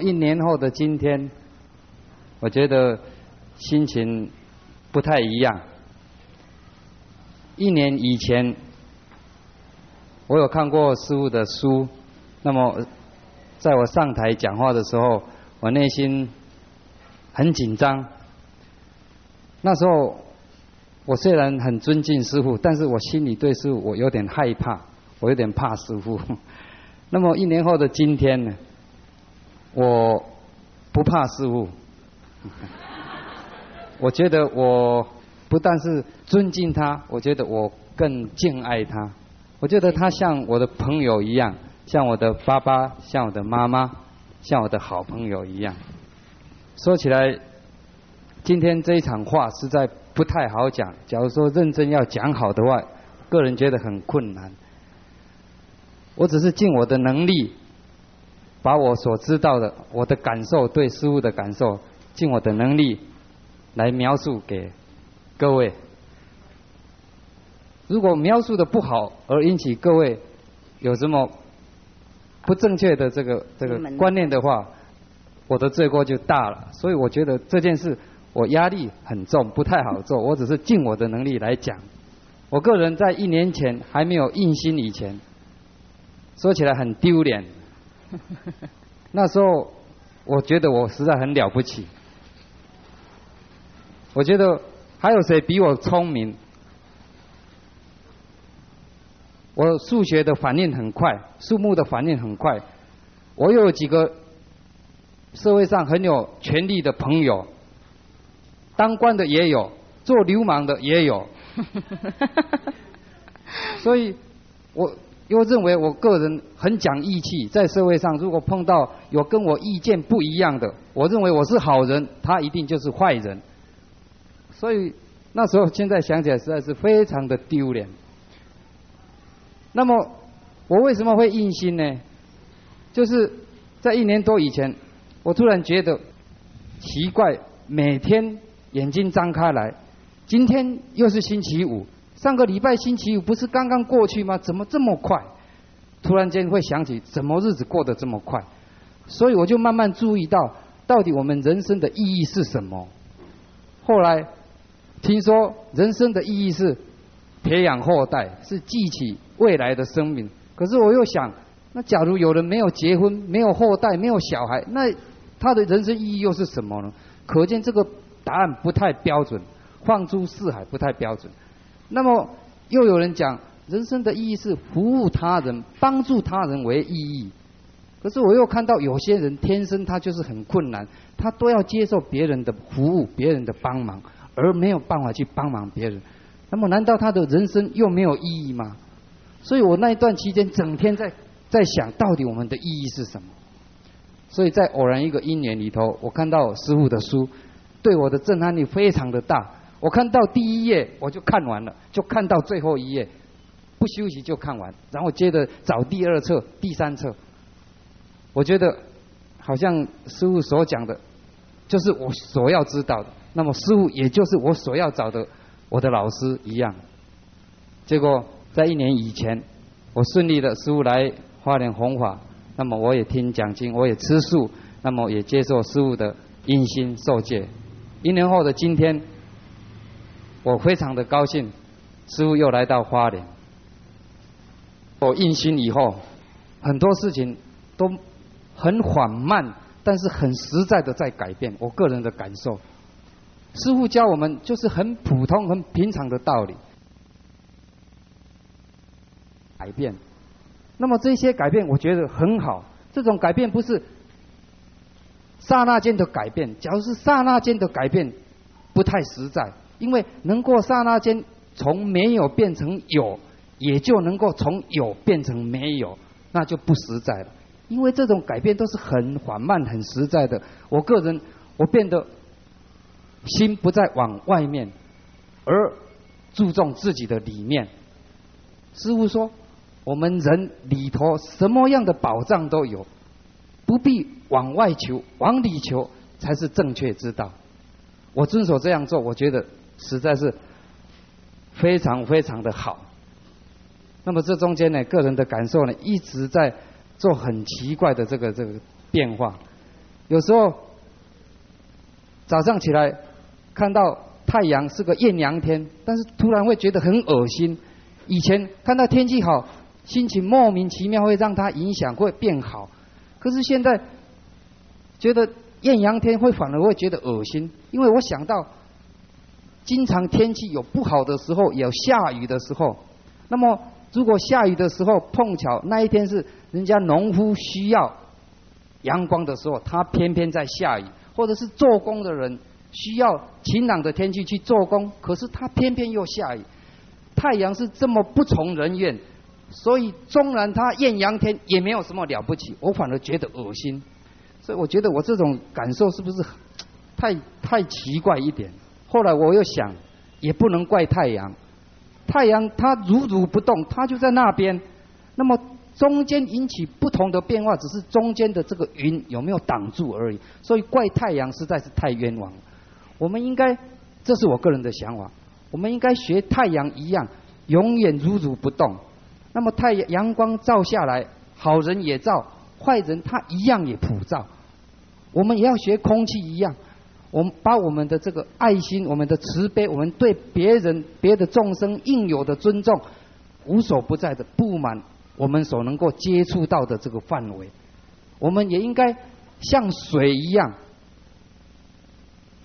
一年后的今天，我觉得心情不太一样。一年以前，我有看过师傅的书，那么在我上台讲话的时候，我内心很紧张。那时候我虽然很尊敬师傅，但是我心里对师傅我有点害怕，我有点怕师傅。那么一年后的今天呢，我不怕失误，我觉得我不但是尊敬他，我觉得我更敬爱他。我觉得他像我的朋友一样，像我的爸爸，像我的妈妈，像我的好朋友一样。说起来，今天这一场话实在不太好讲。假如说认真要讲好的话，个人觉得很困难。我只是尽我的能力，把我所知道的、我的感受、对事物的感受，尽我的能力来描述给各位。如果描述的不好，而引起各位有什么不正确的这个这个观念的话，我的罪过就大了。所以我觉得这件事我压力很重，不太好做。我只是尽我的能力来讲。我个人在一年前还没有印心以前。说起来很丢脸，那时候我觉得我实在很了不起。我觉得还有谁比我聪明？我数学的反应很快，数目的反应很快。我有几个社会上很有权力的朋友，当官的也有，做流氓的也有。所以，我。又认为我个人很讲义气，在社会上如果碰到有跟我意见不一样的，我认为我是好人，他一定就是坏人。所以那时候现在想起来实在是非常的丢脸。那么我为什么会硬心呢？就是在一年多以前，我突然觉得奇怪，每天眼睛张开来，今天又是星期五。上个礼拜星期五不是刚刚过去吗？怎么这么快？突然间会想起，怎么日子过得这么快？所以我就慢慢注意到，到底我们人生的意义是什么？后来听说人生的意义是培养后代，是记起未来的生命。可是我又想，那假如有人没有结婚、没有后代、没有小孩，那他的人生意义又是什么呢？可见这个答案不太标准，放诸四海不太标准。那么又有人讲，人生的意义是服务他人、帮助他人为意义。可是我又看到有些人天生他就是很困难，他都要接受别人的服务、别人的帮忙，而没有办法去帮忙别人。那么难道他的人生又没有意义吗？所以我那一段期间整天在在想到底我们的意义是什么。所以在偶然一个因缘里头，我看到师傅的书，对我的震撼力非常的大。我看到第一页，我就看完了，就看到最后一页，不休息就看完，然后接着找第二册、第三册。我觉得好像师傅所讲的，就是我所要知道的。那么师傅也就是我所要找的我的老师一样。结果在一年以前，我顺利的师傅来花莲弘法，那么我也听讲经，我也吃素，那么也接受师傅的因心受戒。一年后的今天。我非常的高兴，师傅又来到花莲。我印心以后，很多事情都很缓慢，但是很实在的在改变。我个人的感受，师傅教我们就是很普通、很平常的道理，改变。那么这些改变，我觉得很好。这种改变不是刹那间的改变，假如是刹那间的改变，不太实在。因为能够刹那间从没有变成有，也就能够从有变成没有，那就不实在了。因为这种改变都是很缓慢、很实在的。我个人，我变得心不再往外面，而注重自己的里面。师傅说，我们人里头什么样的宝藏都有，不必往外求，往里求才是正确之道。我遵守这样做，我觉得。实在是非常非常的好。那么这中间呢，个人的感受呢，一直在做很奇怪的这个这个变化。有时候早上起来看到太阳是个艳阳天，但是突然会觉得很恶心。以前看到天气好，心情莫名其妙会让它影响会变好，可是现在 觉得艳阳天会反而会觉得恶心，因为我想到经常天气有不好的时候，有下雨的时候，那么如果下雨的时候碰巧那一天是人家农夫需要阳光的时候，他偏偏在下雨，或者是做工的人需要晴朗的天气去做工，可是他偏偏又下雨。太阳是这么不从人愿，所以纵然他艳阳天也没有什么了不起，我反而觉得恶心。所以我觉得我这种感受是不是太 太奇怪一点？后来我又想，也不能怪太阳，太阳它如如不动，它就在那边。那么中间引起不同的变化，只是中间的这个云有没有挡住而已。所以怪太阳实在是太冤枉了。我们应该，这是我个人的想法。我们应该学太阳一样，永远如如不动。那么太阳阳光照下来，好人也照，坏人他一样也普照。我们也要学空气一样，我们把我们的这个爱心、我们的慈悲、我们对别人、别的众生应有的尊重，无所不在的布满我们所能够接触到的这个范围。我们也应该像水一样，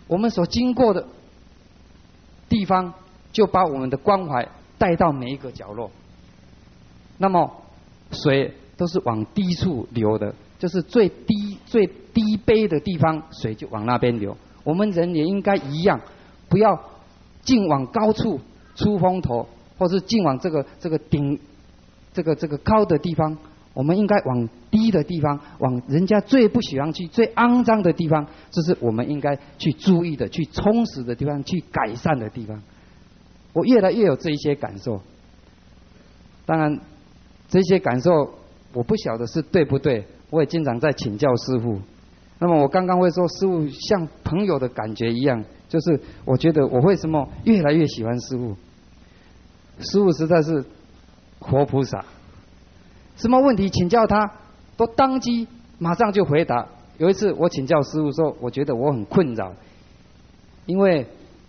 我们所经过的。地方就把我们的关怀带到每一个角落。那么水都是往低处流的，就是最低最低卑的地方，水就往那边流。我们人也应该一样，不要尽往高处出风头，或是尽往这个这个顶这个这个高的地方。我们应该往低的地方，往人家最不喜欢去、最肮脏的地方，这是我们应该去注意的、去充实的地方、去改善的地方。我越来越有这一些感受。当然，这些感受我不晓得是对不对，我也经常在请教师傅。那么我刚刚会说，师傅像朋友的感觉一样，就是我觉得我为什么越来越喜欢师傅？师傅实在是活菩萨。什么问题请教他，都当机马上就回答。有一次我请教师傅说，我觉得我很困扰，因为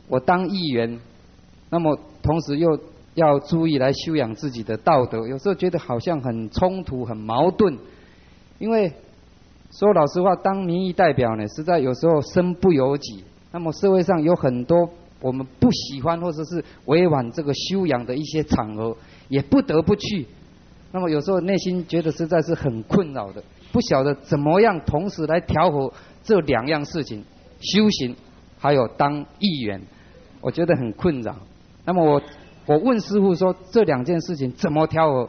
我当议员，那么同时又要注意来修养自己的道德，有时候觉得好像很冲突、很矛盾。因为说老实话，当民意代表呢，实在有时候身不由己。那么社会上有很多我们不喜欢或者是委婉这个修养的一些场合，也不得不去。那么有时候内心觉得实在是很困扰的，不晓得怎么样同时来调和这两样事情，修行还有当议员，我觉得很困扰。那么我我问师傅说这两件事情怎么调和？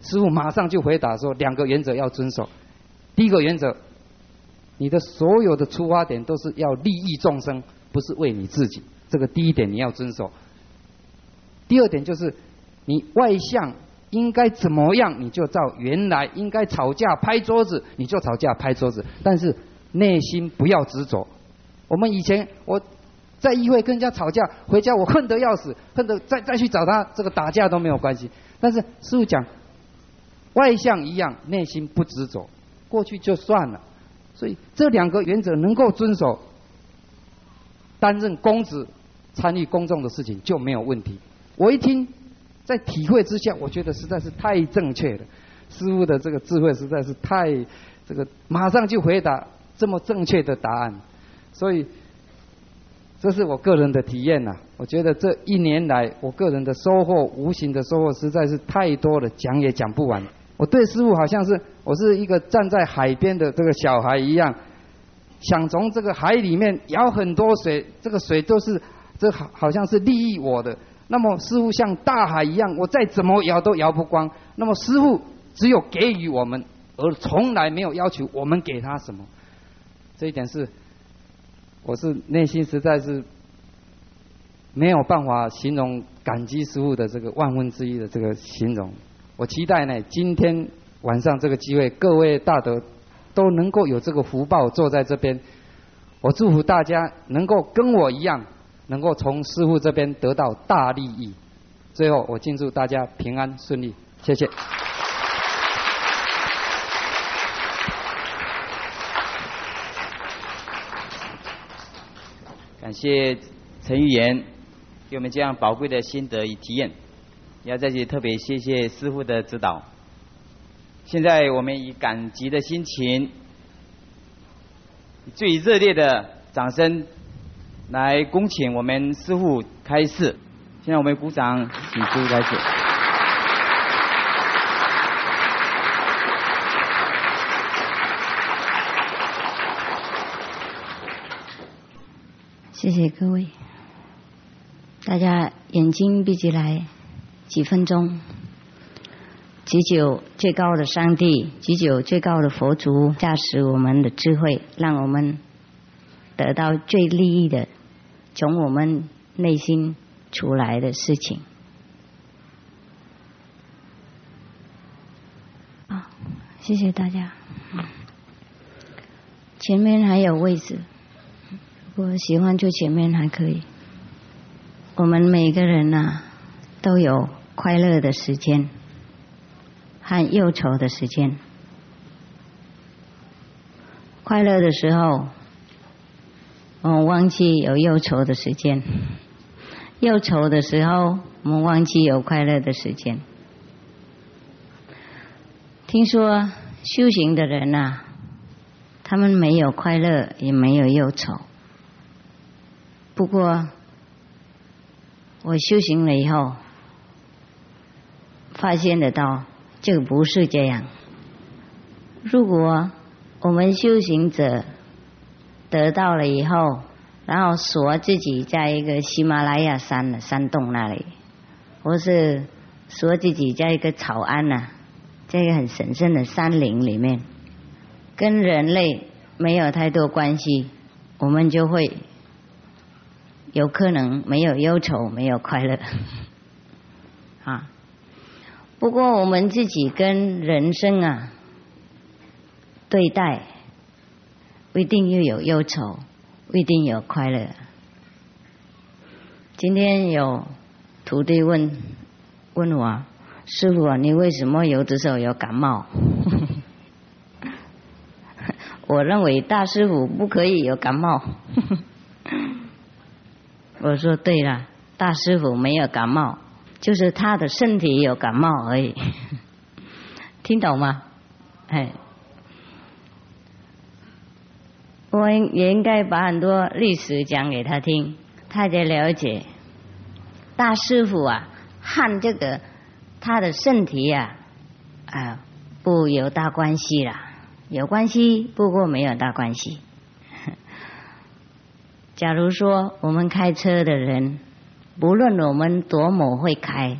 师傅马上就回答说两个原则要遵守。第一个原则，你的所有的出发点都是要利益众生，不是为你自己，这个第一点你要遵守。第二点就是你外向。应该怎么样，你就照原来应该吵架拍桌子，你就吵架拍桌子。但是内心不要执着。我们以前我在议会跟人家吵架，回家我恨得要死，恨得再再去找他这个打架都没有关系。但是师傅讲，外向一样，内心不执着，过去就算了。所以这两个原则能够遵守，担任公职、参与公众的事情就没有问题。我一听。在体会之下，我觉得实在是太正确了。师傅的这个智慧实在是太这个，马上就回答这么正确的答案。所以，这是我个人的体验呐。我觉得这一年来，我个人的收获，无形的收获实在是太多了，讲也讲不完。我对师傅好像是我是一个站在海边的这个小孩一样，想从这个海里面舀很多水，这个水都是这好好像是利益我的。那么师傅像大海一样，我再怎么摇都摇不光。那么师傅只有给予我们，而从来没有要求我们给他什么。这一点是，我是内心实在是没有办法形容感激师傅的这个万分之一的这个形容。我期待呢今天晚上这个机会各位大德都能够有这个福报坐在这边。我祝福大家能够跟我一样能够从师傅这边得到大利益最后我敬祝大家平安顺利。谢谢。感谢陈玉岩给我们这样宝贵的心得与体验。要在这里特别谢谢师傅的指导。现在我们以感激的心情，最热烈的掌声来恭请我们师傅开示。现在我们鼓掌，请师傅开始。谢谢各位，大家眼睛闭起来几分钟。祈求最高的上帝，祈求最高的佛祖驾驶我们的智慧，让我们得到最利益的，从我们内心出来的事情。好，谢谢大家。前面还有位置，我喜欢坐前面还可以。我们每个人呐，都有快乐的时间。和忧愁的时间，快乐的时候，我们忘记有忧愁的时间；忧愁的时候，我们忘记有快乐的时间。听说修行的人呐，他们没有快乐，也没有忧愁。不过，我修行了以后，发现得到。就不是这样。如果我们修行者得到了以后，然后说自己在一个喜马拉雅山的山洞那里，或是说自己在一个草庵呐，这个很神圣的山林里面，跟人类没有太多关系，我们就会有可能没有忧愁，没有快乐 啊。不过我们自己跟人生啊对待，不一定又有忧愁，不一定有快乐。今天有徒弟问问我师傅啊，你为什么有的时候有感冒？我认为大师傅不可以有感冒。我说对了，大师傅没有感冒。就是他的身体有感冒而已，听懂吗？哎，我也应该把很多历史讲给他听，他才了解。大师傅啊，和这个他的身体呀，啊，不有大关系啦，有关系，不过没有大关系。假如说我们开车的人。不论我们多么会开，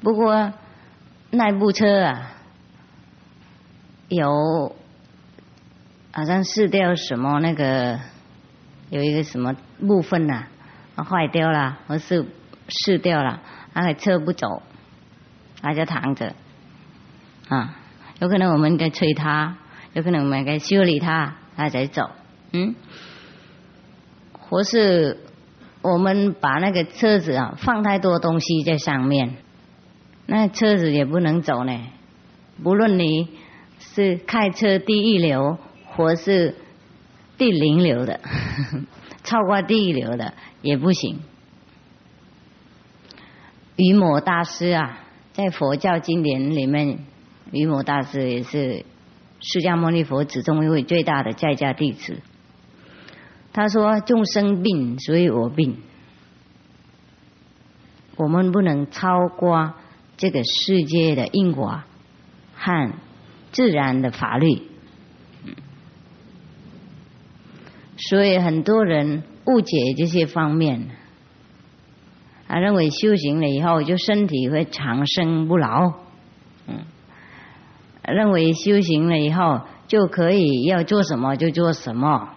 不过那部车啊，有好像试掉什么那个有一个什么部分呐，坏掉了，或是试掉了，那个车不走，它就躺着啊。有可能我们应该催它，有可能我们该修理它，它才走。嗯，或是。我们把那个车子啊放太多东西在上面，那车子也不能走呢。不论你是开车第一流，或是第零流的，超过第一流的也不行。于某大师啊，在佛教经典里面，于某大师也是释迦牟尼佛子中一位最大的在家弟子。他说：“众生病，所以我病。我们不能超过这个世界的因果和自然的法律。所以很多人误解这些方面，他认为修行了以后就身体会长生不老。嗯，认为修行了以后就可以要做什么就做什么。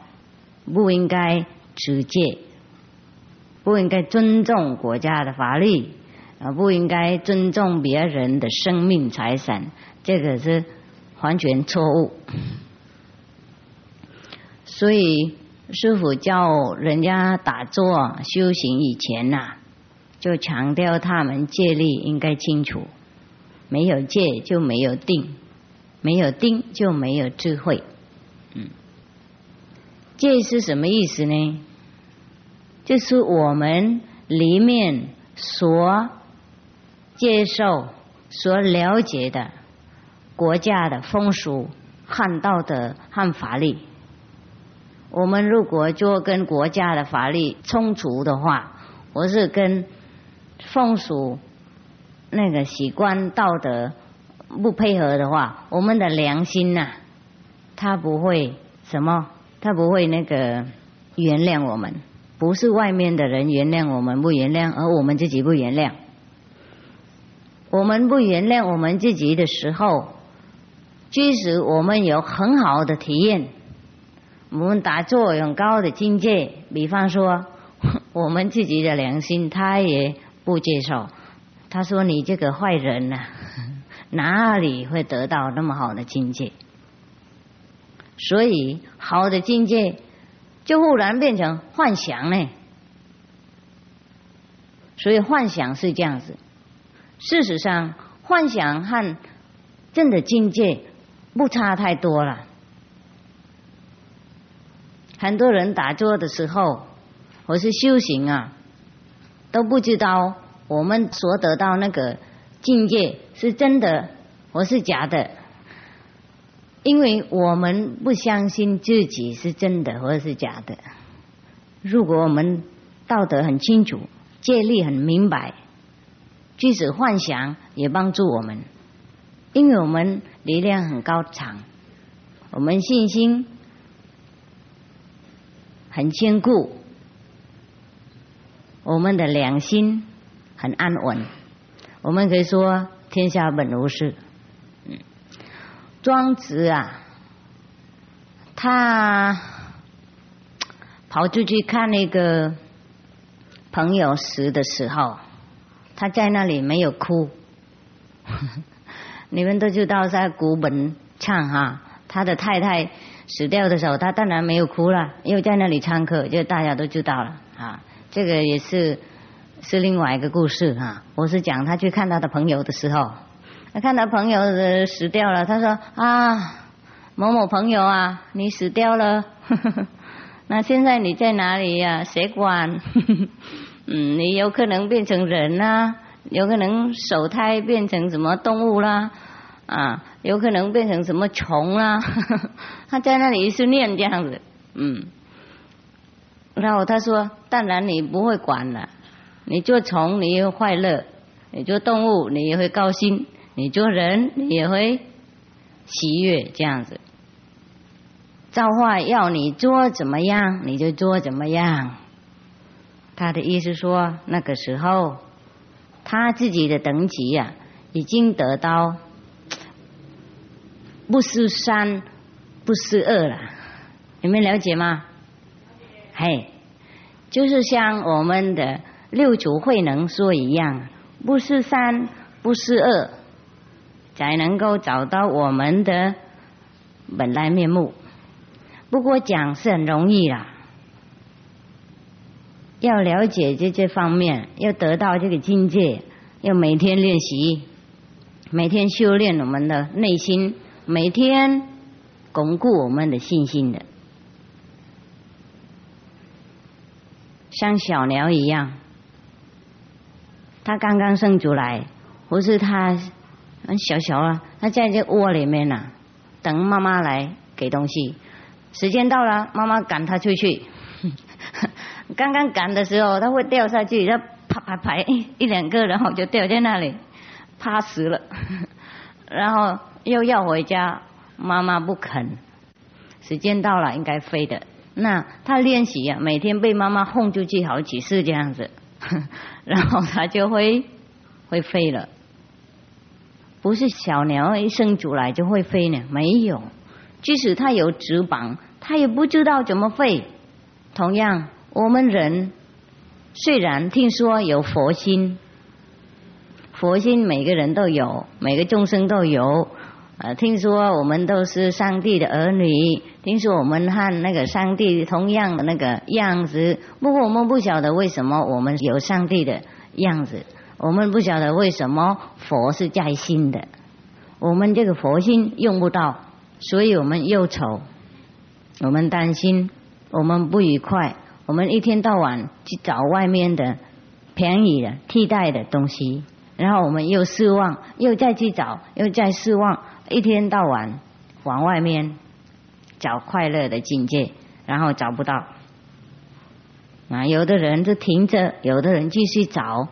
不应该持戒，不应该尊重国家的法律，啊，不应该尊重别人的生命财产，这个是完全错误。所以师傅教人家打坐修行以前呐，就强调他们戒律应该清楚，没有戒就没有定，没有定就没有智慧。嗯戒是什么意思呢？就是我们里面所接受、所了解的国家的风俗、汉道德和法律。我们如果就跟国家的法律冲突的话，或是跟风俗那个习惯道德不配合的话，我们的良心呐，他不会什么，他不会那个原谅我们。不是外面的人原谅我们不原谅，而我们自己不原谅。我们不原谅我们自己的时候，即使我们有很好的体验，我们打坐很高的境界，比方说 我们自己的良心，他也不接受。他说：“你这个坏人呐，哪里会得到那么好的境界？”所以，好的境界。就忽然变成幻想呢，所以幻想是这样子。事实上，幻想和真的境界不差太多了。很多人打坐的时候，或是修行啊，都不知道我们所得到那个境界是真的或是假的。因为我们不相信自己是真的或者是假的。如果我们道德很清楚，戒律很明白，即使幻想也帮助我们，因为我们力量很高强，我们信心很坚固，我们的良心很安稳，我们可以说天下本无事。庄子啊，他跑出去看那个朋友死的时候，他在那里没有哭。你们都知道在古本唱哈，他的太太死掉的时候，他当然没有哭了，又在那里唱歌，就大家都知道了啊。这个也是是另外一个故事哈。我是讲他去看他的朋友的时候。他看到朋友死掉了，他说：“啊，某某朋友啊，你死掉了，那现在你在哪里呀？谁管？嗯，你有可能变成人啊，有可能手胎变成什么动物啦，啊，有可能变成什么虫啦。他在那里是念这样子，嗯。然后他说：当然你不会管了，你做虫你也会快乐，你做动物你也会高兴。”你做人也会喜悦这样子，造化要你做怎么样，你就做怎么样。他的意思说，那个时候他自己的等级呀，已经得到不是三不是二了，有没有了解吗？嘿，就是像我们的六祖慧能说一样，不是三不是二。才能够找到我们的本来面目。不过讲是很容易啦，要了解这这方面，要得到这个境界，要每天练习，每天修炼我们的内心，每天巩固我们的信心的，像小鸟一样，它刚刚生出来，或是它。很小小啊，他在这窝里面呢，等妈妈来给东西。时间到了，妈妈赶他出去。刚刚赶的时候，他会掉下去，他啪啪啪一两个，然后就掉在那里，趴死了。然后又要回家，妈妈不肯。时间到了，应该飞的。那他练习啊，每天被妈妈轰出去好几次这样子，然后他就会会飞了。不是小鸟一生出来就会飞呢，没有。即使它有翅膀，它也不知道怎么飞。同样，我们人虽然听说有佛心，佛心每个人都有，每个众生都有。呃，听说我们都是上帝的儿女，听说我们和那个上帝同样的那个样子。不过我们不晓得为什么我们有上帝的样子。我们不晓得为什么佛是在心的，我们这个佛心用不到，所以我们忧愁，我们担心，我们不愉快，我们一天到晚去找外面的便宜的替代的东西，然后我们又失望，又再去找，又再失望，一天到晚往外面找快乐的境界，然后找不到。啊，有的人就停着，有的人继续找，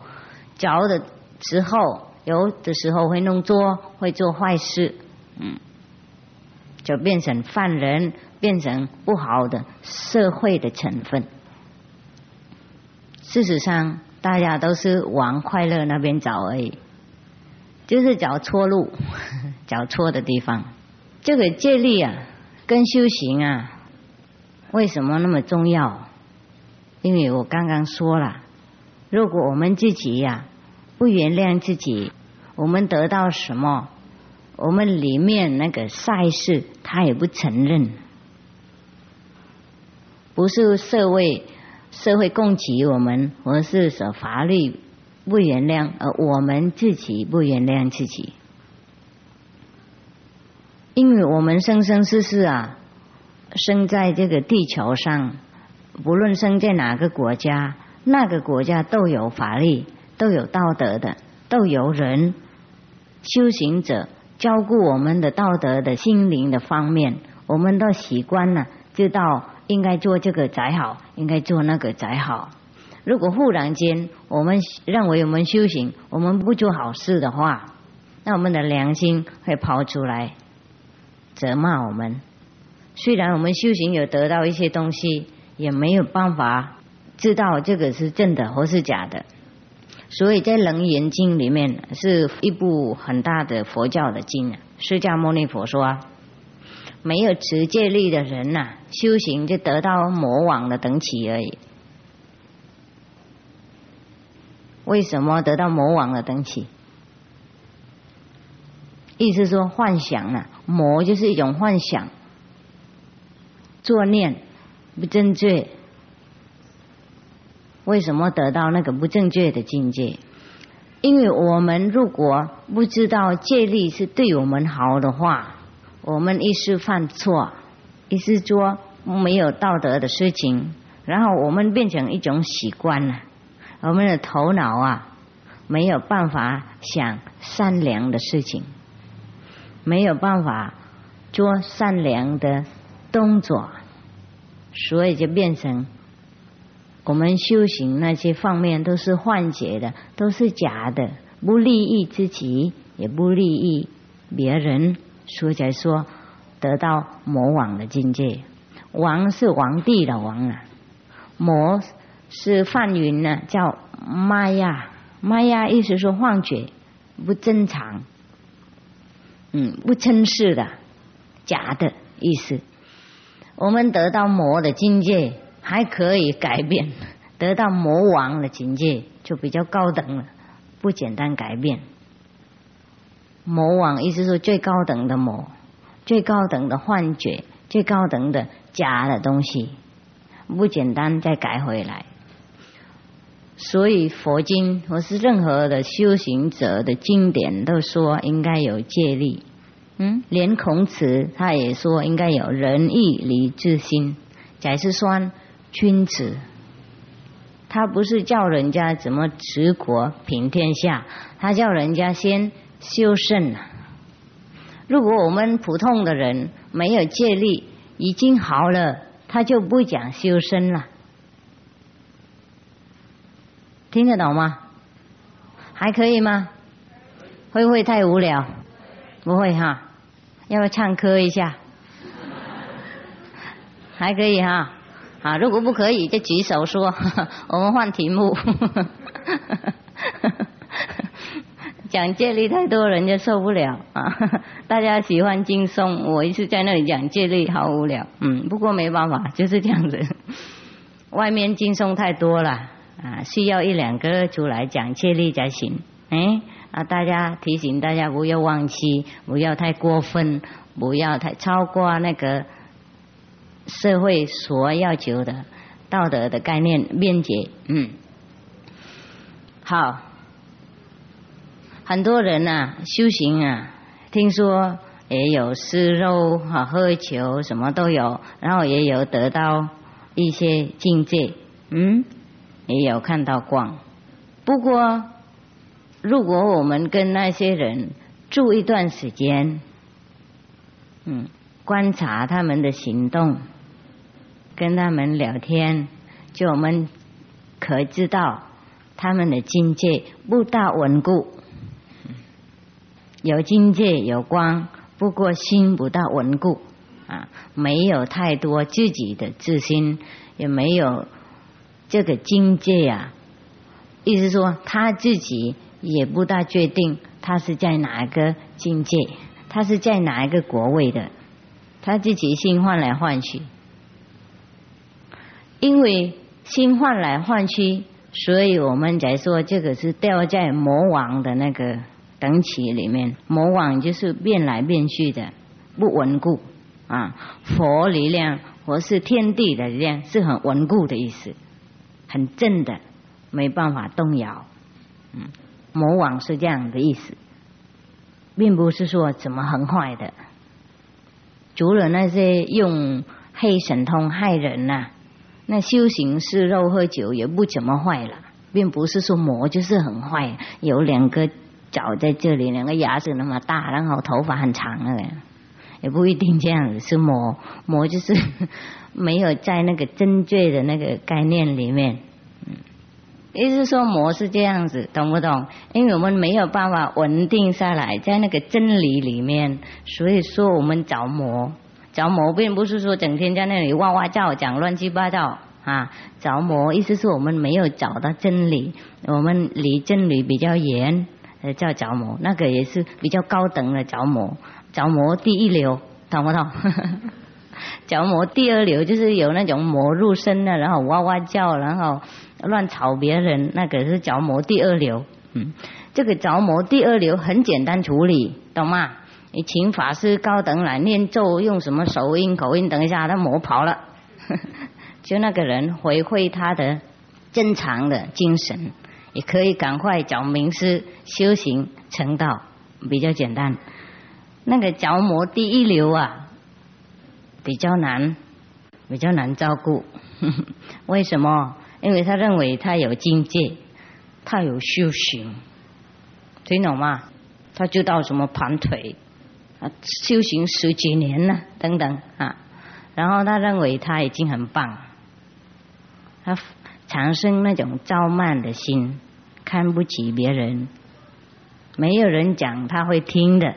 找的时候，有的时候会弄作，会做坏事，嗯，就变成犯人，变成不好的社会的成分。事实上，大家都是往快乐那边找而已，就是找错路，找错的地方。这个借力啊，跟修行啊，为什么那么重要？因为我刚刚说了，如果我们自己呀不原谅自己，我们得到什么，我们里面那个赛事他也不承认，不是社会。社会供给我们，而是说法律不原谅，而我们自己不原谅自己，因为我们生生世世啊，生在这个地球上，不论生在哪个国家，那个国家都有法律，都有道德的，都有人修行者照顾我们的道德的心灵的方面，我们都习惯了，知道。应该做这个才好，应该做那个才好。如果忽然间我们认为我们修行，我们不做好事的话，那我们的良心会跑出来责骂我们。虽然我们修行有得到一些东西，也没有办法知道这个是真的或是假的。所以在《楞严经》里面是一部很大的佛教的经，释迦牟尼佛说。没有持戒力的人呐，修行就得到魔王的等起而已。为什么得到魔王的等起？意思说幻想啊，魔就是一种幻想，作念不正确。为什么得到那个不正确的境界？因为我们如果不知道戒力是对我们好的话。我们一时犯错，一时做没有道德的事情，然后我们变成一种习惯了。我们的头脑啊，没有办法想善良的事情，没有办法做善良的动作，所以就变成我们修行那些方面都是幻觉的，都是假的，不利益自己，也不利益别人。所以才说得到魔王的境界，王是皇帝的王啊，魔是梵云呢，叫玛亚，玛亚意思说幻觉，不正常，嗯，不真实的，假的意思。我们得到魔的境界还可以改变，得到魔王的境界就比较高等了，不简单改变。魔王意思是最高等的魔，最高等的幻觉，最高等的假的东西，不简单再改回来。所以佛经或是任何的修行者的经典都说应该有戒律，嗯，连孔子他也说应该有仁义礼智信，才是说君子。他不是叫人家怎么治国平天下，他叫人家先。修身！如果我们普通的人没有戒律，已经好了，他就不讲修身了。听得懂吗？还可以吗？会不会太无聊？不会哈？要不要唱歌一下？还可以哈？啊，如果不可以就举手说，我们换题目。讲戒律太多人就受不了啊！大家喜欢轻松，我一直在那里讲戒律好无聊。嗯，不过没办法，就是这样子。外面轻松太多了啊，需要一两个出来讲戒律才行。哎啊，大家提醒大家不要忘记，不要太过分，不要太超过那个社会所要求的道德的概念边界。嗯，好。很多人呐，修行啊，听说也有吃肉啊、喝酒，什么都有，然后也有得到一些境界，嗯，也有看到光。不过，如果我们跟那些人住一段时间，嗯，观察他们的行动，跟他们聊天，就我们可知道他们的境界不大稳固，有境界有光，不过心不大稳固。啊，没有太多自己的自信，也没有这个境界啊。意思说，他自己也不大确定他是在哪一个境界，他是在哪一个国位的，他自己心换来换去，因为心换来换去，所以我们才说这个是掉在魔王的那个等级里面。魔王就是变来变去的，不稳固。啊，佛力量或是天地的力量是很稳固的意思，很正的，没办法动摇。嗯，魔王是这样的意思，并不是说怎么很坏的。除了那些用黑神通害人呐，那修行是肉喝酒也不怎么坏了，并不是说魔就是很坏，有两个脚在这里，两个牙齿那么大，然后头发很长的。也不一定这样子，是魔魔就是没有在那个真罪的那个概念里面，嗯，意思说魔是这样子，懂不懂？因为我们没有办法稳定下来在那个真理里面，所以说我们找魔，着魔并不是说整天在那里哇哇叫讲乱七八糟啊，着魔意思是我们没有找到真理，我们离真理比较远，叫着魔，那个也是比较高等的着魔。着魔第一流，懂不懂？着魔第二流就是有那种魔入身的，然后哇哇叫，然后乱吵别人，那个是着魔第二流。嗯，这个着魔第二流很简单处理，懂吗？你请法师高等来念咒，用什么手音口音？等一下，他魔跑了，就那个人回馈他的正常的精神，也可以赶快找名师修行成道，比较简单。那个着魔第一流啊，比较难，比较难照顾。为什么？因为他认为他有境界，他有修行，听懂吗？他知道什么盘腿修行十几年了，等等啊。然后他认为他已经很棒，他产生那种傲慢的心，看不起别人，没有人讲他会听的。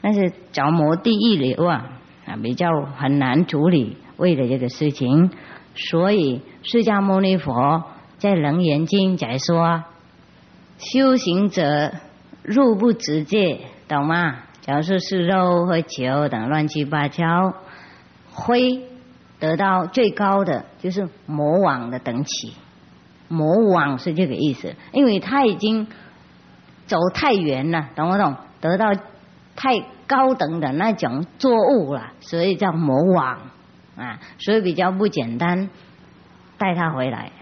但是着魔第一流啊，啊比较很难处理，为了这个事情，所以释迦牟尼佛在《楞严经》在说，修行者入不直界，懂吗？假如说是肉和酒等乱七八糟，会得到最高的就是魔王的等级，魔王是这个意思，因为他已经走太远了，懂不懂？得到太。高等的那种作物了，所以叫魔王啊，所以比较不简单，带他回来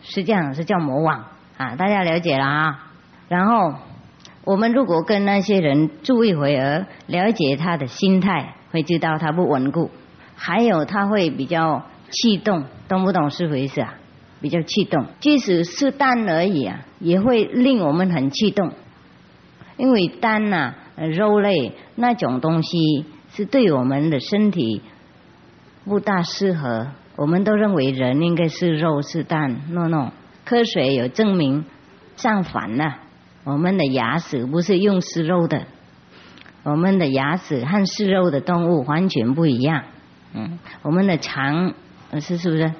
是这样，是叫魔王啊，大家了解了啊。然后我们如果跟那些人住一会儿，了解他的心态，会知道他不稳固，还有他会比较气动，懂不懂是回事啊？比较气动，即使是蛋而已啊，也会令我们很气动，因为蛋呐。肉类那种东西是对我们的身体不大适合，我们都认为人应该是肉是蛋，no no，科学有证明相反了，我们的牙齿不是用食肉的，我们的牙齿和食肉的动物完全不一样，嗯，我们的肠是是不是？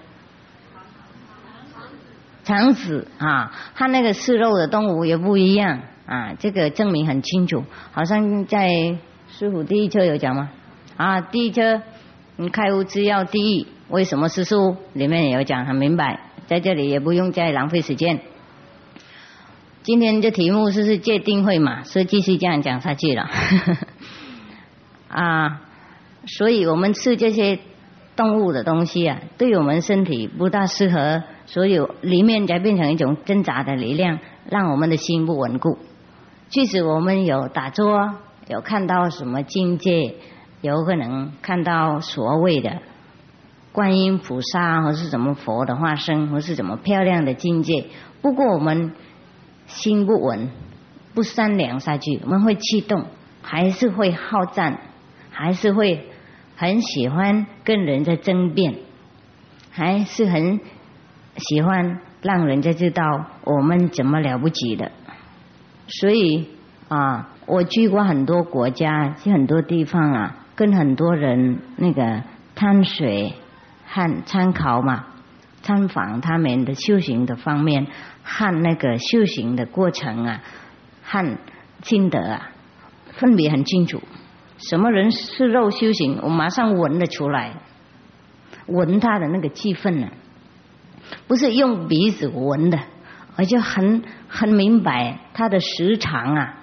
肠子啊，和那个食肉的动物也不一样。啊，这个证明很清楚，好像在师傅第一车有讲吗？啊，第一车，你开悟之要第一，为什么是书里面也有讲很明白，在这里也不用再浪费时间。今天这题目是是界定会嘛，所以继续这样讲下去了。啊，所以我们吃这些动物的东西啊，对我们身体不大适合，所以里面才变成一种挣扎的力量，让我们的心不稳固。即使我们有打坐，有看到什么境界，有可能看到所谓的观音菩萨或是什么佛的化身，或是怎么漂亮的境界。不过我们心不稳，不善良下去，我们会气动，还是会好战，还是会很喜欢跟人家争辩，还是很喜欢让人家知道我们怎么了不起的。所以啊，我去过很多国家，去很多地方啊，跟很多人那个探水和参考嘛，参访他们的修行的方面和那个修行的过程啊，和心得啊，分别很清楚。什么人是肉修行，我马上闻得出来，闻他的那个气氛呢，不是用鼻子闻的。我就很很明白他的时长啊，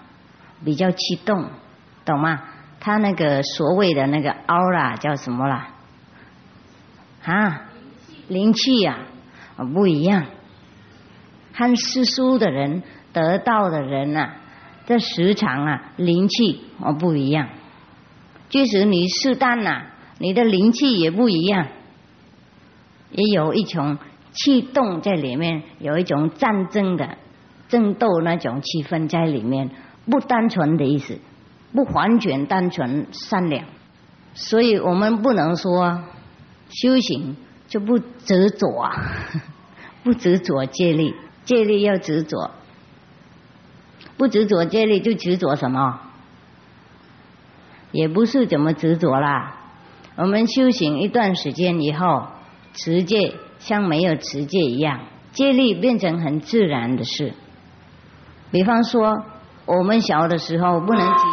比较激动，懂吗？他那个所谓的那个 aura 叫什么啦？啊，灵气呀，不一样。看世俗的人得道的人呐，这时常啊，灵气哦不一样。即使你适当呐，你的灵气也不一样，也有一种。气动在里面有一种战争的争斗那种气氛在里面，不单纯的意思，不完全单纯善良，所以我们不能说修行就不执着，不执着借力，借力要执着，不执着借力就执着什么？也不是怎么执着啦。我们修行一段时间以后，持戒。像没有持戒一样，戒律变成很自然的事。比方说，我们小的时候不能急，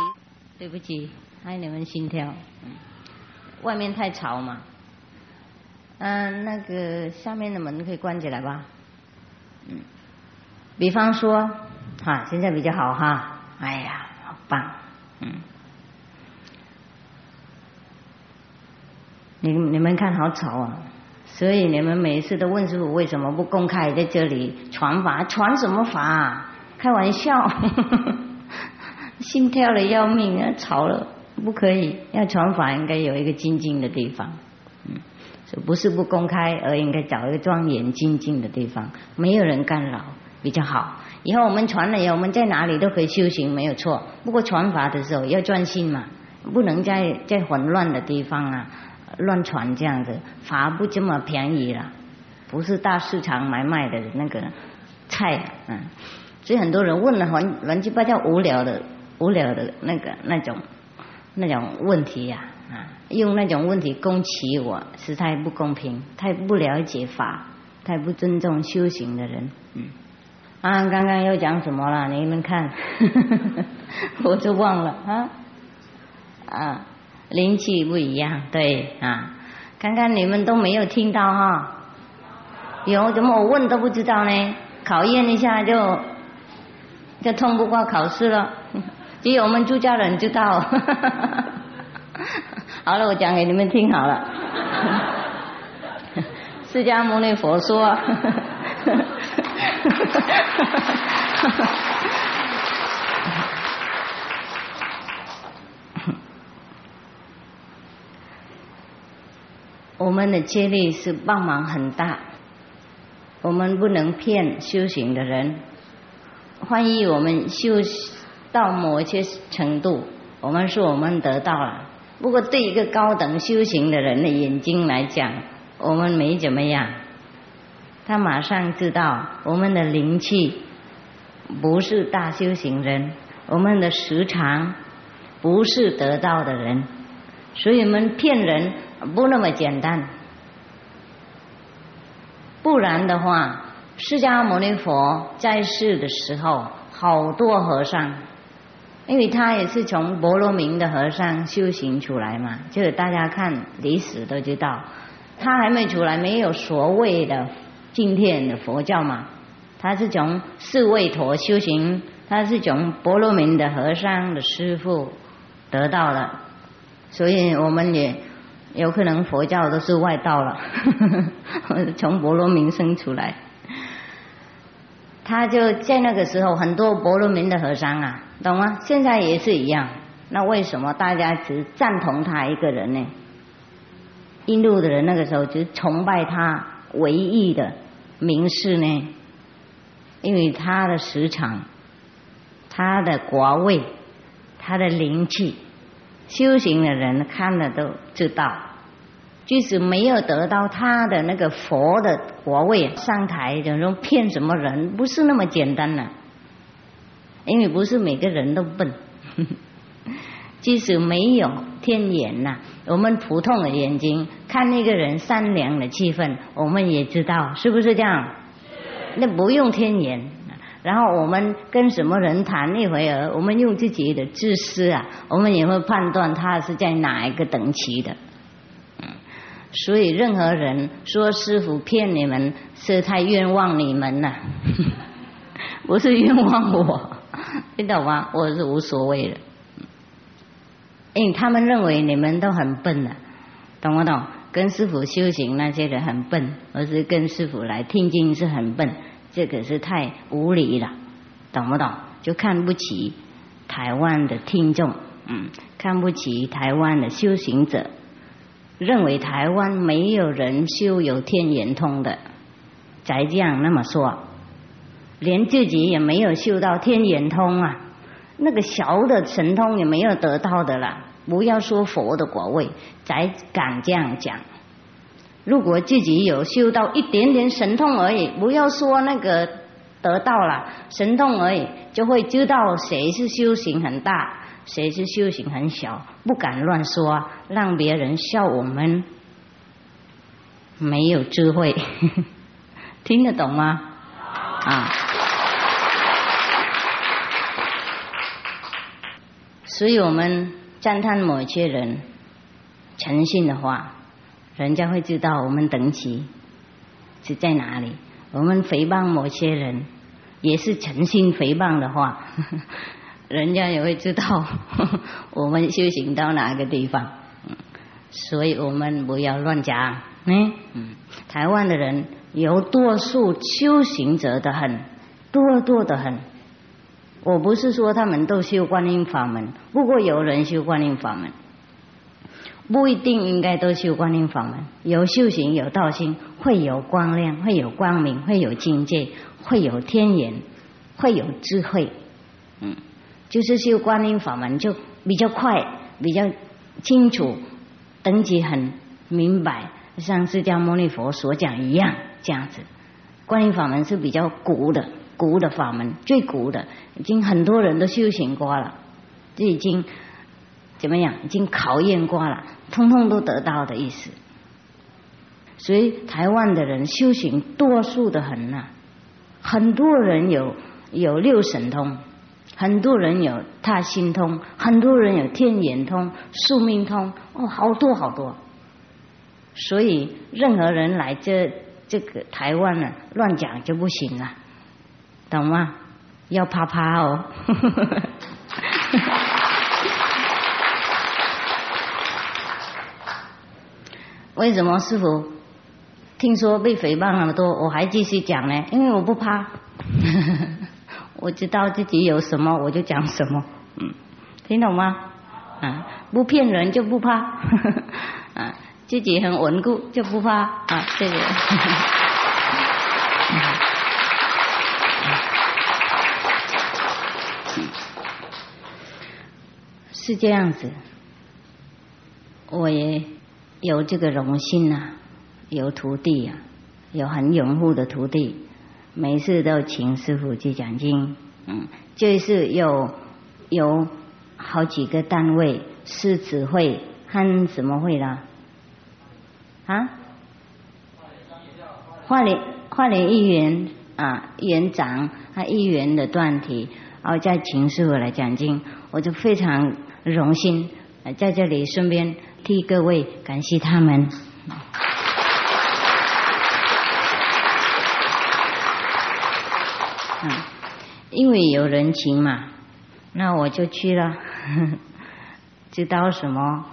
对不起，害你们心跳。外面太吵嘛。嗯，那个下面的门可以关起来吧。嗯，比方说，哈，现在比较好哈。哎呀，好棒。嗯，你你们看好吵啊。所以你们每一次都问师傅为什么不公开在这里传法？传什么法？开玩笑，心跳的要命啊！吵了，不可以。要传法应该有一个静静的地方，不是不公开，而应该找一个庄严静静的地方，没有人干扰比较好。以后我们传了以后，我们在哪里都可以修行，没有错。不过传法的时候要专心嘛，不能在在混乱的地方啊。乱传这样子，法不这么便宜了，不是大市场买卖的那个菜，嗯，所以很多人问了很乱七八糟无聊的无聊的那个那种那种问题呀，用那种问题攻击我，实在不公平，太不了解法，太不尊重修行的人，嗯，啊，刚刚又讲什么了？你们看，我就忘了啊，啊。灵气不一样，对啊，刚刚你们都没有听到哈，有怎么我问都不知道呢？考验一下就就通不过考试了，只有我们出家人知道。好了，我讲给你们听好了。释迦牟尼佛说。我们的接力是帮忙很大，我们不能骗修行的人。万一我们修到某些程度，我们说我们得到了，不过对一个高等修行的人的眼睛来讲，我们没怎么样。他马上知道我们的灵气不是大修行人，我们的时长不是得到的人，所以我们骗人。不那么简单，不然的话，释迦牟尼佛在世的时候，好多和尚，因为他也是从婆罗门的和尚修行出来嘛，就是大家看历史都知道，他还没出来，没有所谓的今天的佛教嘛，他是从四位陀修行，他是从婆罗门的和尚的师傅得到的，所以我们也。有可能佛教都是外道了，从婆罗门生出来，他就在那个时候很多婆罗门的和尚啊，懂吗？现在也是一样，那为什么大家只赞同他一个人呢？印度的人那个时候只崇拜他唯一的名士呢，因为他的时长、他的国位、他的灵气，修行的人看了都知道。即使没有得到他的那个佛的国位，上台就说骗什么人，不是那么简单的。因为不是每个人都笨，即使没有天眼呐，我们普通的眼睛看那个人善良的气氛，我们也知道是不是这样？那不用天眼，然后我们跟什么人谈一回儿，我们用自己的自私啊，我们也会判断他是在哪一个等级的。所以任何人说师傅骗你们，是太冤枉你们了，不是冤枉我。听懂吗？我是无所谓的，因为他们认为你们都很笨的，懂不懂？跟师傅修行那些人很笨，而是跟师傅来听经是很笨，这个是太无理了，懂不懂？就看不起台湾的听众，嗯，看不起台湾的修行者，认为台湾没有人修有天眼通的，才这样那么说。连自己也没有修到天眼通啊，那个小的神通也没有得到的啦。不要说佛的果位，才敢这样讲。如果自己有修到一点点神通而已，不要说那个得到了神通而已，就会知道谁是修行很大，谁是修行很小，不敢乱说，让别人笑我们没有智慧。听得懂吗？啊。所以我们赞叹某些人诚信的话，人家会知道我们等级是在哪里。我们诽谤某些人，也是诚信诽谤的话，人家也会知道 我们修行到哪个地方。所以我们不要乱讲。嗯，台湾的人有多数修行者的很多多的很。我不是说他们都修观音法门，不过有人修观音法门，不一定应该都修观音法门。有修行有道心，会有光亮，会有光明，会有境界，会有天眼，会有智慧。嗯，就是修观音法门就比较快，比较清楚，等级很明白，像释迦牟尼佛所讲一样这样子。观音法门是比较古的。古的法门最古的，已经很多人都修行过了，这已经怎么样？已经考验过了，通通都得到的意思。所以台湾的人修行多数的很呐，很多人有有六神通，很多人有他心通，很多人有天眼通、宿命通，哦，好多好多。所以任何人来这这个台湾呢，乱讲就不行了。懂吗？要啪啪哦！为什么师傅听说被诽谤那么多，我还继续讲呢？因为我不怕，我知道自己有什么我就讲什么，嗯，听懂吗？啊，不骗人就不怕，自己很稳固就不怕啊，谢谢。是这样子，我也有这个荣幸呐，有徒弟呀，有很拥护的徒弟，每次都请师傅去讲经，嗯，就是有有好几个单位，狮子会和什么会啦？啊花莲花莲议员啊，园长他议员的段体，然后再请师傅来讲经，我就非常。荣幸在这里顺便替各位感谢他们。嗯，因为有人情嘛，那我就去了。知道什么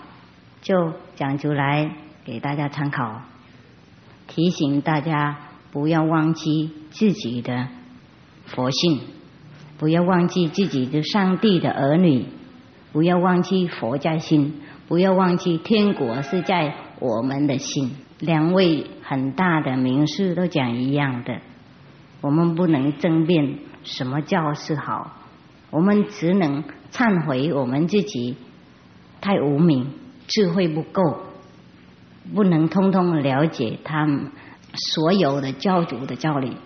就讲出来给大家参考，提醒大家不要忘记自己的佛性，不要忘记自己的上帝的儿女。不要忘记佛在心，不要忘记天国是在我们的心。两位很大的名师都讲一样的，我们不能争辩什么叫是好，我们只能忏悔我们自己太无明，智慧不够，不能通通了解他们所有的教主的教理。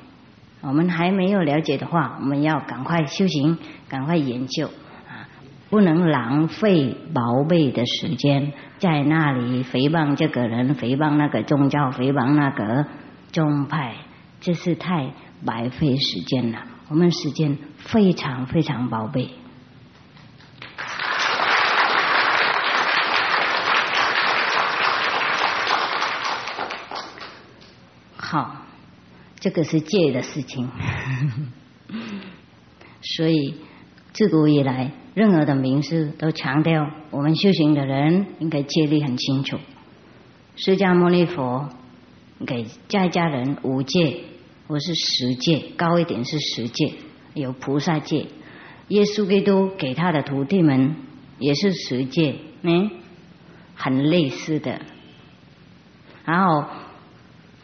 我们还没有了解的话，我们要赶快修行，赶快研究啊！不能浪费宝贝的时间在那里诽谤这个人，诽谤那个宗教，诽谤那个宗派，这是太白费时间了。我们时间非常非常宝贝。好。这个是戒的事情，所以自古以来，任何的名师都强调，我们修行的人应该戒律很清楚。释迦牟尼佛给在家人五戒，或是十戒，高一点是十戒，有菩萨戒。耶稣基督给他的徒弟们也是十戒，嗯，很类似的。然后。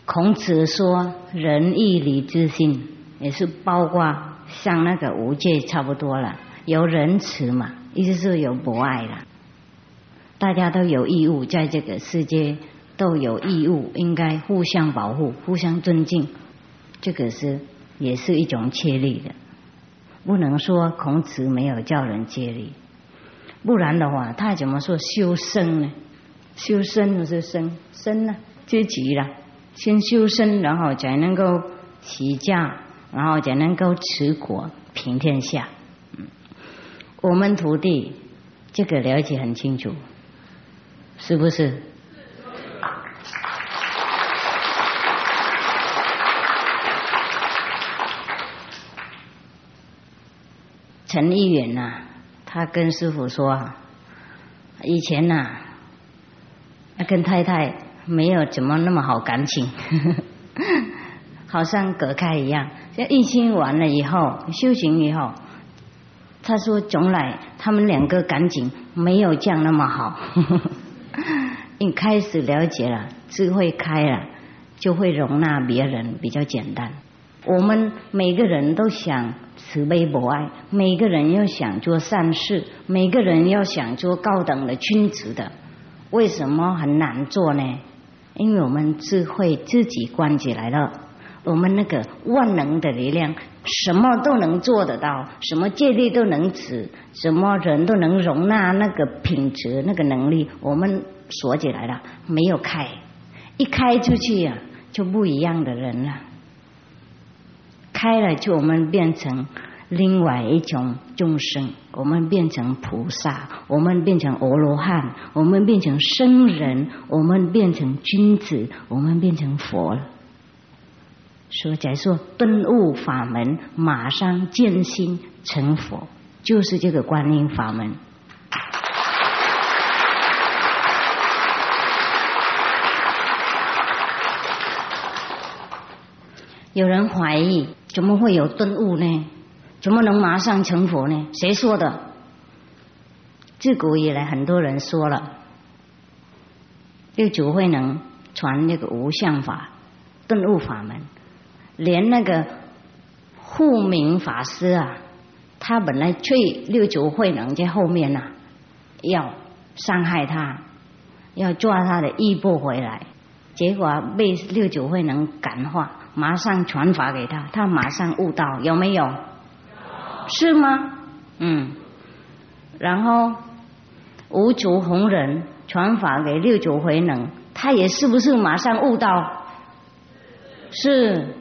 孔子说：“仁义礼智信，也是包括像那个无界差不多了。有仁慈嘛，意思是有博爱了。大家都有义务，在这个世界都有义务，应该互相保护、互相尊敬。这个是也是一种切力的，不能说孔子没有叫人接力，不然的话，他怎么说修身呢？修身不是身身呢，阶级了。”先修身，然后才能够起驾，然后才能够持国平天下。我们徒弟这个了解很清楚，是不是？陈义远呐，他跟师傅说，以前呐，他跟太太。没有怎么那么好感情，好像隔开一样。像疫情完了以后，修行以后，他说从来他们两个感情没有这样那么好。你开始了解了，智慧开了，就会容纳别人比较简单。我们每个人都想慈悲博爱，每个人要想做善事，每个人要想做高等的君子的，为什么很难做呢？因为我们智慧自己关起来了，我们那个万能的力量，什么都能做得到，什么戒律都能止，什么人都能容纳那个品质、那个能力，我们锁起来了，没有开，一开出去呀，就不一样的人了，开了就我们变成。另外一种众生，我们变成菩萨，我们变成阿罗汉，我们变成圣人，我们变成君子，我们变成佛了。说，假说顿悟法门，马上见心成佛，就是这个观音法门。有人怀疑，怎么会有顿悟呢？怎么能马上成佛呢？谁说的？自古以来，很多人说了，六祖慧能传那个无相法、顿悟法门，连那个护明法师啊，他本来催六祖慧能在后面呐，要伤害他，要抓他的衣钵回来，结果被六祖慧能感化，马上传法给他，他马上悟道，有没有？是吗？嗯，然后五祖弘忍传法给六祖慧能，他也是不是马上悟到？是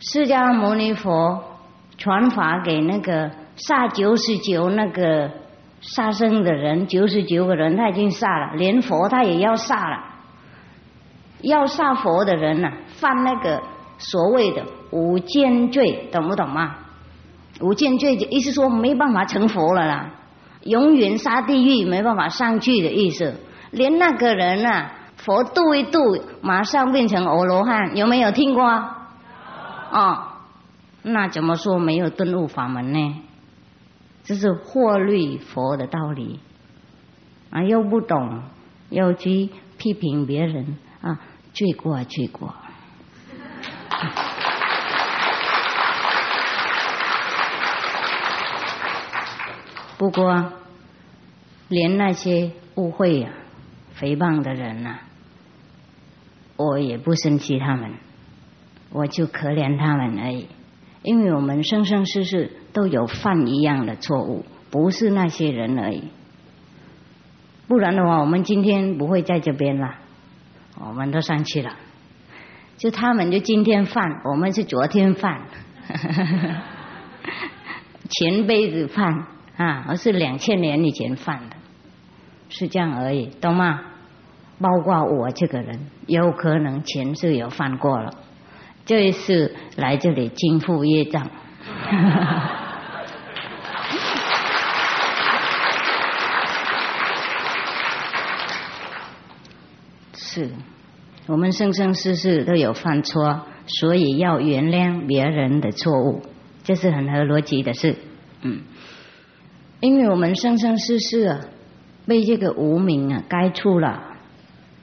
释迦牟尼佛传法给那个杀九十九那个杀生的人，九十九个人他已经杀了，连佛他也要杀了。要杀佛的人呢，犯那个所谓的无间罪，懂不懂吗？无间罪，意思说没办法成佛了啦，永远杀地狱，没办法上去的意思。连那个人啊，佛度一度，马上变成阿罗汉，有没有听过？哦，那怎么说没有顿悟法门呢？这是惑虑佛的道理啊，又不懂，又去批评别人啊，罪过罪过。不过，连那些误会呀、诽谤的人呐，我也不生气他们，我就可怜他们而已。因为我们生生世世都有犯一样的错误，不是那些人而已。不然的话，我们今天不会在这边了，我们都上去了。就他们就今天犯，我们是昨天犯，前辈子犯。啊，而是两千年以前犯的，是这样而已，懂吗？包括我这个人，有可能前世有犯过了，这一次来这里经付业障。是，我们生生世世都有犯错，所以要原谅别人的错误，这是很合逻辑的事，嗯。因为我们生生世世啊，被这个无名啊该触了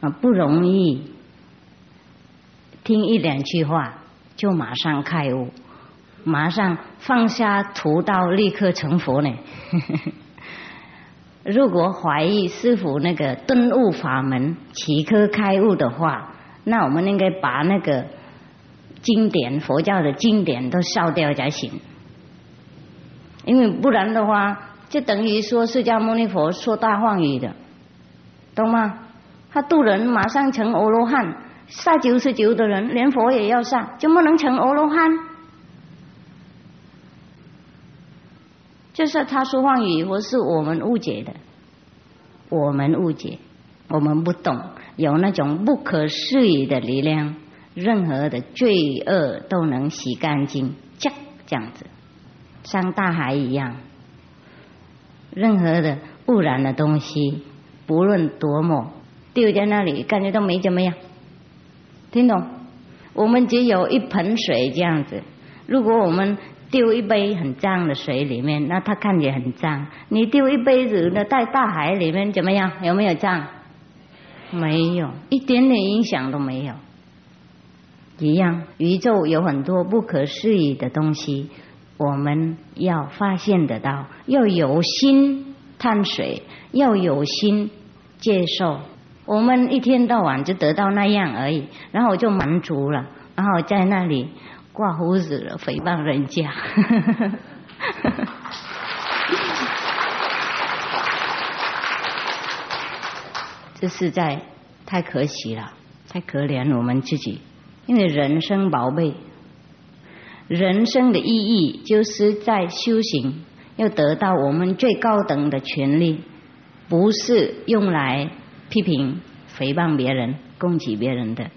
啊，不容易听一两句话就马上开悟，马上放下屠刀立刻成佛呢。如果怀疑师傅那个顿悟法门即刻开悟的话，那我们应该把那个经典佛教的经典都烧掉才行，因为不然的话。就等于说释迦牟尼佛说大妄语的，懂吗？他渡人马上成阿罗汉，杀九十九的人，连佛也要杀，就不能成阿罗汉？就是他说妄语，或是我们误解的，我们误解，我们不懂，有那种不可思议的力量，任何的罪恶都能洗干净，这样子，像大海一样。任何的污染的东西，不论多么丢在那里，感觉都没怎么样。听懂？我们只有一盆水这样子。如果我们丢一杯很脏的水里面，那它看起来很脏。你丢一杯子那在大海里面怎么样？有没有脏？没有，一点点影响都没有。一样，宇宙有很多不可思议的东西。我们要发现得到，要有心探水，要有心接受。我们一天到晚就得到那样而已，然后我就满足了，然后在那里挂胡子了，诽谤人家。这实在太可惜了，太可怜我们自己，因为人生宝贝。人生的意义就是在修行，要得到我们最高等的权利，不是用来批评、诽谤别人、攻击别人的。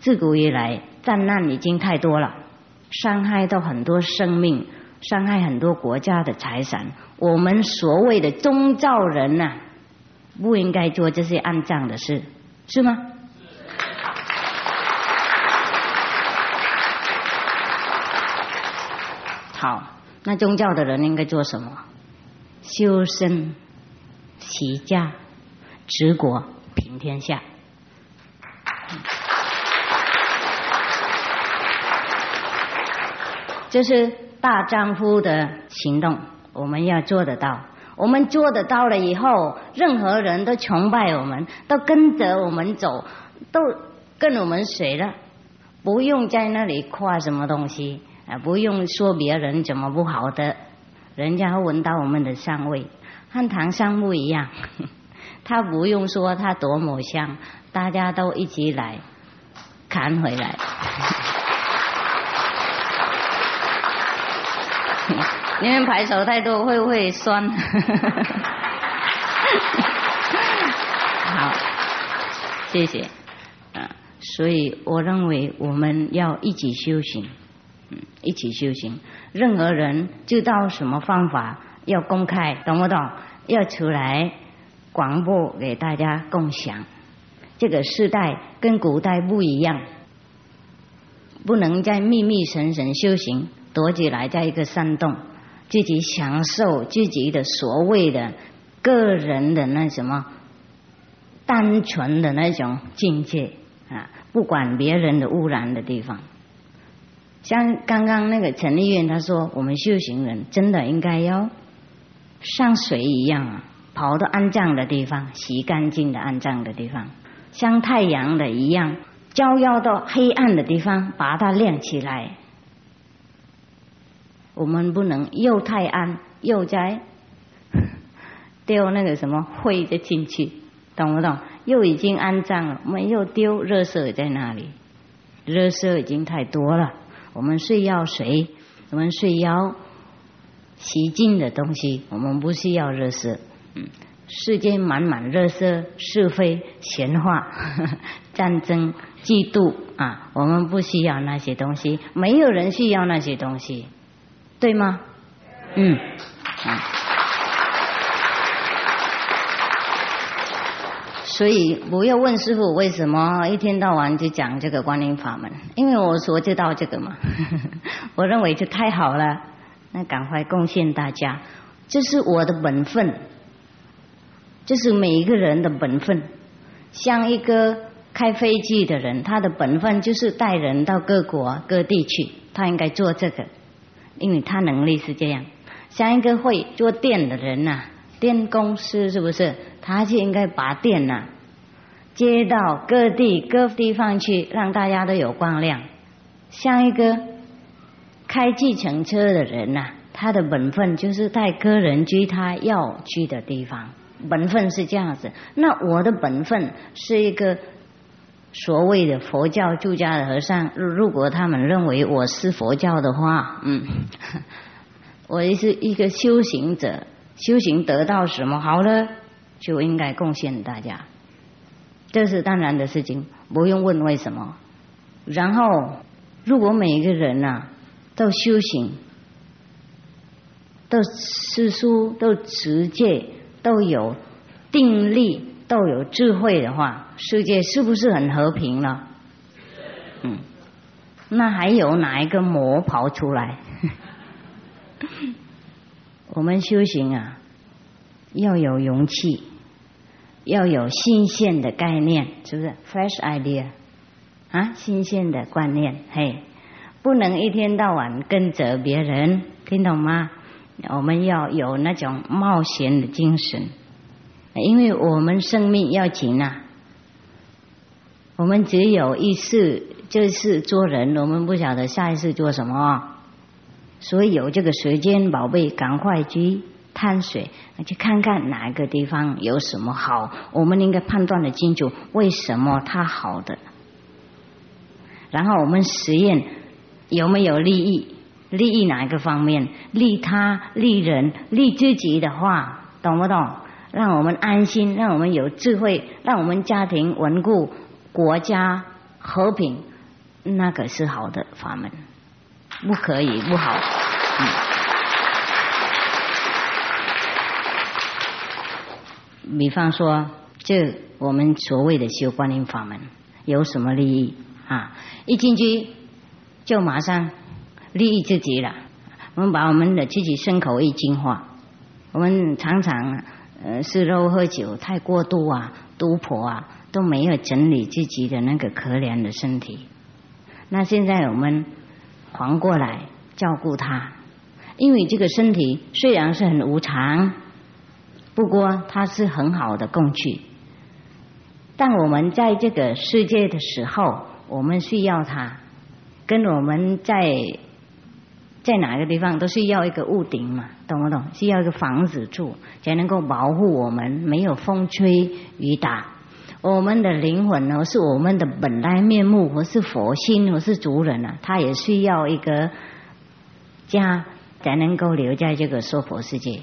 自古以来，战乱已经太多了，伤害到很多生命，伤害很多国家的财产。我们所谓的宗教人呐，不应该做这些肮脏的事，是吗？好，那宗教的人应该做什么？修身、齐家、治国、平天下，这是大丈夫的行动。我们要做得到，我们做得到了以后，任何人都崇拜我们，都跟着我们走，都跟我们学了，不用在那里夸什么东西。啊，不用说别人怎么不好的，人家闻到我们的香味，和唐香木一样，他不用说他多么香，大家都一起来砍回来。你们排手太多会不会酸？好，谢谢。啊，所以我认为我们要一起修行。一起修行，任何人知道什么方法要公开，懂不懂？要出来广播给大家共享。这个时代跟古代不一样，不能再秘密神神修行，躲起来在一个山洞，自己享受自己的所谓的个人的那什么单纯的那种境界啊，不管别人的污染的地方。像刚刚那个陈立院他说，我们修行人真的应该要像水一样啊，跑到安葬的地方，洗干净的安葬的地方，像太阳的一样，照耀到黑暗的地方，把它亮起来。我们不能又太暗，又在 丢那个什么灰的进去，懂不懂？又已经安葬了，我们又丢热色在那里，热色已经太多了。我们是要水，我们是要洗净的东西，我们不需要热色。嗯，世间满满热色，是非、闲话、战争、嫉妒啊，我们不需要那些东西，没有人需要那些东西，对吗？嗯，啊。所以不要问师傅为什么一天到晚就讲这个观音法门，因为我所知道这个嘛，我认为这太好了，那赶快贡献大家，这是我的本分，这是每一个人的本分。像一个开飞机的人，他的本分就是带人到各国各地去，他应该做这个，因为他能力是这样。像一个会做电的人呐。电公司是不是？他就应该把电呐接到各地各地方去，让大家都有光亮。像一个开计程车的人呐，他的本分就是带客人去他要去的地方，本分是这样子。那我的本分是一个所谓的佛教住家的和尚，如果他们认为我是佛教的话，嗯，我是一个修行者。修行得到什么好了，就应该贡献大家，这是当然的事情，不用问为什么。然后，如果每一个人呐都修行，都思书，都持戒，都有定力，都有智慧的话，世界是不是很和平了？嗯，那还有哪一个魔跑出来？我们修行啊，要有勇气，要有新鲜的概念，是不是？Fresh idea 啊，新鲜的观念，嘿，不能一天到晚跟着别人，听懂吗？我们要有那种冒险的精神，因为我们生命要紧啊，我们只有一次，就是做人，我们不晓得下一次做什么。所以有这个时间，宝贝，赶快去碳水，去看看哪一个地方有什么好，我们应该判断的清楚，为什么它好的。然后我们实验有没有利益，利益哪一个方面？利他、利人、利自己的话，懂不懂？让我们安心，让我们有智慧，让我们家庭稳固，国家和平，那个是好的法门。不可以，不好。比方说，这我们所谓的修观音法门有什么利益啊？一进去就马上利益自己了。我们把我们的自己身口意净化。我们常常呃吃肉喝酒太过度啊，赌婆啊都没有整理自己的那个可怜的身体。那现在我们。还过来照顾他，因为这个身体虽然是很无常，不过它是很好的工具。但我们在这个世界的时候，我们需要它，跟我们在在哪个地方都需要一个屋顶嘛，懂不懂？需要一个房子住，才能够保护我们没有风吹雨打。我们的灵魂呢，是我们的本来面目，或是佛心，或是主人啊，他也需要一个家，才能够留在这个娑婆世界。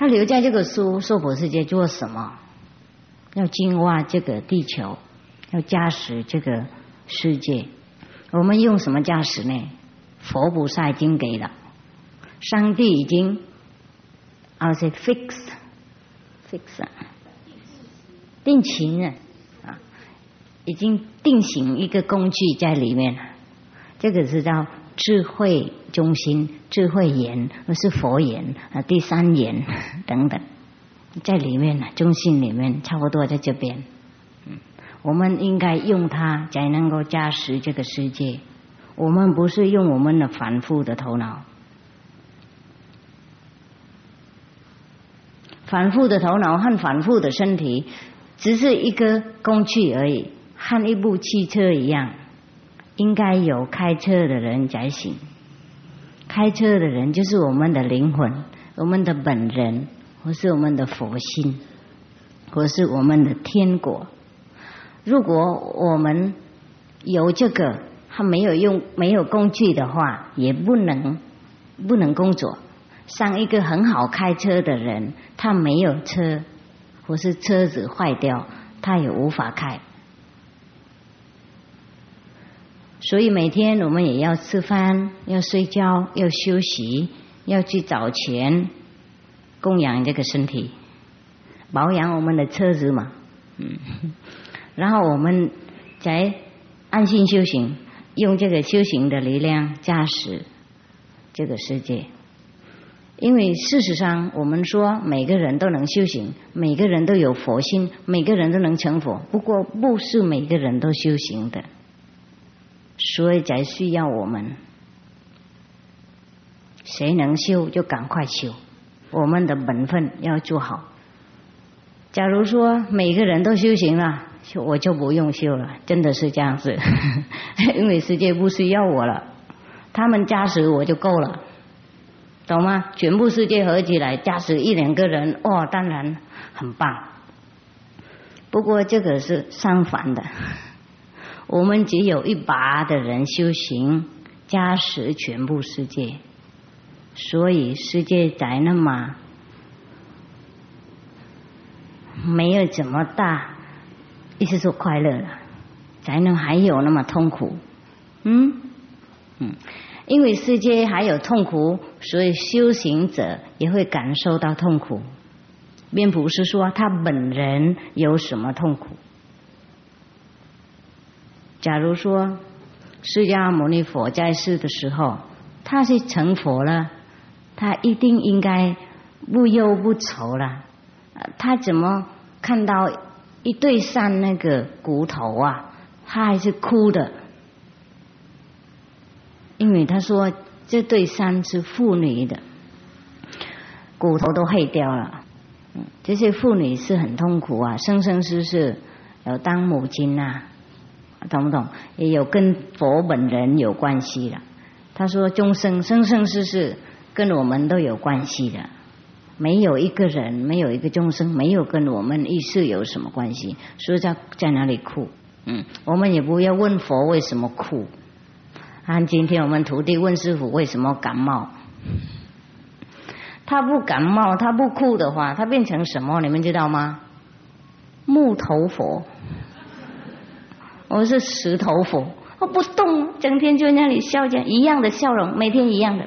他留在这个娑娑婆世界做什么？要净化这个地球，要加持这个世界。我们用什么加持呢？佛菩萨已经给了，上帝已经，I say fix，fix。定情啊，啊，已经定型一个工具在里面了。这个是叫智慧中心、智慧眼，而是佛眼啊，第三眼 等等，在里面呢，中心里面差不多在这边。嗯我们应该用它才能够加持这个世界。我们不是用我们的反复的头脑，反复的头脑和反复的身体，只是一个工具而已，和一部汽车一样。应该有开车的人才行。开车的人就是我们的灵魂，我们的本人，或是我们的佛心，或是我们的天国。如果我们有这个，他没有用没有工具的话，也不能不能工作。像一个很好开车的人，他没有车，或是车子坏掉，他也无法开。所以每天我们也要吃饭，要睡觉，要休息，要去找钱供养这个身体，保养我们的车子嘛。嗯，然后我们再安心修行，用这个修行的力量驾驶这个世界。因为事实上，我们说每个人都能修行，每个人都有佛心，每个人都能成佛。不过，不是每个人都修行的。所以才需要我们，谁能修就赶快修，我们的本分要做好。假如说每个人都修行了，我就不用修了，真的是这样子，因为世界不需要我了，他们加持我就够了，懂吗？全部世界合起来加持一两个人，哦，当然很棒。不过这个是相反的。我们只有一把的人修行，加持全部世界，所以世界才那么没有怎么大，意思说快乐了，才能还有那么痛苦，嗯？嗯，因为世界还有痛苦，所以修行者也会感受到痛苦，并不是说他本人有什么痛苦。假如说释迦牟尼佛在世的时候，他是成佛了，他一定应该不忧不愁了。他怎么看到一对山那个骨头啊，他还是哭的？因为他说这对山是妇女的，骨头都黑掉了。这些妇女是很痛苦啊，生生世世要当母亲呐。懂不懂？也有跟佛本人有关系的。他说：“众生生生世世跟我们都有关系的，没有一个人，没有一个众生，没有跟我们意识有什么关系。所以在在哪里哭？嗯，我们也不要问佛为什么哭。啊，今天我们徒弟问师傅为什么感冒？他不感冒，他不哭的话，他变成什么？你们知道吗？木头佛。”我是石头佛，我不动，整天就在那里笑着，一样的笑容，每天一样的，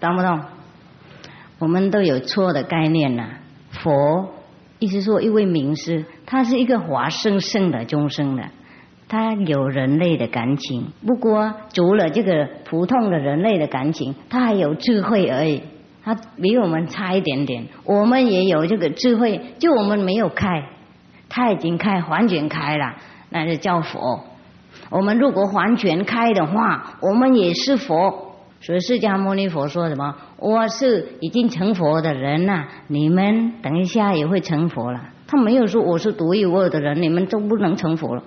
懂不懂？我们都有错的概念呐。佛意思说，一位名师，他是一个华生生的众生的，他有人类的感情，不过除了这个普通的人类的感情，他还有智慧而已。他比我们差一点点，我们也有这个智慧，就我们没有开，他已经开，完全开了，那就叫佛。我们如果完全开的话，我们也是佛。所以释迦牟尼佛说什么？我是已经成佛的人呐，你们等一下也会成佛了。他没有说我是独一无二的人，你们都不能成佛了。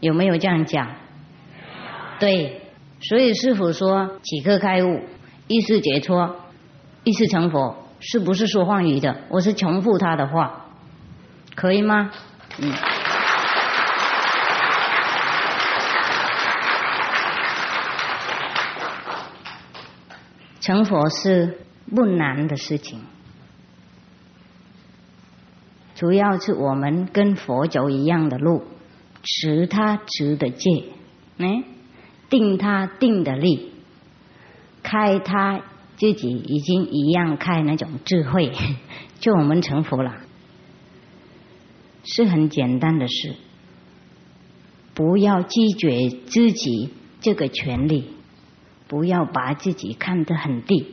有没有这样讲？对，所以师傅说几颗开悟，意识解脱。一世成佛是不是说谎语的？我是重复他的话，可以吗？嗯。成佛是不难的事情，主要是我们跟佛走一样的路，持他持的戒，哎，定他定的力，开他。自己已经一样开那种智慧，就我们成佛了，是很简单的事。不要拒绝自己这个权利，不要把自己看得很低，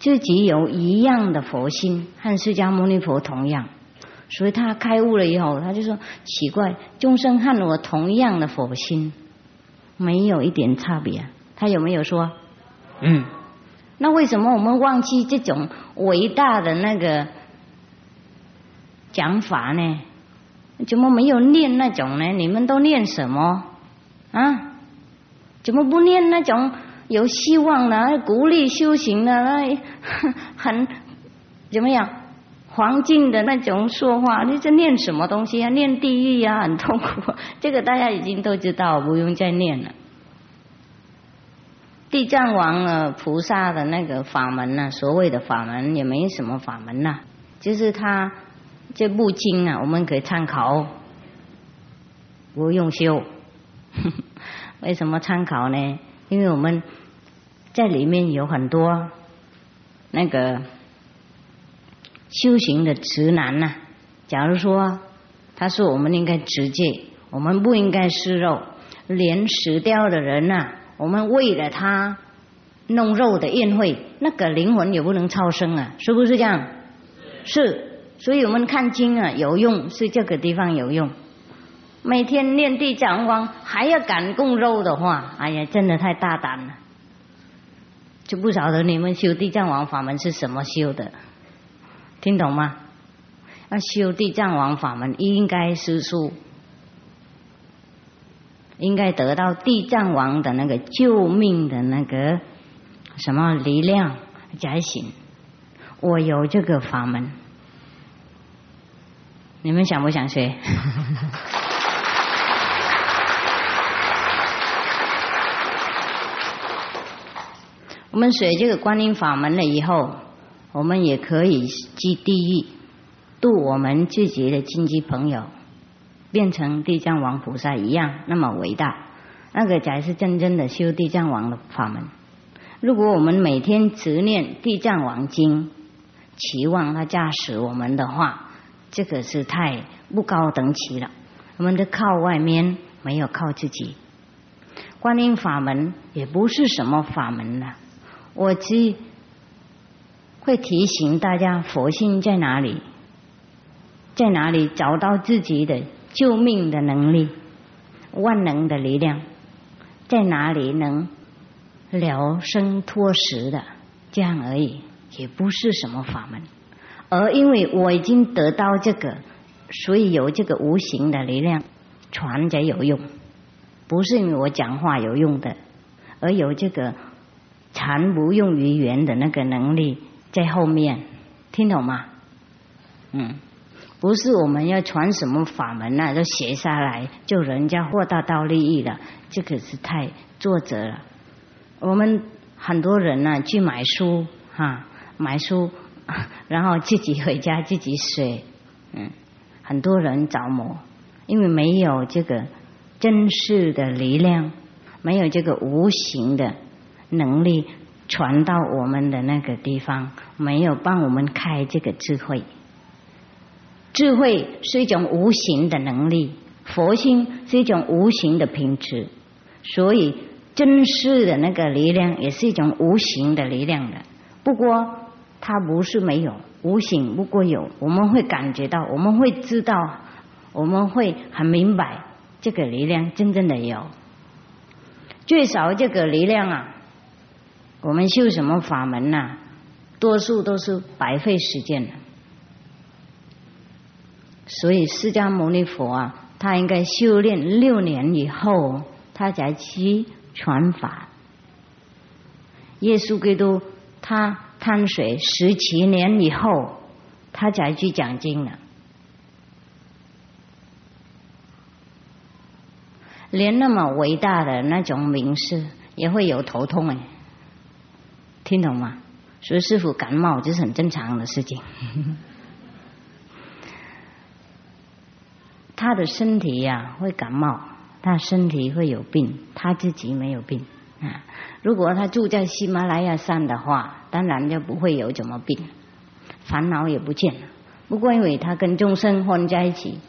自己有一样的佛心，和释迦牟尼佛同样，所以他开悟了以后，他就说奇怪，众生和我同样的佛心，没有一点差别。他有没有说？嗯。那为什么我们忘记这种伟大的那个讲法呢？怎么没有念那种呢？你们都念什么啊？怎么不念那种有希望的、鼓励修行的、那 很怎么样黄金的那种说话？你在念什么东西啊？念地狱啊，很痛苦。这个大家已经都知道，不用再念了。地藏王啊，菩萨的那个法门呢？所谓的法门也没什么法门呐，就是他。这部经啊，我们可以参考，不用修。为什么参考呢？因为我们在里面有很多那个修行的直男呐。假如说他说我们应该直戒，我们不应该吃肉，连死掉的人呐，我们为了他弄肉的宴会，那个灵魂也不能超生啊，是不是这样？是。所以我们看经啊有用，是这个地方有用。每天念地藏王还要敢供肉的话，哎呀，真的太大胆了。就不晓得你们修地藏王法门是什么修的，听懂吗？那修地藏王法门，应该是说，应该得到地藏王的那个救命的那个什么力量才行。我有这个法门。你们想不想学？我们学这个观音法门了以后，我们也可以去地狱，度我们自己的亲戚朋友，变成地藏王菩萨一样那么伟大。那个才是真正的修地藏王的法门。如果我们每天执念地藏王经，期望他驾驶我们的话。这个是太不高等级了，我们都靠外面，没有靠自己。观音法门也不是什么法门了，我只会提醒大家佛性在哪里，在哪里找到自己的救命的能力、万能的力量，在哪里能了生脱死的，这样而已，也不是什么法门。而因为我已经得到这个，所以有这个无形的力量传才有用，不是因为我讲话有用的，而有这个禅不用于言的那个能力在后面，听懂吗？嗯，不是我们要传什么法门啊，就写下来就人家获得到利益了，这个是太作者了。我们很多人呢去买书哈，买书。然后自己回家自己学，嗯，很多人着魔，因为没有这个真实的力量，没有这个无形的能力传到我们的那个地方，没有帮我们开这个智慧。智慧是一种无形的能力，佛心是一种无形的品质，所以真实的那个力量也是一种无形的力量的。不过。它不是没有，无形不过有，我们会感觉到，我们会知道，我们会很明白这个力量真正的有。最少这个力量啊，我们修什么法门呐？多数都是白费时间的。所以释迦牟尼佛啊，他应该修炼六年以后，他才去传法。耶稣基督他。贪水十七年以后，他才去讲经了。连那么伟大的那种名士也会有头痛哎，听懂吗？所以师傅感冒这是很正常的事情。他的身体呀会感冒，他身体会有病，他自己没有病啊。如果他住在喜马拉雅山的话，当然就不会有怎么病，烦恼也不见了。不过因为他跟众生混在一起，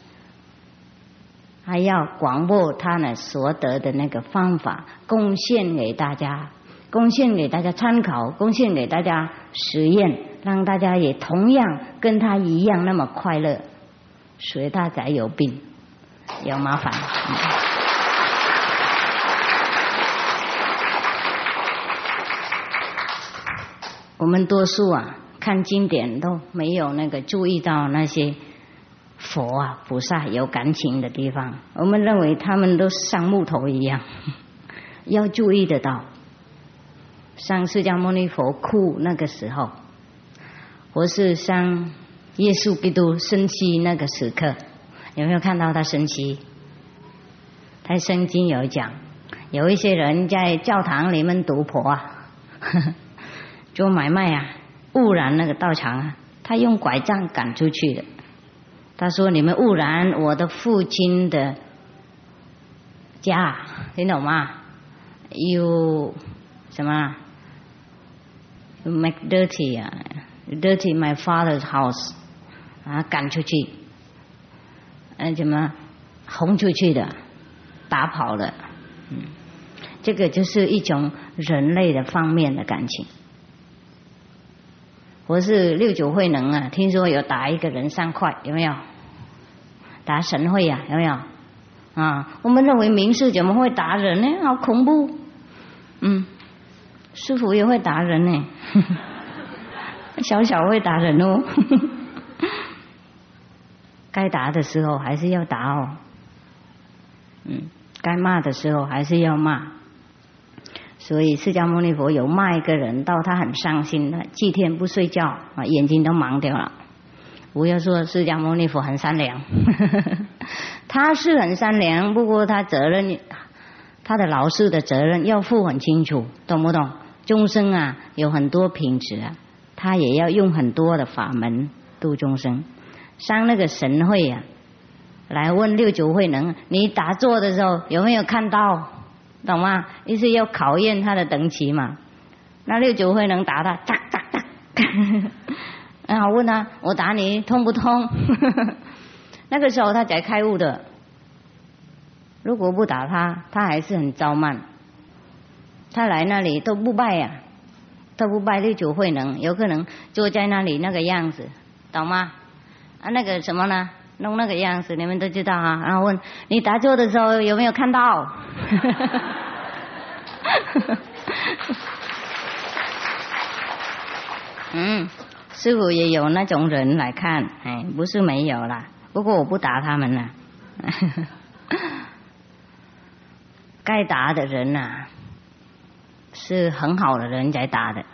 还要广播他呢所得的那个方法，贡献给大家，贡献给大家参考，贡献给大家实验，让大家也同样跟他一样那么快乐，所以他才有病，有麻烦。我们多数啊，看经典都没有那个注意到那些佛啊、菩萨有感情的地方。我们认为他们都像木头一样，要注意得到。像释迦牟尼佛哭那个时候，或是像耶稣基督生气那个时刻，有没有看到他生气？他圣经有讲，有一些人在教堂里面赌博啊。做买卖啊，污染那个道场啊，他用拐杖赶出去的。他说：“你们污染我的父亲的家，听懂吗有什么 make dirty 啊，dirty my father's house 啊，赶出去，嗯，怎么轰出去的，打跑了。嗯，这个就是一种人类的方面的感情。”我是六九慧能啊，听说有打一个人三块，有没有？打神会呀，有没有？啊，我们认为名士怎么会打人呢？好恐怖！嗯，师傅也会打人呢，小小会打人哦。该打的时候还是要打哦，嗯，该骂的时候还是要骂。所以释迦牟尼佛有骂一个人，到他很伤心的，几天不睡觉啊，眼睛都盲掉了。不要说释迦牟尼佛很善良，他是很善良，不过他责任，他的老师的责任要负很清楚，懂不懂？众生啊，有很多品质啊，他也要用很多的法门度众生。上那个神会啊，来问六九慧能，你打坐的时候有没有看到？懂吗？意思要考验他的等级嘛。那六九慧能打他，哒哒哒。然后问他：我打你痛不痛？那个时候他才开悟的。如果不打他，他还是很招慢。他来那里都不拜呀，都不拜六九慧能，有可能坐在那里那个样子，懂吗？啊，那个什么呢？弄那个样子，你们都知道啊。然后问你打坐的时候有没有看到？嗯，师傅也有那种人来看，哎，不是没有啦。不过我不打他们了。该打的人呐，是很好的人在打的，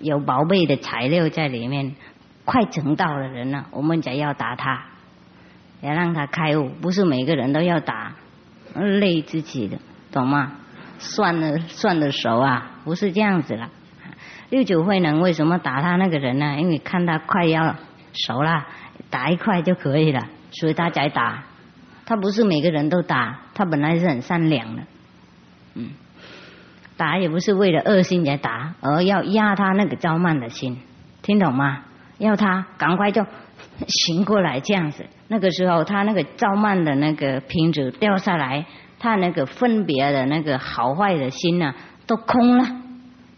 有宝贝的材料在里面。快成道的人呢，我们才要打他，要让他开悟。不是每个人都要打，累自己的，懂吗？算了算的熟啊，不是这样子了。六九慧能为什么打他那个人呢？因为看他快要熟了，打一块就可以了，所以他才打。他不是每个人都打，他本来是很善良的，嗯，打也不是为了恶心才打，而要压他那个骄慢的心，听懂吗？要他赶快就醒过来，这样子。那个时候，他那个造慢的那个瓶子掉下来，他那个分别的那个好坏的心呢，都空了，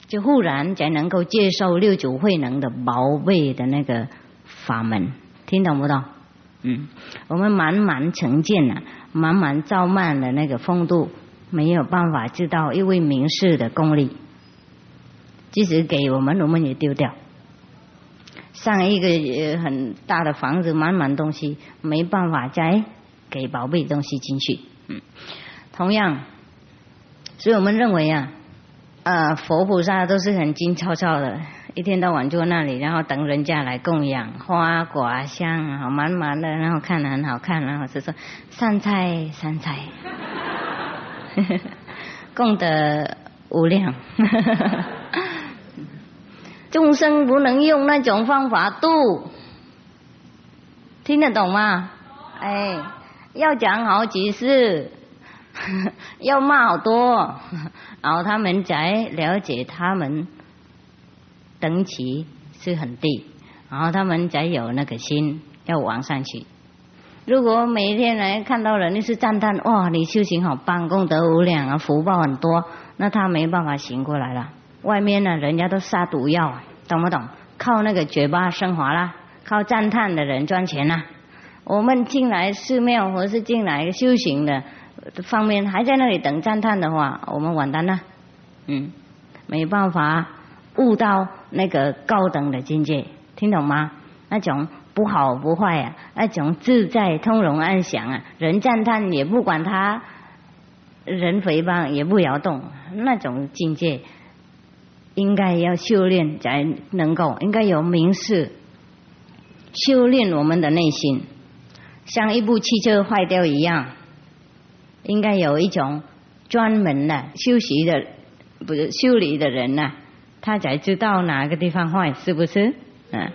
就忽然才能够接受六祖慧能的宝贝的那个法门。听懂不懂？嗯，我们满满成见啊，满满造慢的那个风度，没有办法知道一位名士的功力，即使给我们，我们也丢掉。上一个很大的房子，满满东西，没办法再给宝贝东西进去。嗯，同样，所以我们认为啊，呃佛菩萨都是很精悄悄的，一天到晚坐那里，然后等人家来供养，花果香好满满的，然后看的很好看，然后就说三菜三菜，功德 无量。众生不能用那种方法度，听得懂吗？哎，要讲好几次，要骂好多，然后他们才了解他们等级是很低，然后他们才有那个心要往上去。如果每一天来看到人，就是赞叹哇，你修行好棒，功德无量啊，福报很多，那他没办法醒过来了。外面呢，人家都撒毒药，懂不懂？靠那个嘴巴升华啦，靠赞叹的人赚钱啦。我们进来寺庙或是进来修行的方面，还在那里等赞叹的话，我们完蛋了。嗯，没办法悟到那个高等的境界，听懂吗？那种不好不坏啊，那种自在通融安详啊，人赞叹也不管他，人诽谤也不摇动，那种境界应该要修炼才能够，应该有明示修炼我们的内心，像一部汽车坏掉一样，应该有一种专门的修习的。不是修理的人呐，他才知道哪个地方坏，是不是？嗯，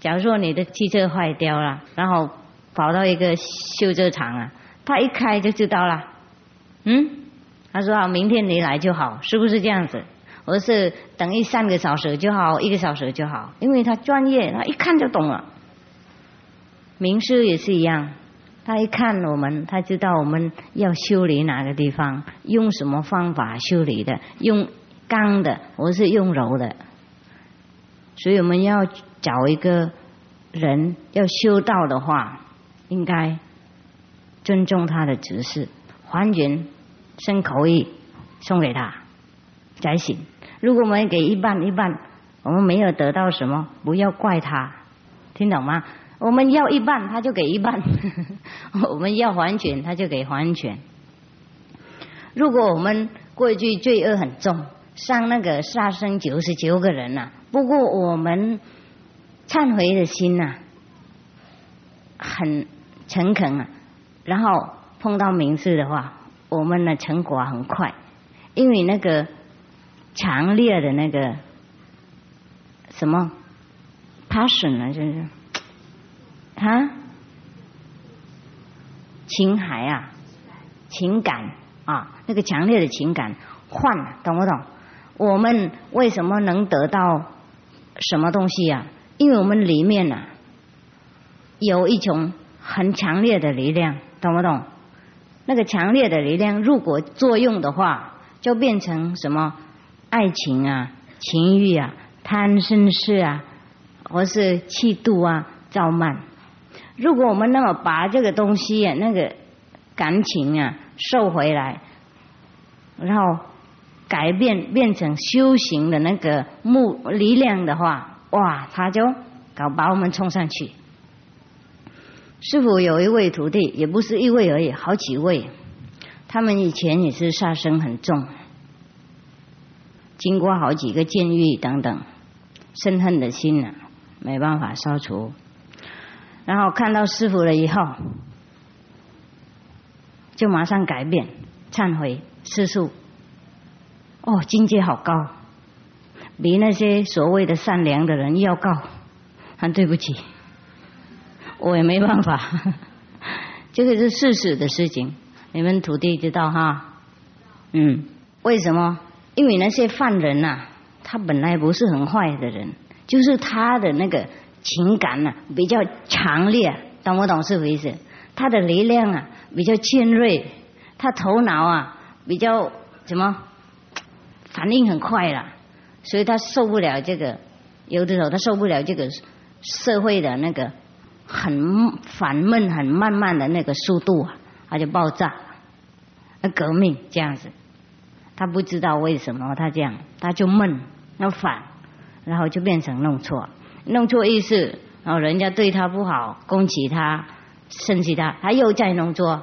假如说你的汽车坏掉了，然后跑到一个修车厂啊，他一开就知道了。嗯，他说啊，明天你来就好，是不是这样子？我是等一三个小时就好，一个小时就好，因为他专业，他一看就懂了。名师也是一样。他一看我们，他知道我们要修理哪个地方，用什么方法修理的，用刚的，我是用柔的，所以我们要找一个人要修道的话，应该尊重他的指示，还原生口意送给他才行。如果我们给一半一半，我们没有得到什么，不要怪他，听懂吗？我们要一半，他就给一半；我们要还全，他就给还全。如果我们过去罪恶很重，伤那个杀生九十九个人呐，不过我们忏悔的心呐很诚恳啊，然后碰到名字的话，我们的成果很快，因为那个强烈的那个什么 passion 啊，就是。啊，情海啊，情感啊，那个强烈的情感换，懂不懂？我们为什么能得到什么东西啊？因为我们里面呢有一种很强烈的力量，懂不懂？那个强烈的力量如果作用的话，就变成什么爱情啊、情欲啊、贪嗔痴啊，或是气度啊、躁慢。如果我们那么把这个东西啊，那个感情啊收回来，然后改变变成修行的那个目力量的话，哇，他就搞把我们冲上去。师傅有一位徒弟，也不是一位而已，好几位，他们以前也是杀生很重，经过好几个监狱等等，深恨的心呢，没办法消除。然后看到师傅了以后，就马上改变、忏悔、吃素。哦，境界好高，比那些所谓的善良的人要高。很对不起，我也没办法，这个是事实的事情，你们徒弟知道哈？嗯，为什么？因为那些犯人呐，他本来不是很坏的人，就是他的那个。情感呢比较强烈，懂不懂是回事？他的力量啊比较尖锐，他头脑啊比较怎么反应很快了，所以他受不了这个，有的时候他受不了这个社会的那个很烦闷、很慢慢的那个速度啊，他就爆炸，革命这样子。他不知道为什么他这样，他就闷，要反，然后就变成弄错。弄错意思，然后人家对他不好，攻击他，生气他，他又在弄错，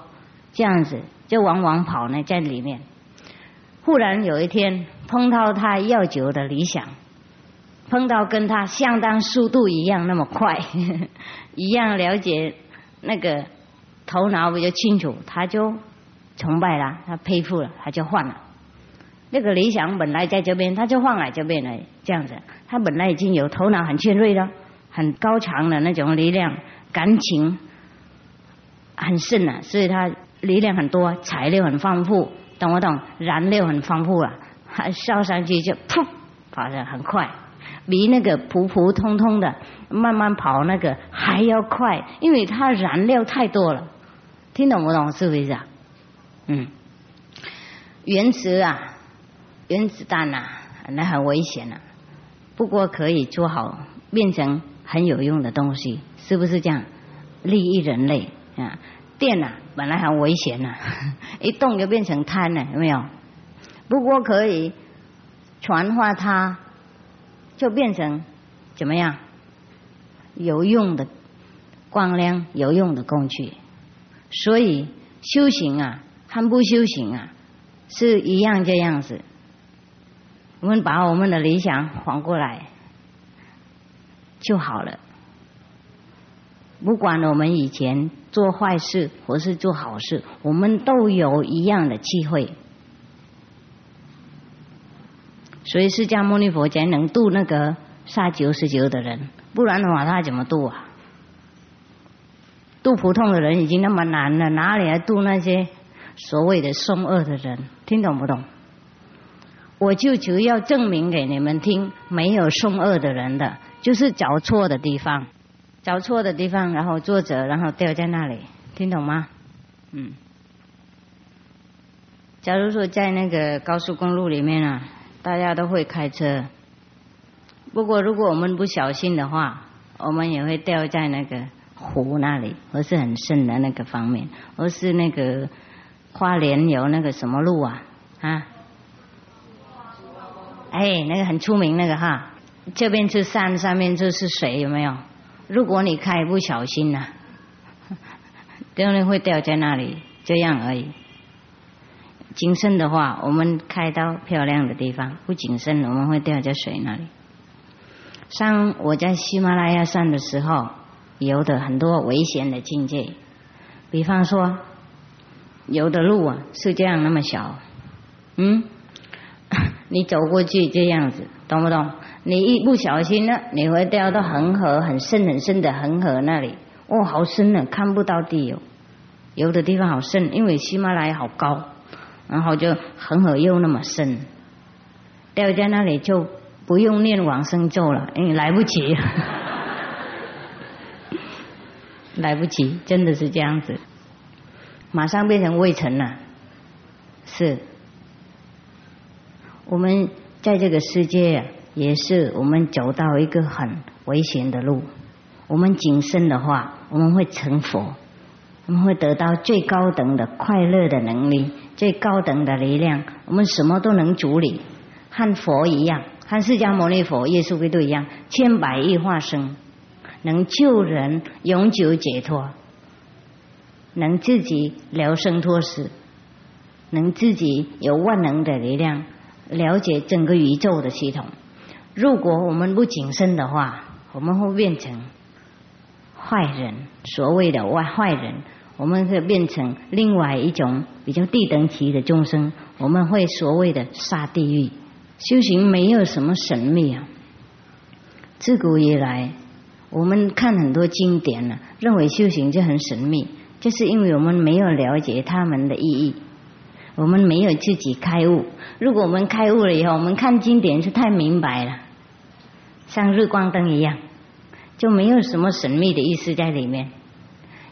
这样子就往往跑呢，在里面。忽然有一天碰到他要酒的理想，碰到跟他相当速度一样那么快，一样了解那个头脑比较清楚，他就崇拜了，他佩服了，他就换了。那个理想本来在这边，他就换来这边了，这样子。他本来已经有头脑很尖锐的、很高强的那种力量，感情很盛了，所以他力量很多，材料很丰富，懂不懂？燃料很丰富了，烧上去就噗，跑得很快，比那个普普通通的慢慢跑那个还要快，因为它燃料太多了。听懂不懂？是不是啊？嗯，原子啊。原子弹呐，那很危险呐。不过可以做好，变成很有用的东西，是不是这样？利益人类啊！电呐，本来很危险呐，一动就变成贪了，有没有？不过可以传化它，就变成怎么样？有用的光亮，有用的工具。所以修行啊，和不修行啊，是一样这样子。我们把我们的理想反过来就好了。不管我们以前做坏事或是做好事，我们都有一样的机会。所以释迦牟尼佛才能度那个杀九十九的人，不然的话他怎么度啊？度普通的人已经那么难了，哪里来度那些所谓的凶恶的人？听懂不懂？我就主要证明给你们听，没有送恶的人的，就是找错的地方，找错的地方，然后坐着，然后掉在那里，听懂吗？嗯。假如说在那个高速公路里面啊，大家都会开车，不过如果我们不小心的话，我们也会掉在那个湖那里，或是很深的那个方面，或是那个花莲有那个什么路啊啊。哎，那个很出名那个哈，这边是山，上面就是水，有没有？如果你开不小心呐，当然会掉在那里，这样而已。谨慎的话，我们开到漂亮的地方；不谨慎，我们会掉在水那里。像我在喜马拉雅山的时候，有的很多危险的境界，比方说，有的路啊是这样那么小，嗯。你走过去这样子，懂不懂？你一不小心呢，你会掉到恒河很深很深的恒河那里。哦，好深呢，看不到地哦。有的地方好深，因为喜马拉雅好高，然后就恒河又那么深，掉在那里就不用念往生咒了，因为来不及，来不及，真的是这样子，马上变成未成了，是。我们在这个世界也是，我们走到一个很危险的路。我们谨慎的话，我们会成佛，我们会得到最高等的快乐的能力，最高等的力量。我们什么都能处理，和佛一样，和释迦牟尼佛、耶稣基督一样，千百亿化身，能救人永久解脱，能自己了生脱死，能自己有万能的力量。了解整个宇宙的系统。如果我们不谨慎的话，我们会变成坏人。所谓的坏坏人，我们会变成另外一种比较低等级的众生。我们会所谓的下地狱。修行没有什么神秘啊。自古以来，我们看很多经典呢，认为修行就很神秘，就是因为我们没有了解他们的意义。我们没有自己开悟。如果我们开悟了以后，我们看经典是太明白了，像日光灯一样，就没有什么神秘的意思在里面，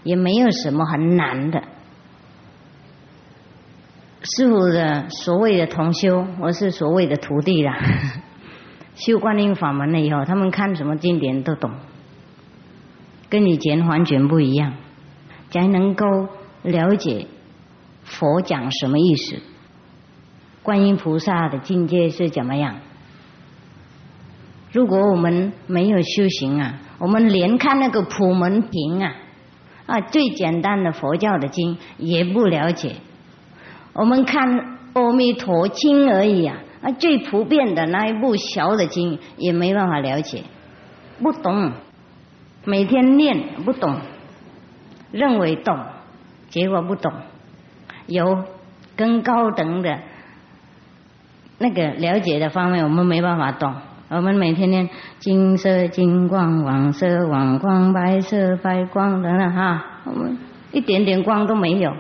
也没有什么很难的。师傅的所谓的同修，或是所谓的徒弟啦，修观音法门了以后，他们看什么经典都懂，跟以前完全不一样，才能够了解。佛讲什么意思？观音菩萨的境界是怎么样？如果我们没有修行啊，我们连看那个普门品啊啊最简单的佛教的经也不了解。我们看阿弥陀经而已啊啊最普遍的那一部小的经也没办法了解，不懂，每天念不懂，认为懂，结果不懂。有更高等的那个了解的方面，我们没办法懂。我们每天念金色金光、黄色黄光、白色白光等等哈，我们一点点光都没有，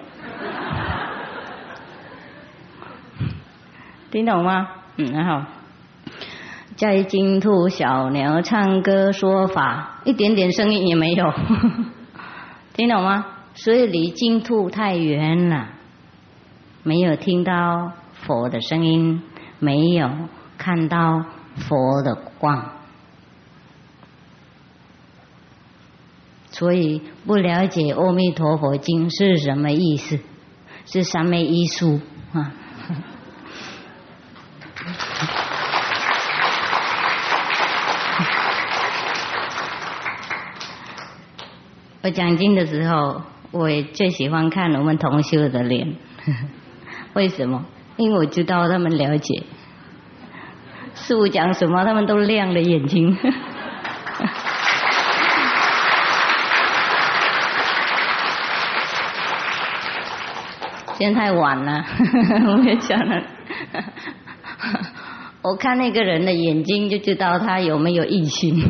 听懂吗？嗯，然后在净土小鸟唱歌说法，一点点声音也没有，听懂吗？所以离净土太远了。没有听到佛的声音，没有看到佛的光，所以不了解《阿弥陀佛经》是什么意思，是三昧一书啊。我讲经的时候，我也最喜欢看我们同修的脸。为什么？因为我知道他们了解，师傅讲什么，他们都亮了眼睛。现在太晚了，我也讲了。我看那个人的眼睛就知道他有没有异心。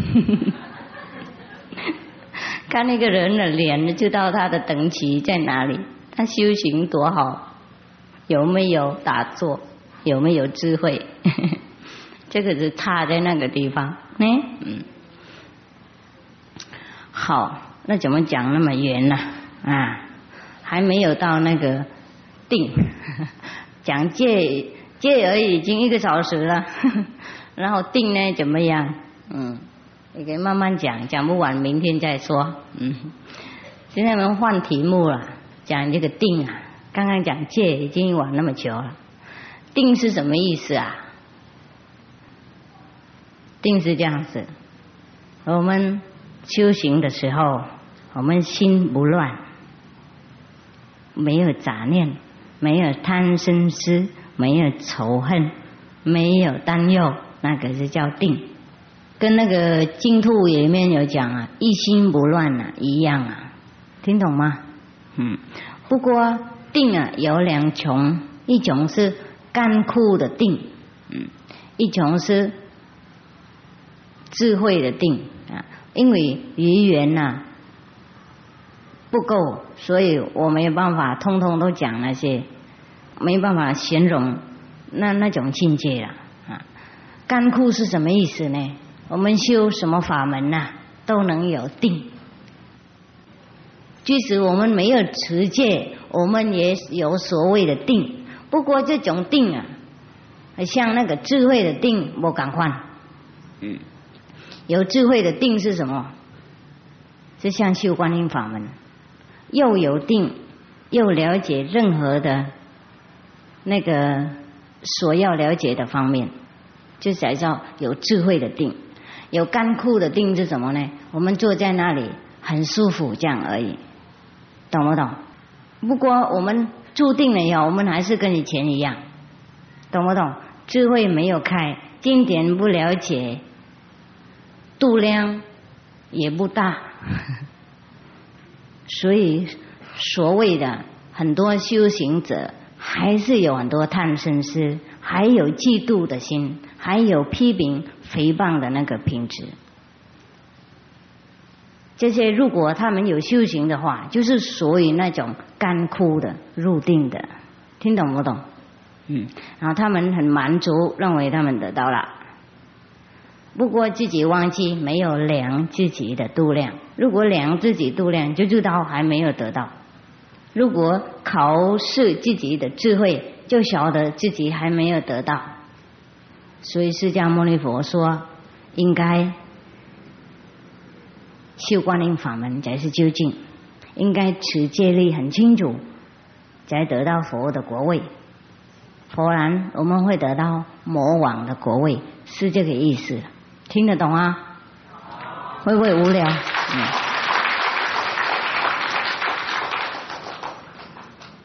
看那个人的脸，就知道他的等级在哪里，他修行多好，有没有打坐，有没有智慧，这个是差在那个地方。呢，嗯，好，那怎么讲那么远呢？啊，还没有到那个定，讲戒戒而已，已经一个小时了，然后定呢怎么样？嗯。你可以慢慢讲，讲不完明天再说。嗯，现在我们换题目了，讲这个定啊。刚刚讲戒已经玩那么久了，定是什么意思啊？定是这样子，我们修行的时候，我们心不乱，没有杂念，没有贪嗔痴，没有仇恨，没有担忧，那个是叫定。跟那个净土里面有讲啊，一心不乱啊，一样啊，听懂吗？嗯，不过定啊有两种，一种是干枯的定，嗯，一种是智慧的定啊。因为语言呐不够，所以我没有办法通通都讲那些，没办法形容那那种境界了啊。干枯是什么意思呢？我们修什么法门呐，都能有定。即使我们没有持戒，我们也有所谓的定。不过这种定啊，像那个智慧的定，我敢换。嗯，有智慧的定是什么？是像修观音法门，又有定，又了解任何的那个所要了解的方面，就才叫有智慧的定。有干枯的定是什么呢？我们坐在那里很舒服，这样而已，懂不懂？不过我们注定了呀，我们还是跟以前一样，懂不懂？智慧没有开，经典不了解，度量也不大，所以所谓的很多修行者，还是有很多贪嗔痴，还有嫉妒的心，还有批评。诽谤的那个品质，这些如果他们有修行的话，就是属于那种干枯的入定的，听懂不懂？嗯，然后他们很满足，认为他们得到了，不过自己忘记没有量自己的度量。如果量自己度量，就知道还没有得到；如果考试自己的智慧，就晓得自己还没有得到。所以释迦牟尼佛说，应该修观音法门才是究竟，应该持戒律很清楚，才得到佛的国位。不然我们会得到魔王的国位，是这个意思。听得懂啊？会不会无聊？嗯。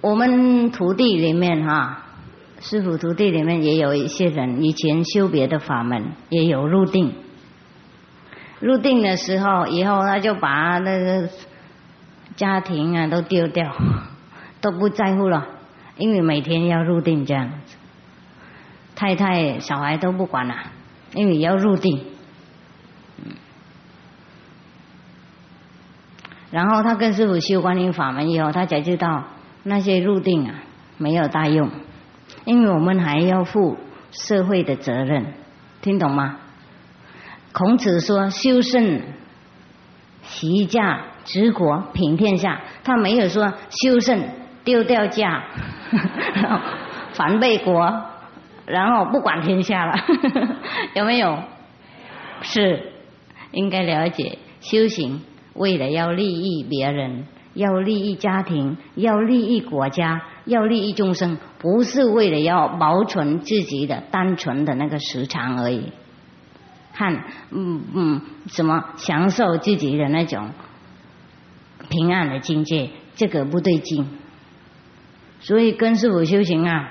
我们徒弟里面哈。师傅徒弟里面也有一些人，以前修别的法门，也有入定。入定的时候，以后他就把那个家庭啊都丢掉，都不在乎了，因为每天要入定这样子。太太、小孩都不管了，因为要入定。然后他跟师傅修观音法门以后，他才知道那些入定啊没有大用。因为我们还要负社会的责任，听懂吗？孔子说：“修身齐家治国平天下。”他没有说修身丢掉家，反背国，然后不管天下了，有没有？是，应该了解修行，为了要利益别人，要利益家庭，要利益国家，要利益众生，不是为了要保存自己的单纯的那个时长而已。看，嗯嗯，什么享受自己的那种平安的境界，这个不对劲。所以跟师傅修行啊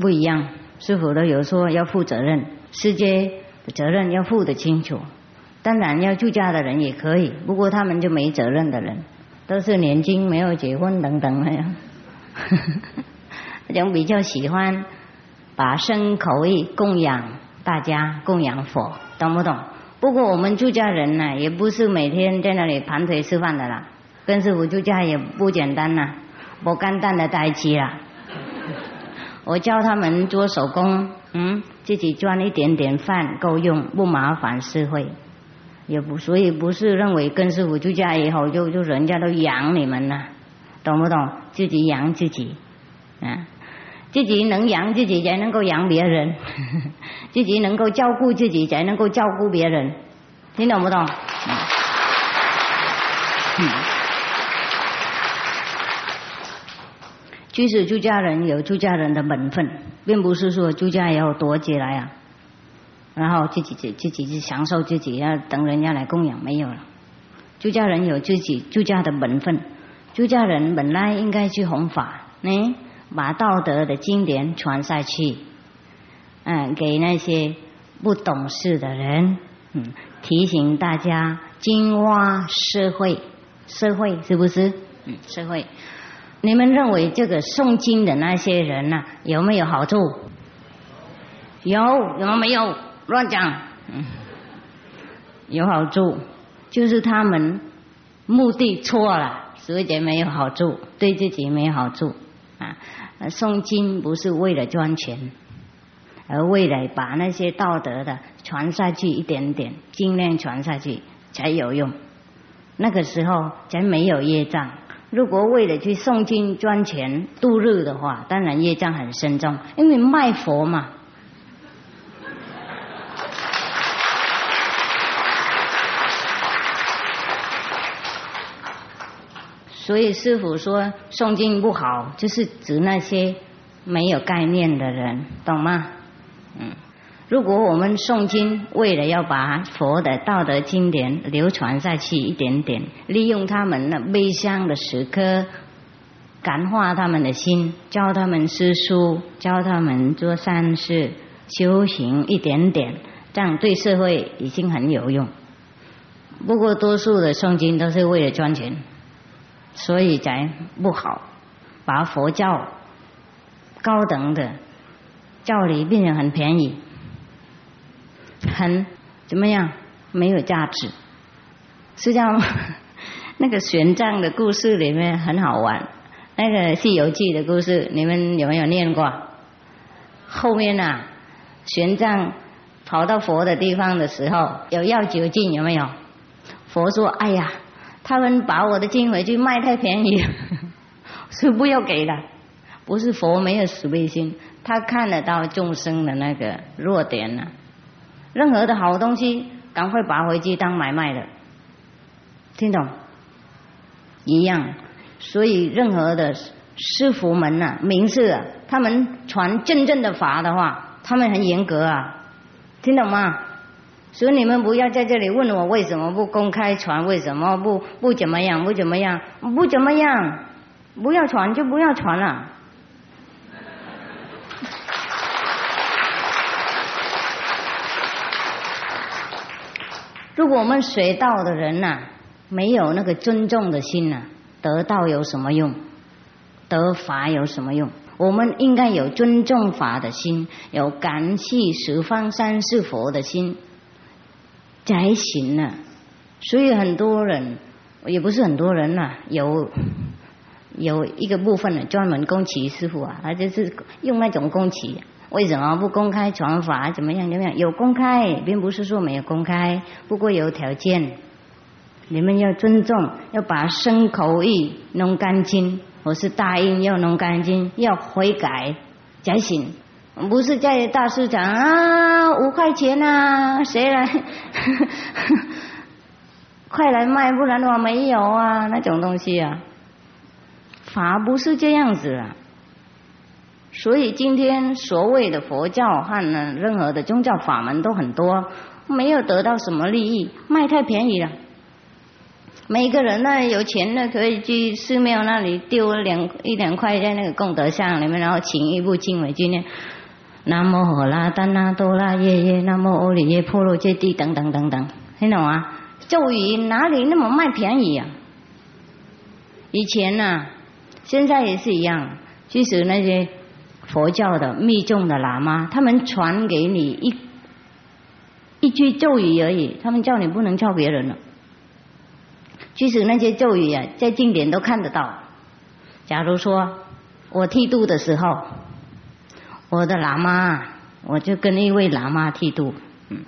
不一样，师傅都有说要负责任，世界的责任要负得清楚。当然要出家的人也可以，不过他们就没责任的人，都是年轻没有结婚等等那样，那种比较喜欢把身口意供养大家，供养佛，懂不懂？不过我们出家人呢，也不是每天在那里盘腿吃饭的啦，跟师傅出家也不简单呐。不干蛋的代机啦，我教他们做手工，嗯，自己赚一点点饭够用，不麻烦社会，也不所以不是认为跟师傅出家以后就就人家都养你们了，懂不懂？自己养自己，啊，自己能养自己才能够养别人，自己能够照顾自己才能够照顾别人，听懂不懂？嗯。即使出家人有出家人的本分，并不是说出家以后躲起来啊，然后自己自自己去享受自己，要等人家来供养，没有了。出家人有自己出家的本分，出家人本来应该去弘法，呢，把道德的经典传下去，嗯，给那些不懂事的人，嗯，提醒大家金蛙社会，社会是不是？嗯，社会。你们认为这个诵经的那些人呢，有没有好处？有，有没有？乱讲。嗯，有好处，就是他们目的错了，所以没有好处，对自己没有好处啊。诵经不是为了赚钱，而为了把那些道德的传下去一点点，尽量传下去才有用。那个时候才没有业障。如果为了去诵经赚钱度日的话，当然业障很深重，因为卖佛嘛。所以师傅说诵经不好，就是指那些没有概念的人，懂吗？嗯。如果我们诵经，为了要把佛的道德经典流传下去一点点，利用他们那悲伤的时刻，感化他们的心，教他们诗书，教他们做善事，修行一点点，这样对社会已经很有用。不过多数的诵经都是为了赚钱，所以才不好，把佛教高等的教理变成很便宜。很怎么样？没有价值。是这样吗？那个玄奘的故事里面很好玩。那个《西游记》的故事，你们有没有念过？后面啊，玄奘跑到佛的地方的时候，有要酒劲有没有？佛说：“哎呀，他们把我的经回去卖太便宜，是不要给了。”不是佛没有慈悲心，他看得到众生的那个弱点呢。任何的好东西，赶快拔回去当买卖的，听懂？一样，所以任何的师傅们呐、名士啊，他们传真正的法的话，他们很严格啊，听懂吗？所以你们不要在这里问我为什么不公开传，为什么不不怎么样，不怎么样，不怎么样，不要传就不要传了。如果我们学道的人呐，没有那个尊重的心呐，得道有什么用？得法有什么用？我们应该有尊重法的心，有感谢十方三世佛的心才行呢。所以很多人，也不是很多人呐，有有一个部分呢，专门供起师傅啊，他就是用那种供起。为什么不公开传法？怎么样？怎么样？有公开，并不是说没有公开，不过有条件。你们要尊重，要把身口意弄干净。我是答应要弄干净，要悔改，才行，不是在大市场啊，五块钱啊，谁来？快来卖，不然的话没有啊，那种东西啊，法不是这样子啊。所以今天所谓的佛教和任何的宗教法门都很多，没有得到什么利益，卖太便宜了。每个人呢有钱的可以去寺庙那里丢两一两块在那个功德箱里面，然后请一部经文，今天南无荷拉丹那多啦耶耶，南无阿里耶婆罗揭谛等等等等，听懂吗？咒语哪里那么卖便宜啊？以前呢，现在也是一样，即使那些佛教的密宗的喇嘛，他们传给你一一句咒语而已，他们叫你不能叫别人了。即使那些咒语啊，在经典都看得到。假如说我剃度的时候，我的喇嘛，我就跟一位喇嘛剃度，嗯，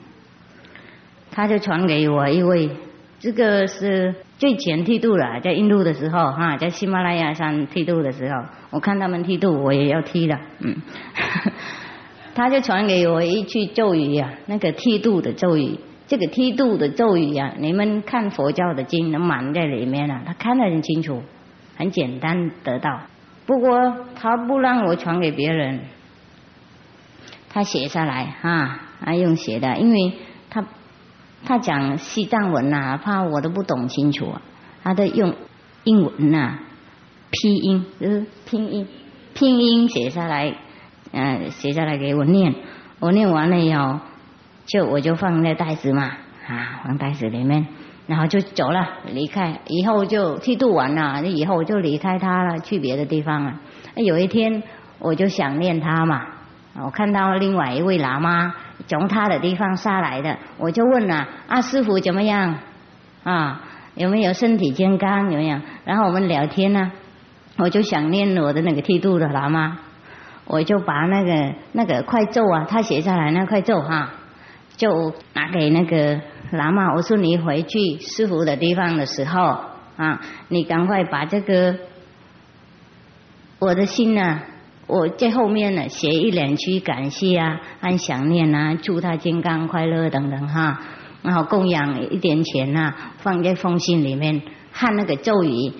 他就传给我一位，这个是最前剃度了，在印度的时候哈，在喜马拉雅山剃度的时候，我看他们剃度，我也要剃了，嗯，他就传给我一句咒语呀，那个剃度的咒语。这个剃度的咒语啊，你们看佛教的经能满在里面了，他看得很清楚，很简单得到。不过他不让我传给别人，他写下来啊，他用写的，因为他他讲西藏文呐，怕我都不懂清楚，啊他都用英文呐，拼音就是拼音拼音写下来，嗯，写下来给我念，我念完了以后。就我就放那袋子嘛，啊，放袋子里面，然后就走了，离开。以后就剃度完了，以后我就离开他了，去别的地方了。有一天我就想念他嘛，我看到另外一位喇嘛从他的地方下来的，我就问了：啊，师傅怎么样？啊，有没有身体健康？有没有？然后我们聊天呢，我就想念我的那个剃度的喇嘛，我就把那个那个快咒啊，他写下来那快咒哈。就拿给那个喇嘛，我说你回去师傅的地方的时候啊，你赶快把这个我的心呢，我在后面呢写一两句感谢啊，按想念啊，祝他健康快乐等等哈，然后供养一点钱呐，放在封信里面，和那个咒语，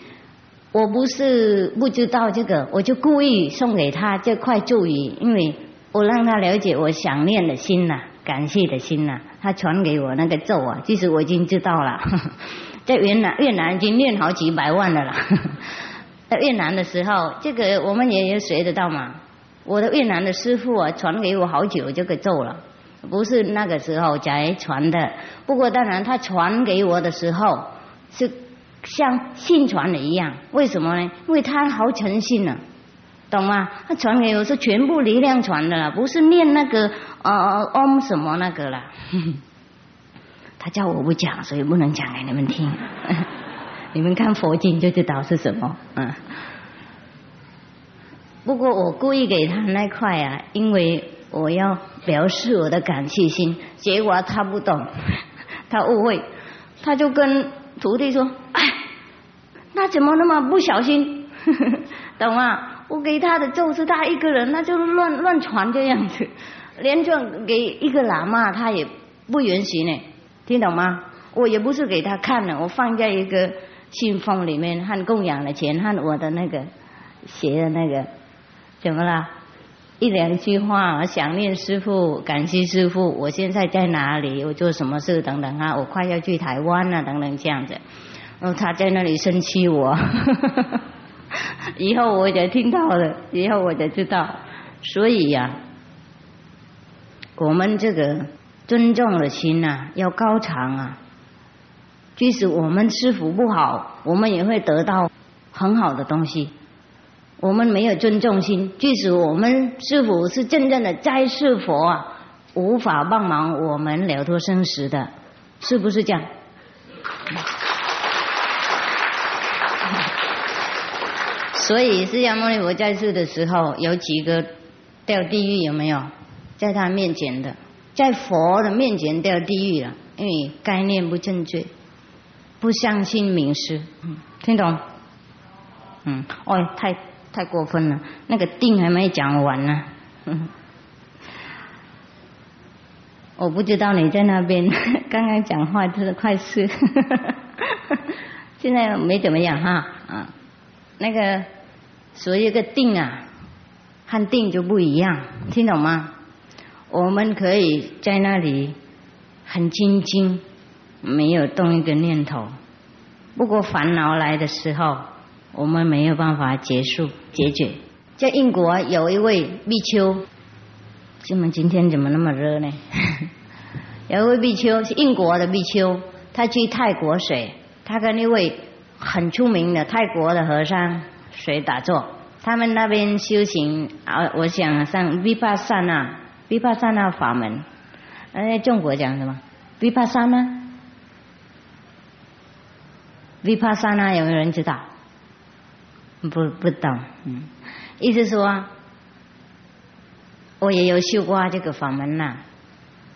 我不是不知道这个，我就故意送给他这块咒语，因为我让他了解我想念的心呐。感谢的心呐，他传给我那个咒啊，其实我已经知道了，在越南越南已经念好几百万了啦。在越南的时候，这个我们也有学得到嘛。我的越南的师傅啊，传给我好久就给揍了，不是那个时候才传的。不过当然，他传给我的时候是像信传的一样，为什么呢？因为他好诚信呢。懂吗？他传给我是全部力量传的了，不是念那个呃嗡什么那个了。他叫我不讲，所以不能讲给你们听。你们看佛经就知道是什么。嗯。不过我故意给他那块啊，因为我要表示我的感谢心。结果他不懂，他误会，他就跟徒弟说：“哎，那怎么那么不小心？懂吗？”我给他的就是他一个人，那就乱乱传这样子，连传给一个喇嘛他也不允许呢，听懂吗？我也不是给他看的，我放在一个信封里面，和供养的钱和我的那个写的那个怎么了？一两句话，想念师傅，感谢师傅，我现在在哪里？我做什么事？等等啊，我快要去台湾了，等等这样子。然后他在那里生气我。以后我就听到了，以后我就知道，所以呀，我们这个尊重的心呐，要高长啊。即使我们师傅不好，我们也会得到很好的东西。我们没有尊重心，即使我们师傅是真正的在世佛啊，无法帮忙我们了脱生死的，是不是这样？所以释迦牟尼佛在世的时候，有几个掉地狱有没有？在他面前的，在佛的面前掉地狱了，因为概念不正确，不相信名师，嗯，听懂？嗯，哦，太太过分了，那个定还没讲完呢，我不知道你在那边 刚刚讲话真的快死，现在没怎么样哈。啊，那个所以个定啊，和定就不一样，听懂吗？我们可以在那里很静静，没有动一个念头。不过烦恼来的时候，我们没有办法结束解决。在英国有一位比丘。怎么今天怎么那么热呢？有一位比丘是英国的比丘，他去泰国水，他跟一位很出名的泰国的和尚水打坐。他们那边修行啊，我想上 vipassana vipassana 法门。哎，中国讲什么 Vipassana 有没有人知道？不不懂，嗯，意思说。我也有修过这个法门呐，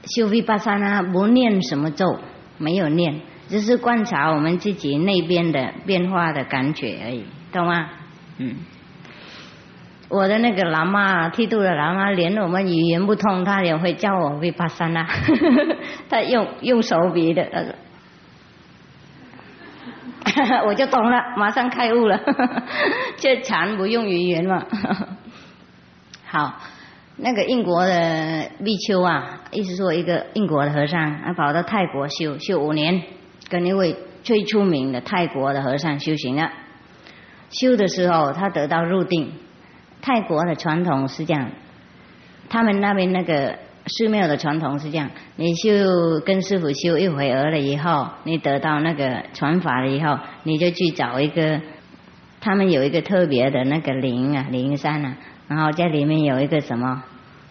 修维巴萨呢不念什么咒，没有念，只是观察我们自己那边的变化的感觉而已，懂吗？嗯，我的那个喇嘛，剃度的喇嘛，连我们语言不通，他也会叫我维巴萨那，他用用手比的，我就懂了，马上开悟了，这禅不用语言嘛，好。那个英国的比丘啊，意思说一个英国的和尚，他跑到泰国修修五年，跟一位最出名的泰国的和尚修行了。修的时候，他得到入定。泰国的传统是这样，他们那边那个寺庙的传统是这样：你修跟师傅修一会儿了以后，你得到那个传法了以后，你就去找一个，他们有一个特别的那个灵啊灵山啊，然后在里面有一个什么？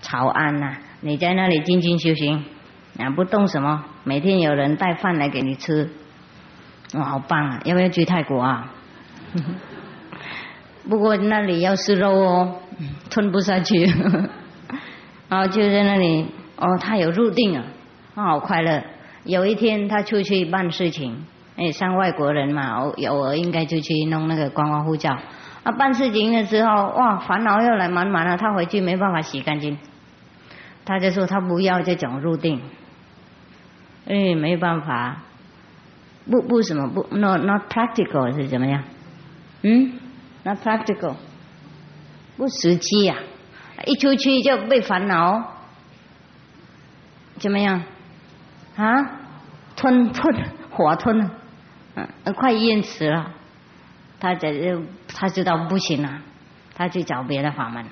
朝安呐，你在那里静静修行，啊，不动什么，每天有人带饭来给你吃，哇，好棒啊！要不要去泰国啊？不过那里要吃肉哦，吞不下去。然后就在那里，哦，他有入定啊，他好快乐。有一天他出去办事情，哎，像外国人嘛，偶偶尔应该就去弄那个观光护照。啊，办事情的时候，哇，烦恼又来满满了，他回去没办法洗干净。他就说他不要这种入定，哎，没办法，不不什么不，not not practical 是怎么样？嗯，not practical，不实际呀，一出去就被烦恼，怎么样？啊，吞吞 火吞，嗯，快淹死了，他这他知道不行了，他去找别的法门。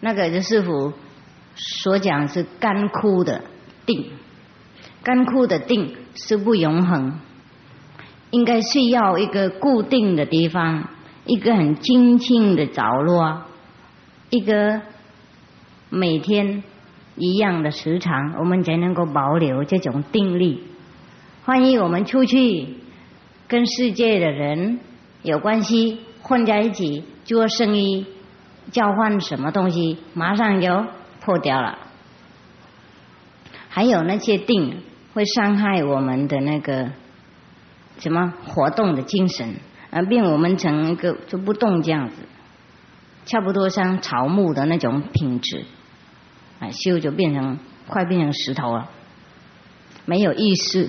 那个就师傅所讲是干枯的定，干枯的定是不永恒，应该是要一个固定的地方，一个很清静的角落，一个每天一样的时长，我们才能够保留这种定力。万一我们出去跟世界的人有关系，混在一起做生意。交换什么东西，马上就破掉了。还有那些定会伤害我们的那个什么活动的精神，而变我们成一个就不动这样子，差不多像草木的那种品质，啊，修就变成快变成石头了，没有意识，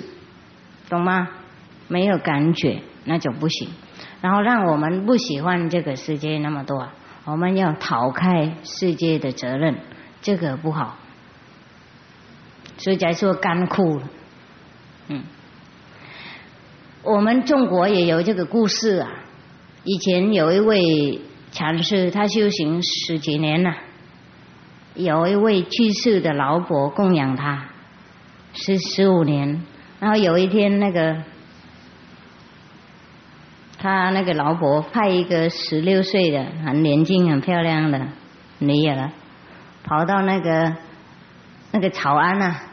懂吗？没有感觉，那就不行。然后让我们不喜欢这个世界那么多。我们要逃开世界的责任，这个不好，所以才说干枯。嗯，我们中国也有这个故事啊。以前有一位禅师，他修行十几年了，有一位去世的老伯供养他十十五年，然后有一天那个。他那个老婆派一个十六岁的很年轻很漂亮的女儿，跑到那个那个草庵啊，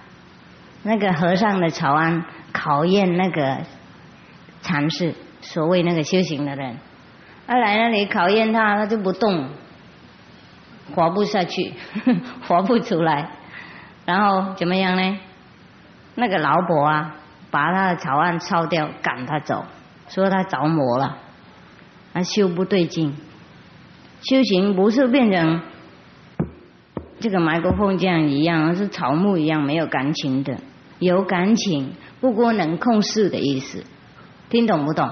那个和尚的草庵考验那个禅师，所谓那个修行的人，他来那里考验他，他就不动，活不下去，活不出来，然后怎么样呢？那个老伯啊，把他的草案烧掉，赶他走。说他着魔了，他修不对劲，修行不是变成这个麦克风这样一样，而是草木一样没有感情的，有感情不过能控制的意思，听懂不懂？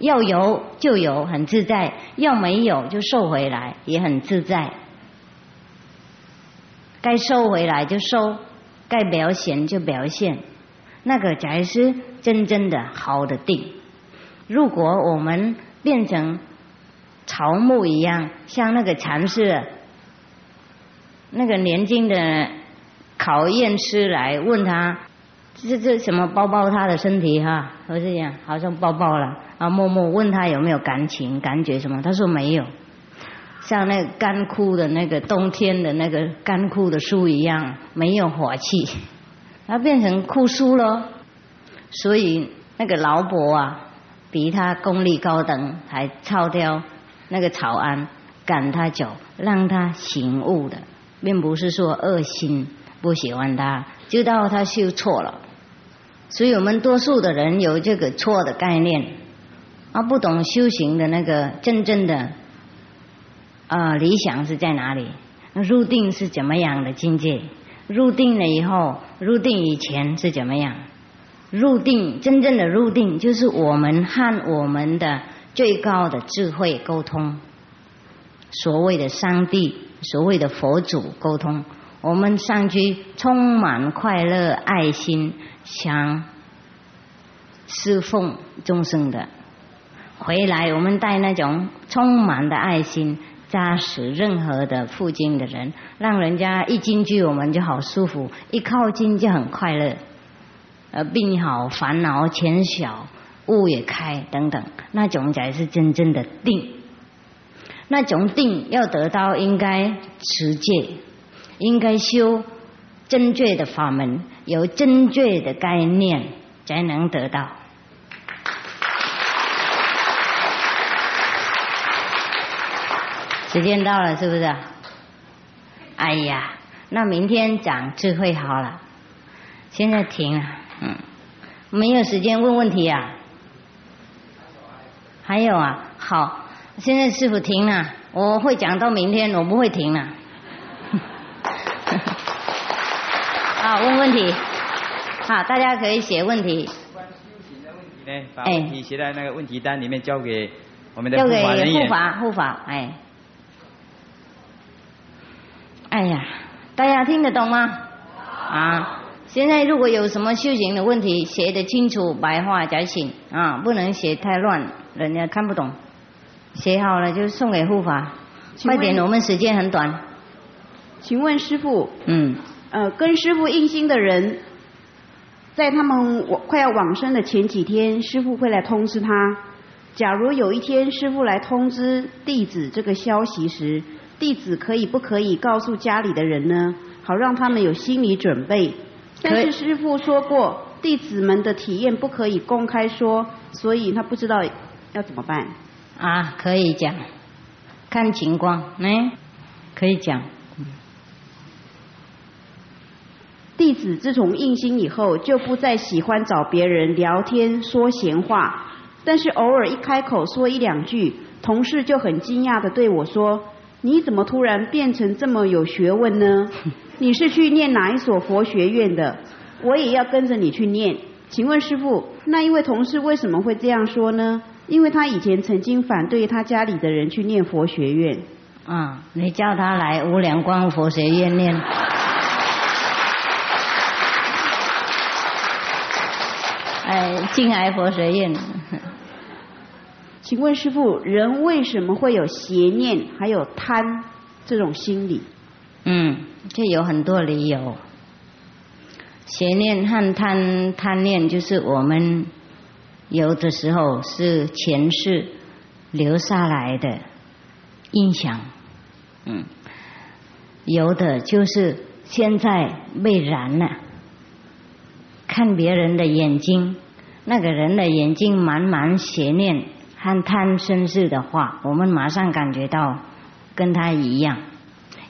要有就有，很自在；要没有就收回来，也很自在。该收回来就收，该表现就表现，那个才是真正的好的定。如果我们变成草木一样，像那个禅师，那个年轻的考验师来问他，这这什么包包他的身体哈？我是讲好像抱抱了。啊，默默问他有没有感情、感觉什么？他说没有，像那个干枯的那个冬天的那个干枯的树一样，没有火气，他变成枯树了。所以那个老伯啊，比他功力高等，还抄掉那个草庵，赶他走，让他醒悟的，并不是说恶心不喜欢他，知道他修错了。所以我们多数的人有这个错的概念。啊，不懂修行的那个真正的啊理想是在哪里？入定是怎么样的境界？入定了以后，入定以前是怎么样？入定真正的入定，就是我们和我们的最高的智慧沟通，所谓的上帝，所谓的佛祖沟通，我们上去充满快乐爱心，想侍奉众生的。回来，我们带那种充满的爱心，扎实任何的附近的人，让人家一进去我们就好舒服，一靠近就很快乐。呃，病好，烦恼减小，悟也开等等，那种才是真正的定。那种定要得到，应该持戒，应该修正确的法门，有正确的概念，才能得到。时间到了，是不是？哎呀，那明天讲智慧好了。现在停了，嗯，没有时间问问题啊。还有啊，好，现在师傅停了，我会讲到明天，我不会停了。好，问问题，好，大家可以写问题。关修行的问题呢，把问题写在那个问题单里面，交给我们的护法人员。护法，护法，哎。哎呀，大家听得懂吗？啊，现在如果有什么修行的问题，写的清楚，白话才行啊，不能写太乱，人家看不懂。写好了就送给护法，快点，我们时间很短。请问师傅，嗯，呃，跟师傅印心的人，在他们快要往生的前几天，师傅会来通知他。假如有一天师傅来通知弟子这个消息时，弟子可以不可以告诉家里的人呢？好让他们有心理准备。但是师傅说过，弟子们的体验不可以公开说，所以他不知道要怎么办。啊，可以讲，看情况，嗯，可以讲。弟子自从印心以后，就不再喜欢找别人聊天说闲话，但是偶尔一开口说一两句，同事就很惊讶的对我说。你怎么突然变成这么有学问呢？你是去念哪一所佛学院的？我也要跟着你去念。请问师傅，那一位同事为什么会这样说呢？因为他以前曾经反对他家里的人去念佛学院。啊，你叫他来无量光佛学院念。哎，敬爱佛学院。请问师傅，人为什么会有邪念，还有贪这种心理？嗯，这有很多理由。邪念和贪贪念，就是我们有的时候是前世留下来的印象。嗯，有的就是现在被燃了，看别人的眼睛，那个人的眼睛满满邪念。和贪生事的话，我们马上感觉到跟他一样。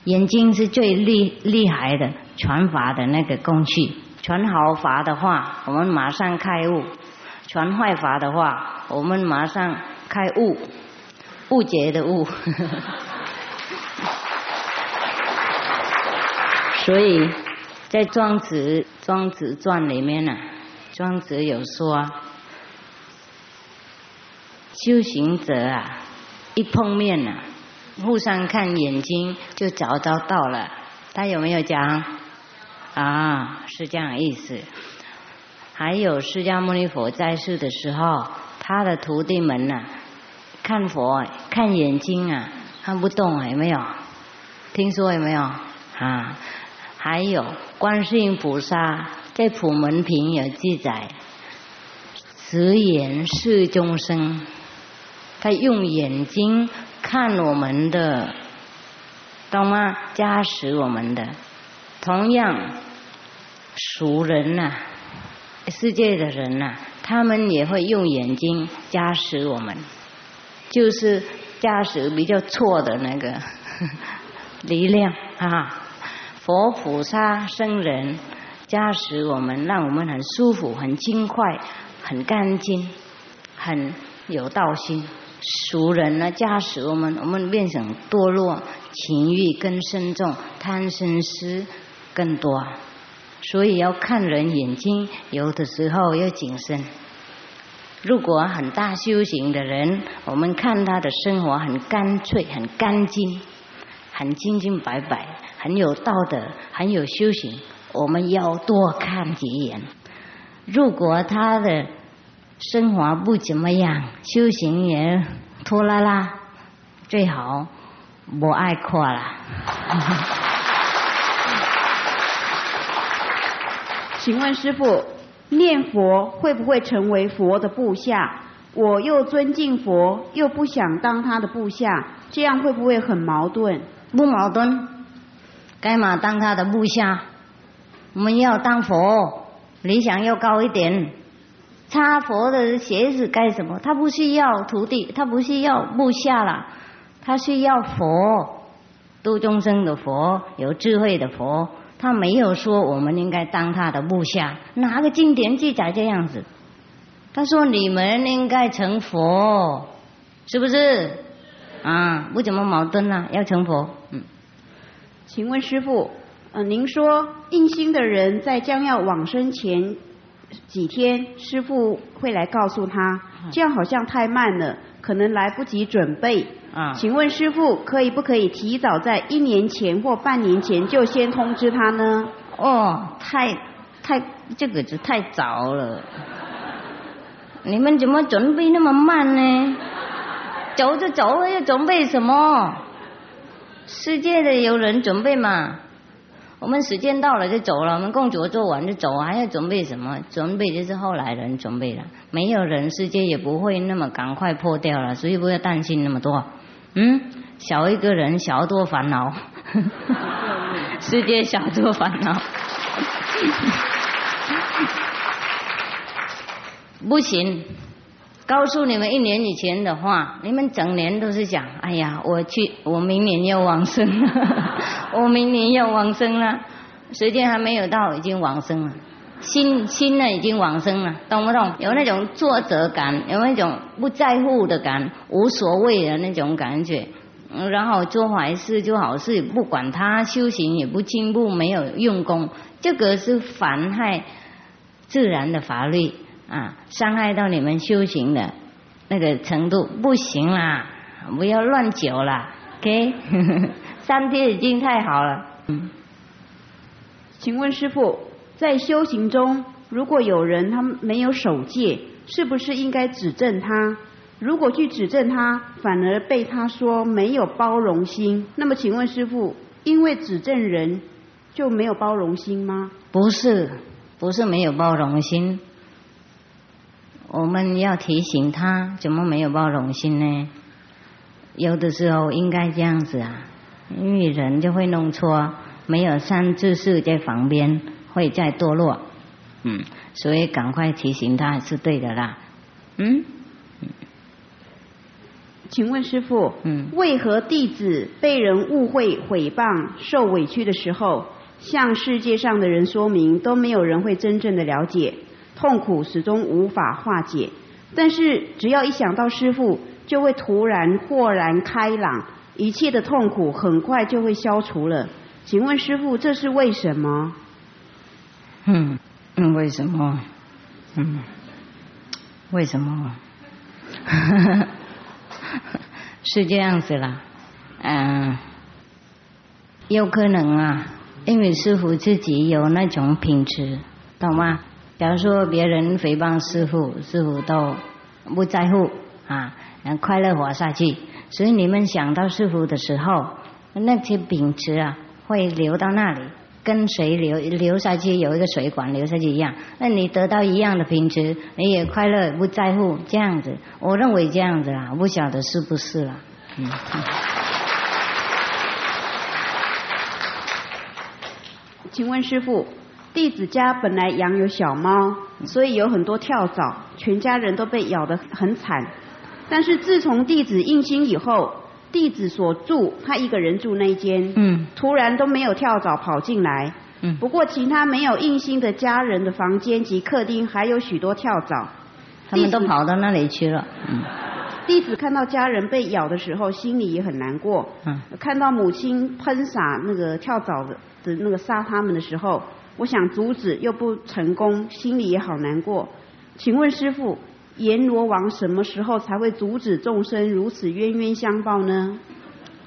眼睛是最厉厉害的传法的那个工具，传好法的话，我们马上开悟；传坏法的话，我们马上开悟，误解的悟。所以在庄子庄子传里面呢，庄子有说，修行者啊，一碰面啊，互相看眼睛就找找到了。他有没有讲？啊，是这样意思。还有释迦牟尼佛在世的时候，他的徒弟们呐，看佛看眼睛啊，看不动有没有？听说有没有？啊，还有观世音菩萨在普门品有记载，慈眼视众生，他用眼睛看我们的，懂吗？加持我们的。同样，熟人呐，世界的人呐，他们也会用眼睛加持我们，就是加持比较错的那个 力量啊。佛菩萨圣人加持我们，让我们很舒服、很轻快、很干净、很有道心。熟人呢加持我们，我们变成堕落、情欲更深重、贪嗔痴。更多，所以要看人眼睛，有的时候要谨慎。如果很大修行的人，我们看他的生活很干脆、很干净、很清清白白、很有道德、很有修行，我们要多看几眼。如果他的生活不怎么样，修行也拖拉拉，最好不爱看了。请问师傅，念佛会不会成为佛的部下？我又尊敬佛，又不想当他的部下，这样会不会很矛盾？不矛盾，干嘛当他的部下？我们要当佛，理想要高一点。擦佛的鞋子干什么？他不需要徒弟，他不需要部下了，他需要佛，度众生的佛，有智慧的佛。他没有说我们应该当他的部下，哪个经典记载这样子？他说你们应该成佛，是不是？啊，不怎么矛盾啊，要成佛。嗯，请问师傅，呃，您说印心的人在将要往生前几天，师傅会来告诉他，这样好像太慢了，可能来不及准备。啊，请问师傅可以不可以提早在一年前或半年前就先通知他呢？哦，太太这个就太早了。你们怎么准备那么慢呢？走就走了，要准备什么？世界的有人准备嘛？我们时间到了就走了，我们工作做完就走，还要准备什么？准备就是后来人准备了，没有人世界也不会那么赶快破掉了，所以不要担心那么多。嗯，少一个人，少多烦恼。世界少多烦恼。不行，告诉你们一年以前的话，你们整年都是想，哎呀，我去，我明年要往生了，我明年要往生了，时间还没有到，已经往生了。心心呢已经往生了，懂不懂？有那种挫折感，有那种不在乎的感，无所谓的那种感觉。然后做坏事做好事，不管他修行也不进步，没有用功，这个是妨害自然的法律啊，伤害到你们修行的那个程度，不行啦！不要乱久了，OK？三天已经太好了。嗯，请问师傅。在修行中，如果有人他没有守戒，是不是应该指正他？如果去指正他，反而被他说没有包容心，那么请问师傅，因为指正人就没有包容心吗？不是，不是没有包容心。我们要提醒他，怎么没有包容心呢？有的时候应该这样子啊，因为人就会弄错，没有三知识在旁边。会再堕落，嗯，所以赶快提醒他是对的啦，嗯，请问师傅，嗯，为何弟子被人误会毁谤受委屈的时候，向世界上的人说明都没有人会真正的了解，痛苦始终无法化解，但是只要一想到师傅，就会突然豁然开朗，一切的痛苦很快就会消除了。请问师傅，这是为什么？嗯嗯，为什么？嗯，为什么？是这样子啦，嗯，有可能啊，因为师傅自己有那种品质，懂吗？假如说别人诽谤师傅，师傅都不在乎啊，能快乐活下去。所以你们想到师傅的时候，那些秉持啊，会流到那里。跟水流流下去，有一个水管流下去一样。那你得到一样的品质，你也快乐，不在乎这样子。我认为这样子啦，不晓得是不是啦。嗯。请问师傅，弟子家本来养有小猫，所以有很多跳蚤，全家人都被咬得很惨。但是自从弟子印心以后。弟子所住，他一个人住那间，嗯，突然都没有跳蚤跑进来，嗯，不过其他没有印心的家人的房间及客厅还有许多跳蚤，他们都跑到那里去了。嗯，弟子看到家人被咬的时候，心里也很难过。嗯，看到母亲喷洒那个跳蚤的的那个杀他们的时候，我想阻止又不成功，心里也好难过。请问师傅。阎罗王什么时候才会阻止众生如此冤冤相报呢？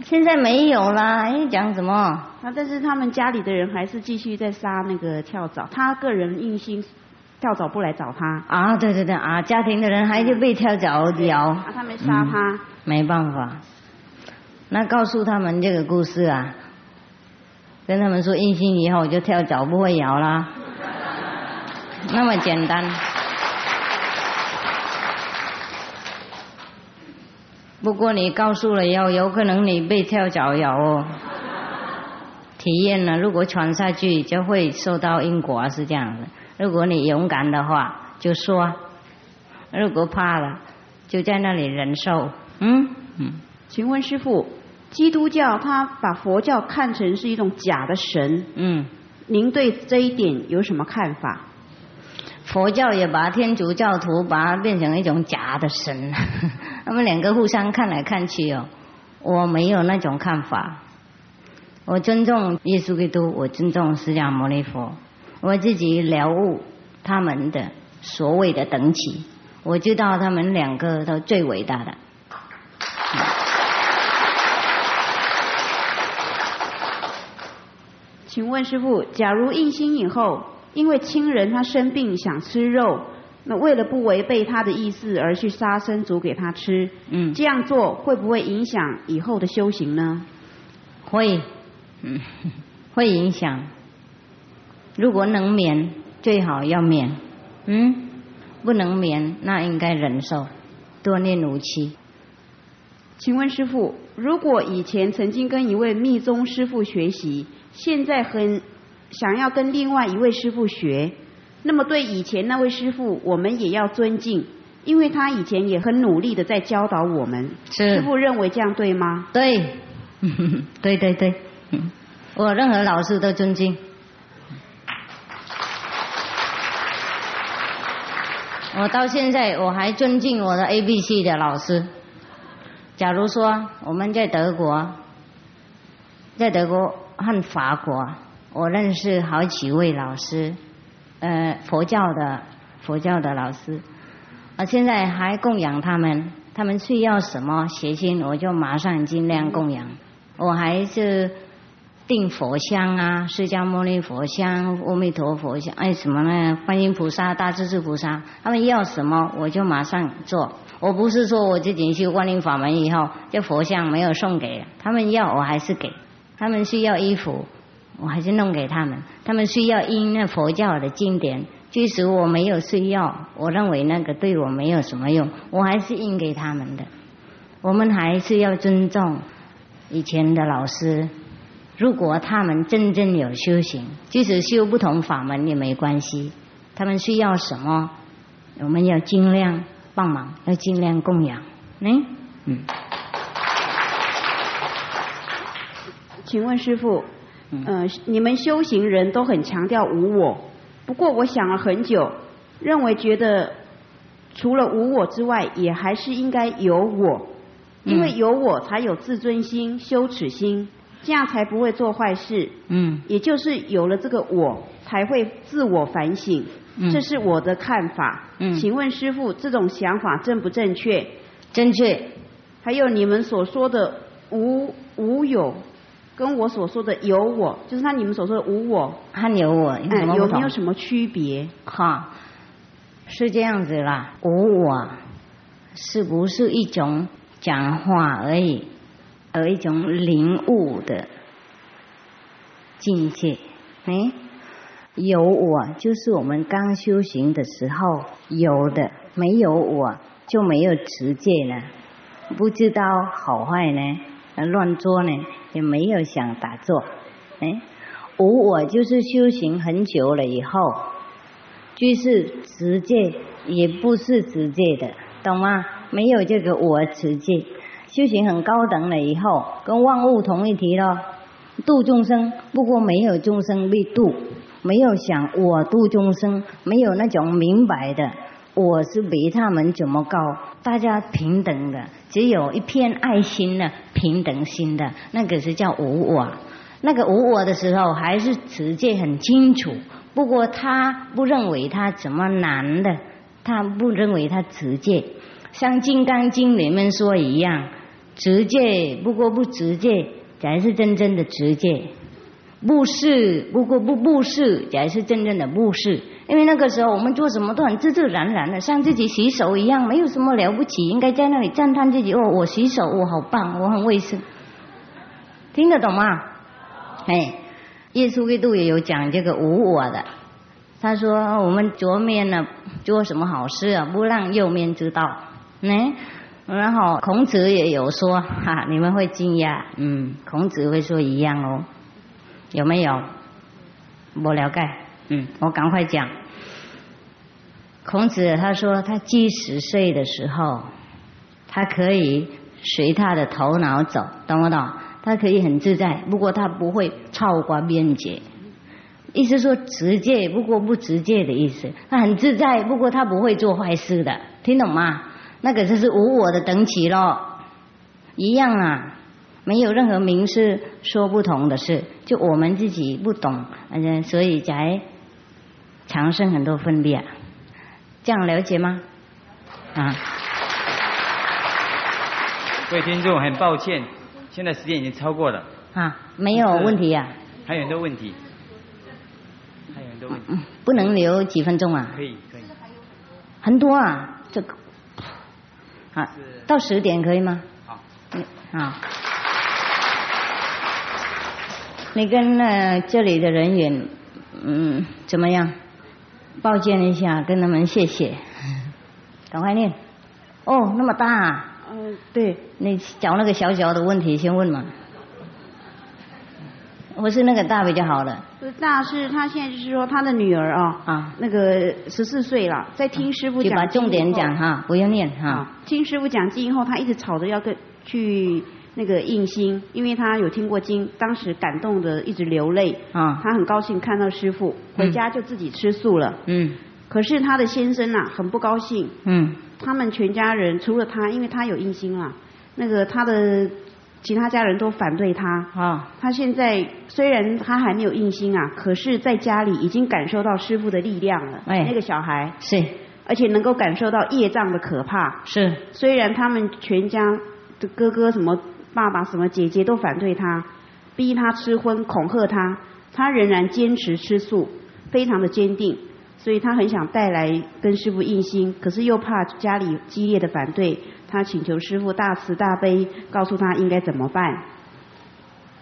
现在没有啦，你讲什么？啊，但是他们家里的人还是继续在杀那个跳蚤，他个人硬心跳蚤不来找他。啊，对对对啊，家庭的人还是被跳蚤咬。啊，他没杀他。没办法，那告诉他们这个故事啊，跟他们说硬心以后就跳蚤不会咬啦，那么简单。不过你告诉了以后，有可能你被跳蚤咬哦。体验了，如果传下去就会受到因果，是这样的。如果你勇敢的话，就说；如果怕了，就在那里忍受。嗯嗯。请问师傅，基督教他把佛教看成是一种假的神。嗯。您对这一点有什么看法？佛教也把天主教徒把它变成一种假的神，他们两个互相看来看去哦，我没有那种看法。我尊重耶稣基督，我尊重释迦牟尼佛，我自己了悟他们的所谓的等级，我知道他们两个都最伟大的。请问师傅，假如印心以后？因为亲人他生病想吃肉，那为了不违背他的意思而去杀生煮给他吃，嗯，这样做会不会影响以后的修行呢？会，嗯，会影响。如果能免，最好要免，嗯，不能免，那应该忍受，多念五七。请问师傅，如果以前曾经跟一位密宗师傅学习，现在很。想要跟另外一位师傅学，那么对以前那位师傅，我们也要尊敬，因为他以前也很努力的在教导我们。师傅认为这样对吗？对，对对对，我任何老师都尊敬。我到现在我还尊敬我的 A、B、C 的老师。假如说我们在德国，在德国和法国。我认识好几位老师，呃，佛教的佛教的老师，我现在还供养他们，他们需要什么写信，我就马上尽量供养。我还是订佛像啊，释迦牟尼佛像、阿弥陀佛像，哎，什么呢？观音菩萨、大智智菩萨，他们要什么，我就马上做。我不是说我自己修观音法门以后，这佛像没有送给他们要，我还是给他们需要衣服。我还是弄给他们，他们需要印那佛教的经典，即使我没有需要，我认为那个对我没有什么用，我还是印给他们的。我们还是要尊重以前的老师，如果他们真正有修行，即使修不同法门也没关系。他们需要什么，我们要尽量帮忙，要尽量供养。嗯嗯。请问师傅。嗯，你们修行人都很强调无我，不过我想了很久，认为觉得除了无我之外，也还是应该有我，因为有我才有自尊心、羞耻心。这样才不会做坏事。嗯也就是有了这个我，才会自我反省。嗯这是我的看法。嗯请问师傅，这种想法正不正确？正确。还有你们所说的无无有，跟我所说的有我，就是他你们所说的无我，和有我有？没有什么区别？哈，是这样子啦。无我是不是一种讲话而已，而一种领悟的境界？哎，有我就是我们刚修行的时候有的，没有我就没有持戒了，不知道好坏呢，乱做呢，也没有想打坐。哎，无我就是修行很久了以后。居士持戒也不是持戒的，懂吗？没有这个我持戒，修行很高等了以后，跟万物同一体咯。度众生，不过没有众生被度，没有想我度众生，没有那种明白的，我是比他们怎么高，大家平等的，只有一片爱心的平等心的，那个是叫无我。那个无我的时候，还是直接很清楚。不过他不认为他怎么难的，他不认为他直接，像《金刚经》里面说一样，直接不过不直接才是真正的直接，布施不过不布施才是真正的布施。因为那个时候我们做什么都很自自然然的，像自己洗手一样，没有什么了不起，应该在那里赞叹自己哦，我洗手我好棒，我很卫生，听得懂吗？哎。耶稣基督也有讲这个无我的，他说我们左面呢做什么好事啊，不让右面知道，呢，然后孔子也有说哈，你们会惊讶，嗯，孔子会说一样哦，有没有？我了解，嗯，我赶快讲。孔子他说他七十岁的时候，他可以随他的头脑走，懂不懂？他可以很自在，不过他不会超过边界。意思说直接，不过不直接的意思。他很自在，不过他不会做坏事的，听懂吗？那个就是无我的等级咯，一样啊，没有任何名师说不同的事，就我们自己不懂，所以才产生很多分别。这样了解吗？啊，各位听众，很抱歉。现在时间已经超过了啊，没有问题呀、啊，还有很多问题，还有很多问题，嗯，不能留几分钟啊？可以可以，很多啊，这个啊，到十点可以吗？好，你啊，你跟呃这里的人员嗯怎么样？抱歉一下，跟他们谢谢，赶快念。哦，那么大、啊。嗯，对，你找那个小小的问题先问嘛。我是那个大比较好的。大是他现在就是说他的女儿啊，啊，那个十四岁了，在听师傅讲，就把重点讲哈，不要念哈。听师傅讲经以后，他一直吵着要跟去那个印心，因为他有听过经，当时感动的一直流泪。啊，他很高兴看到师傅，回家就自己吃素了。嗯。可是他的先生呐、很不高兴。嗯。他们全家人除了他，因为他有印心啦，那个他的其他家人都反对他。啊。他现在虽然他还没有印心啊，可是在家里已经感受到师傅的力量了。哎。那个小孩。是。而且能够感受到业障的可怕。是。虽然他们全家的哥哥什么爸爸什么姐姐都反对他，逼他吃荤，恐吓他，他仍然坚持吃素，非常的坚定。所以他很想带来跟师傅印心，可是又怕家里激烈的反对，他请求师傅大慈大悲，告诉他应该怎么办。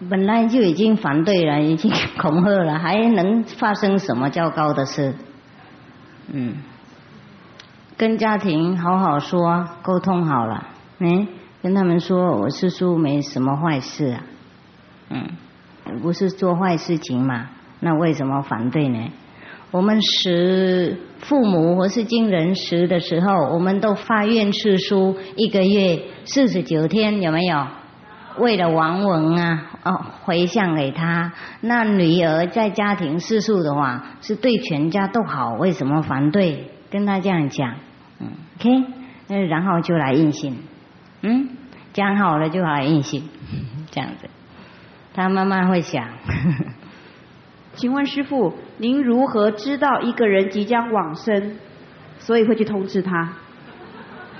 本来就已经反对了，已经恐吓了，还能发生什么较高的事？嗯，跟家庭好好说，沟通好了，嗯，跟他们说我师叔没什么坏事啊，嗯，不是做坏事情嘛，那为什么反对呢？我们识父母或是经人识的时候，我们都发愿吃书一个月四十九天，有没有？为了王文啊，哦，回向给他。那女儿在家庭世俗的话，是对全家都好，为什么反对？跟他这样讲，嗯，OK，那然后就来印信，嗯，讲好了就来印信，这样子。他慢慢会想。请问师傅，您如何知道一个人即将往生，所以会去通知他？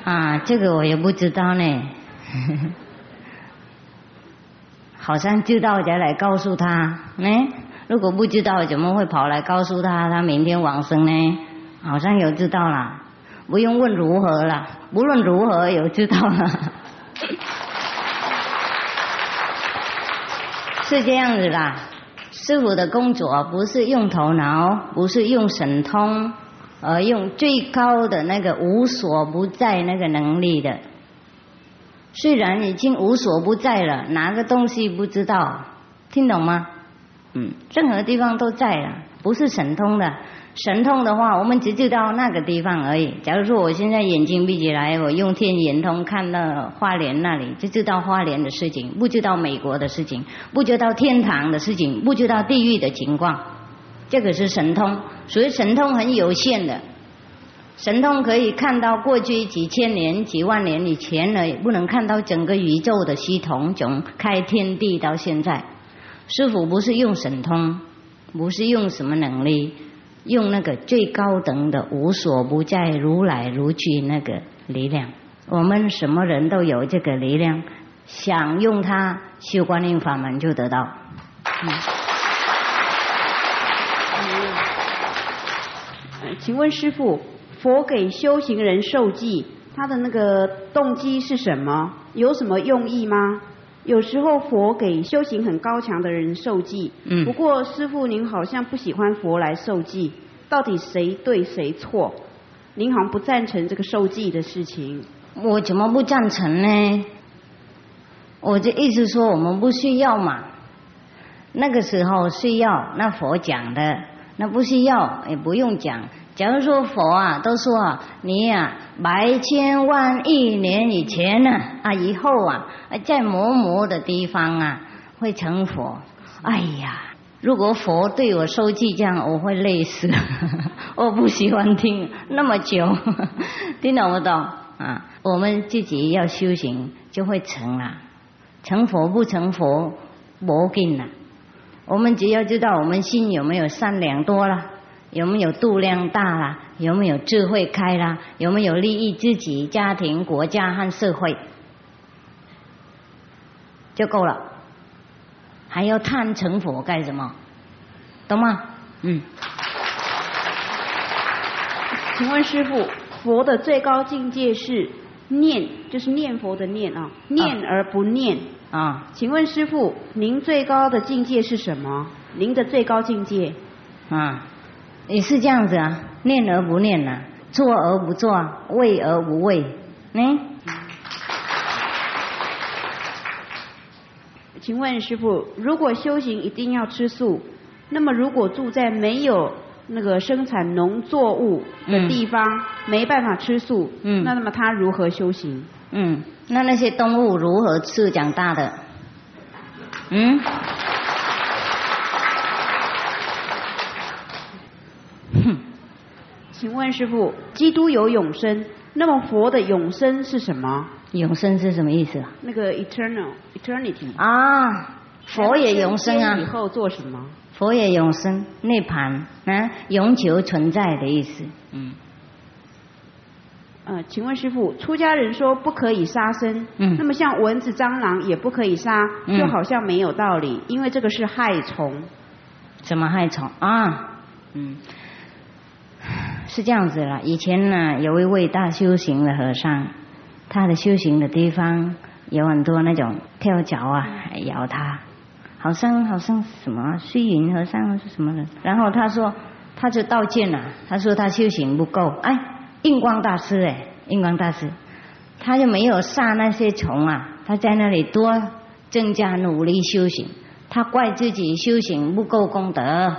啊，这个我也不知道呢。好像知道才来告诉他呢。如果不知道，怎么会跑来告诉他他明天往生呢？好像有知道了，不用问如何了，无论如何有知道了。是这样子啦，师傅的工作不是用头脑，不是用神通，而用最高的那个无所不在那个能力的。虽然已经无所不在了，哪个东西不知道？听懂吗？嗯，任何地方都在了，不是神通的。神通的话，我们只知道那个地方而已。假如说我现在眼睛闭起来，我用天眼通看到花莲那里，就知道花莲的事情，不知道美国的事情，不知道天堂的事情，不知道地狱的情况。这个是神通，所以神通很有限的。神通可以看到过去几千年、几万年以前的，也不能看到整个宇宙的系统，从开天地到现在。师傅不是用神通，不是用什么能力。用那个最高等的无所不在、如来如去那个力量，我们什么人都有这个力量，想用它修观音法门就得到。嗯请问师傅，佛给修行人受记，他的那个动机是什么？有什么用意吗？有时候佛给修行很高强的人受记，嗯不过师傅您好像不喜欢佛来受记，到底谁对谁错？您好像不赞成这个受记的事情。我怎么不赞成呢？我就意思说我们不需要嘛。那个时候需要，那佛讲的；那不需要，也不用讲。假如说佛啊，都说啊，你呀、百千万亿年以前呢啊，以后啊，在某某的地方啊，会成佛。哎呀，如果佛对我收记这样，我会累死。我不喜欢听那么久，听懂不懂啊？我们自己要修行，就会成了。成佛不成佛，无紧了。我们只要知道我们心有没有善良多了，有没有度量大啦，有没有智慧开啦，有没有利益自己、家庭、国家和社会，就够了。还要探成佛干什么？懂吗？嗯。请问师傅，佛的最高境界是念，就是念佛的念啊，念而不念。啊，请问师傅，您最高的境界是什么？您的最高境界？啊，也是这样子啊，念而不念呐、做而不做，为而不为，嗯，请问师傅，如果修行一定要吃素，那么如果住在没有那个生产农作物的地方，没办法吃素，嗯那那么他如何修行？嗯，那那些动物如何吃长大的？嗯，请问师傅，基督有永生，那么佛的永生是什么？永生是什么意思啊？那个 eternal eternity。啊，佛也永生啊以啊，后做什么？佛也永生，涅槃啊，永久存在的意思。嗯呃，请问师傅，出家人说不可以杀生，嗯那么像蚊子、蟑螂也不可以杀，嗯就好像没有道理，因为这个是害虫。什么害虫啊？嗯，是这样子了。以前呢，有一位大修行的和尚，他的修行的地方有很多那种跳脚啊，咬他，好像好像什么虚云和尚是什么人。然后他说，他就道歉了，他说他修行不够。哎，印光大师哎，印光大师，他就没有杀那些虫啊，他在那里多增加努力修行。他怪自己修行不够功德，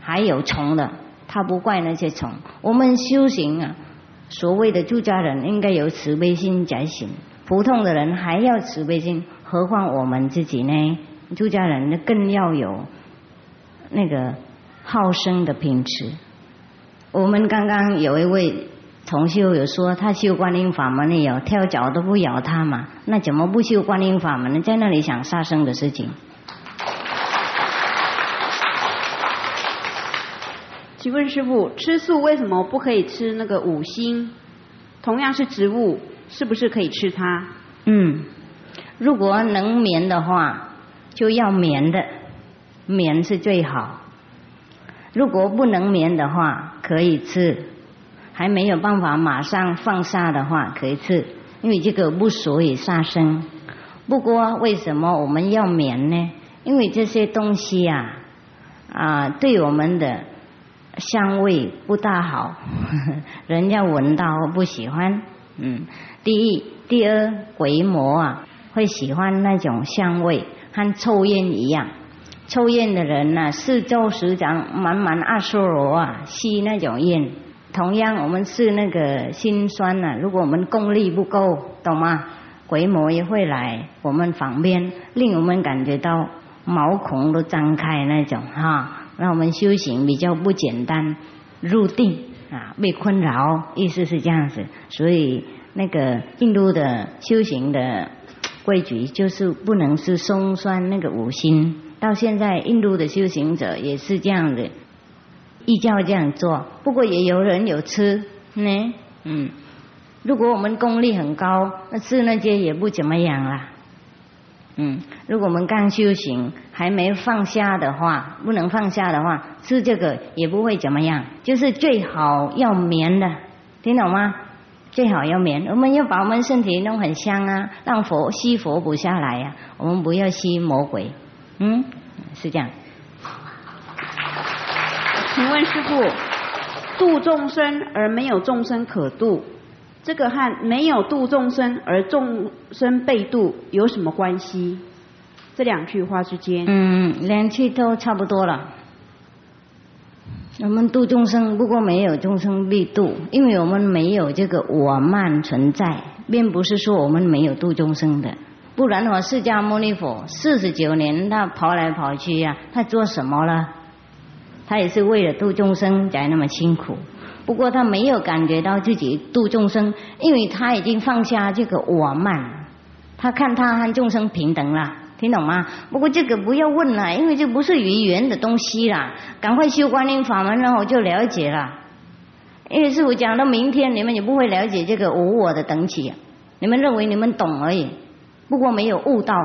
还有虫的，他不怪那些虫。我们修行啊，所谓的出家人应该有慈悲心才行，普通的人还要慈悲心，何况我们自己呢？出家人更要有那个好生的品质。我们刚刚有一位同修有说，他修观音法门的有跳脚都不咬他嘛，那怎么不修观音法门呢？在那里想杀生的事情。请问师傅，吃素为什么不可以吃那个五星？同样是植物，是不是可以吃它？嗯，如果能眠的话，就要眠的，眠是最好。如果不能眠的话，可以吃，还没有办法马上放下的话，可以吃，因为这个不属于杀生。不过为什么我们要眠呢？因为这些东西呀，啊，对我们的香味不大好，人家闻到不喜欢。嗯，第一，第二，鬼魔啊会喜欢那种香味，和抽烟一样。抽烟的人呢，四周十掌满满阿修罗啊，吸那种烟。同样，我们是那个心酸呐，如果我们功力不够，懂吗？鬼魔也会来我们旁边，令我们感觉到。毛孔都张开那种哈，那我们修行比较不简单，入定啊被困扰，意思是这样子。所以那个印度的修行的规矩就是不能是松酸那个五心。到现在印度的修行者也是这样子，依教这样做。不过也有人有吃呢，嗯，如果我们功力很高，那吃那些也不怎么样啦。嗯，如果我们刚修行还没放下的话，不能放下的话，吃这个也不会怎么样。就是最好要眠的，听懂吗？最好要眠，我们要把我们身体弄很香啊，让佛吸佛不下来呀。我们不要吸魔鬼，嗯，是这样。请问师傅，度众生而没有众生可度。这个和没有度众生而众生被度有什么关系？这两句话之间，嗯，两句都差不多了。我们度众生，不过没有众生被度，因为我们没有这个我慢存在，并不是说我们没有度众生的。不然的话，释迦牟尼佛四十九年他跑来跑去呀，他做什么了？他也是为了度众生才那么辛苦。不过他没有感觉到自己度众生，因为他已经放下这个我慢，他看他和众生平等了，听懂吗？不过这个不要问了，因为这不是语言的东西啦，赶快修观音法门，然后就了解了。因为师傅讲到明天，你们也不会了解这个无我的等起，你们认为你们懂而已，不过没有悟到，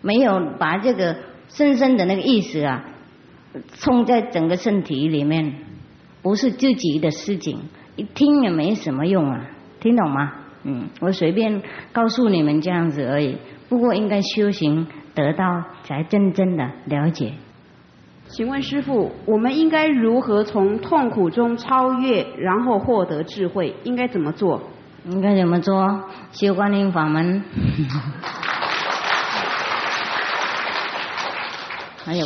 没有把这个深深的那个意思啊，冲在整个身体里面。不是自己的事情，一听也没什么用啊，听懂吗？嗯，我随便告诉你们这样子而已。不过应该修行得到，才真正的了解。请问师傅，我们应该如何从痛苦中超越，然后获得智慧？应该怎么做？应该怎么做？修观音法门。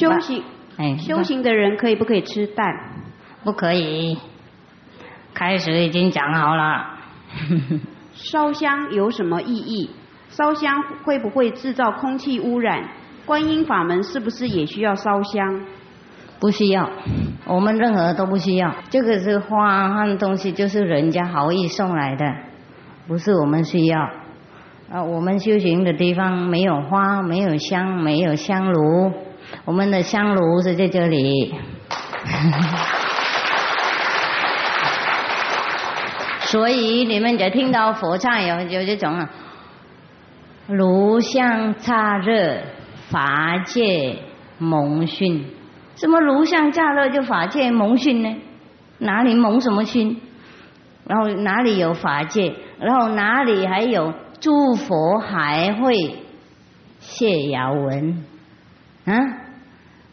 修行，哎，修行的人可以不可以吃蛋？不可以，开始已经讲好了。烧香有什么意义？烧香会不会制造空气污染？观音法门是不是也需要烧香？不需要，我们任何都不需要。这个是花和东西，就是人家好意送来的，不是我们需要。啊，我们修行的地方没有花，没有香，没有香炉，我们的香炉是在这里。所以你们就听到佛唱有有这种啊，炉香乍热，法界蒙熏。什么炉相乍热就法界蒙熏呢？哪里蒙什么熏？然后哪里有法界？然后哪里还有诸佛还会谢遥闻？啊？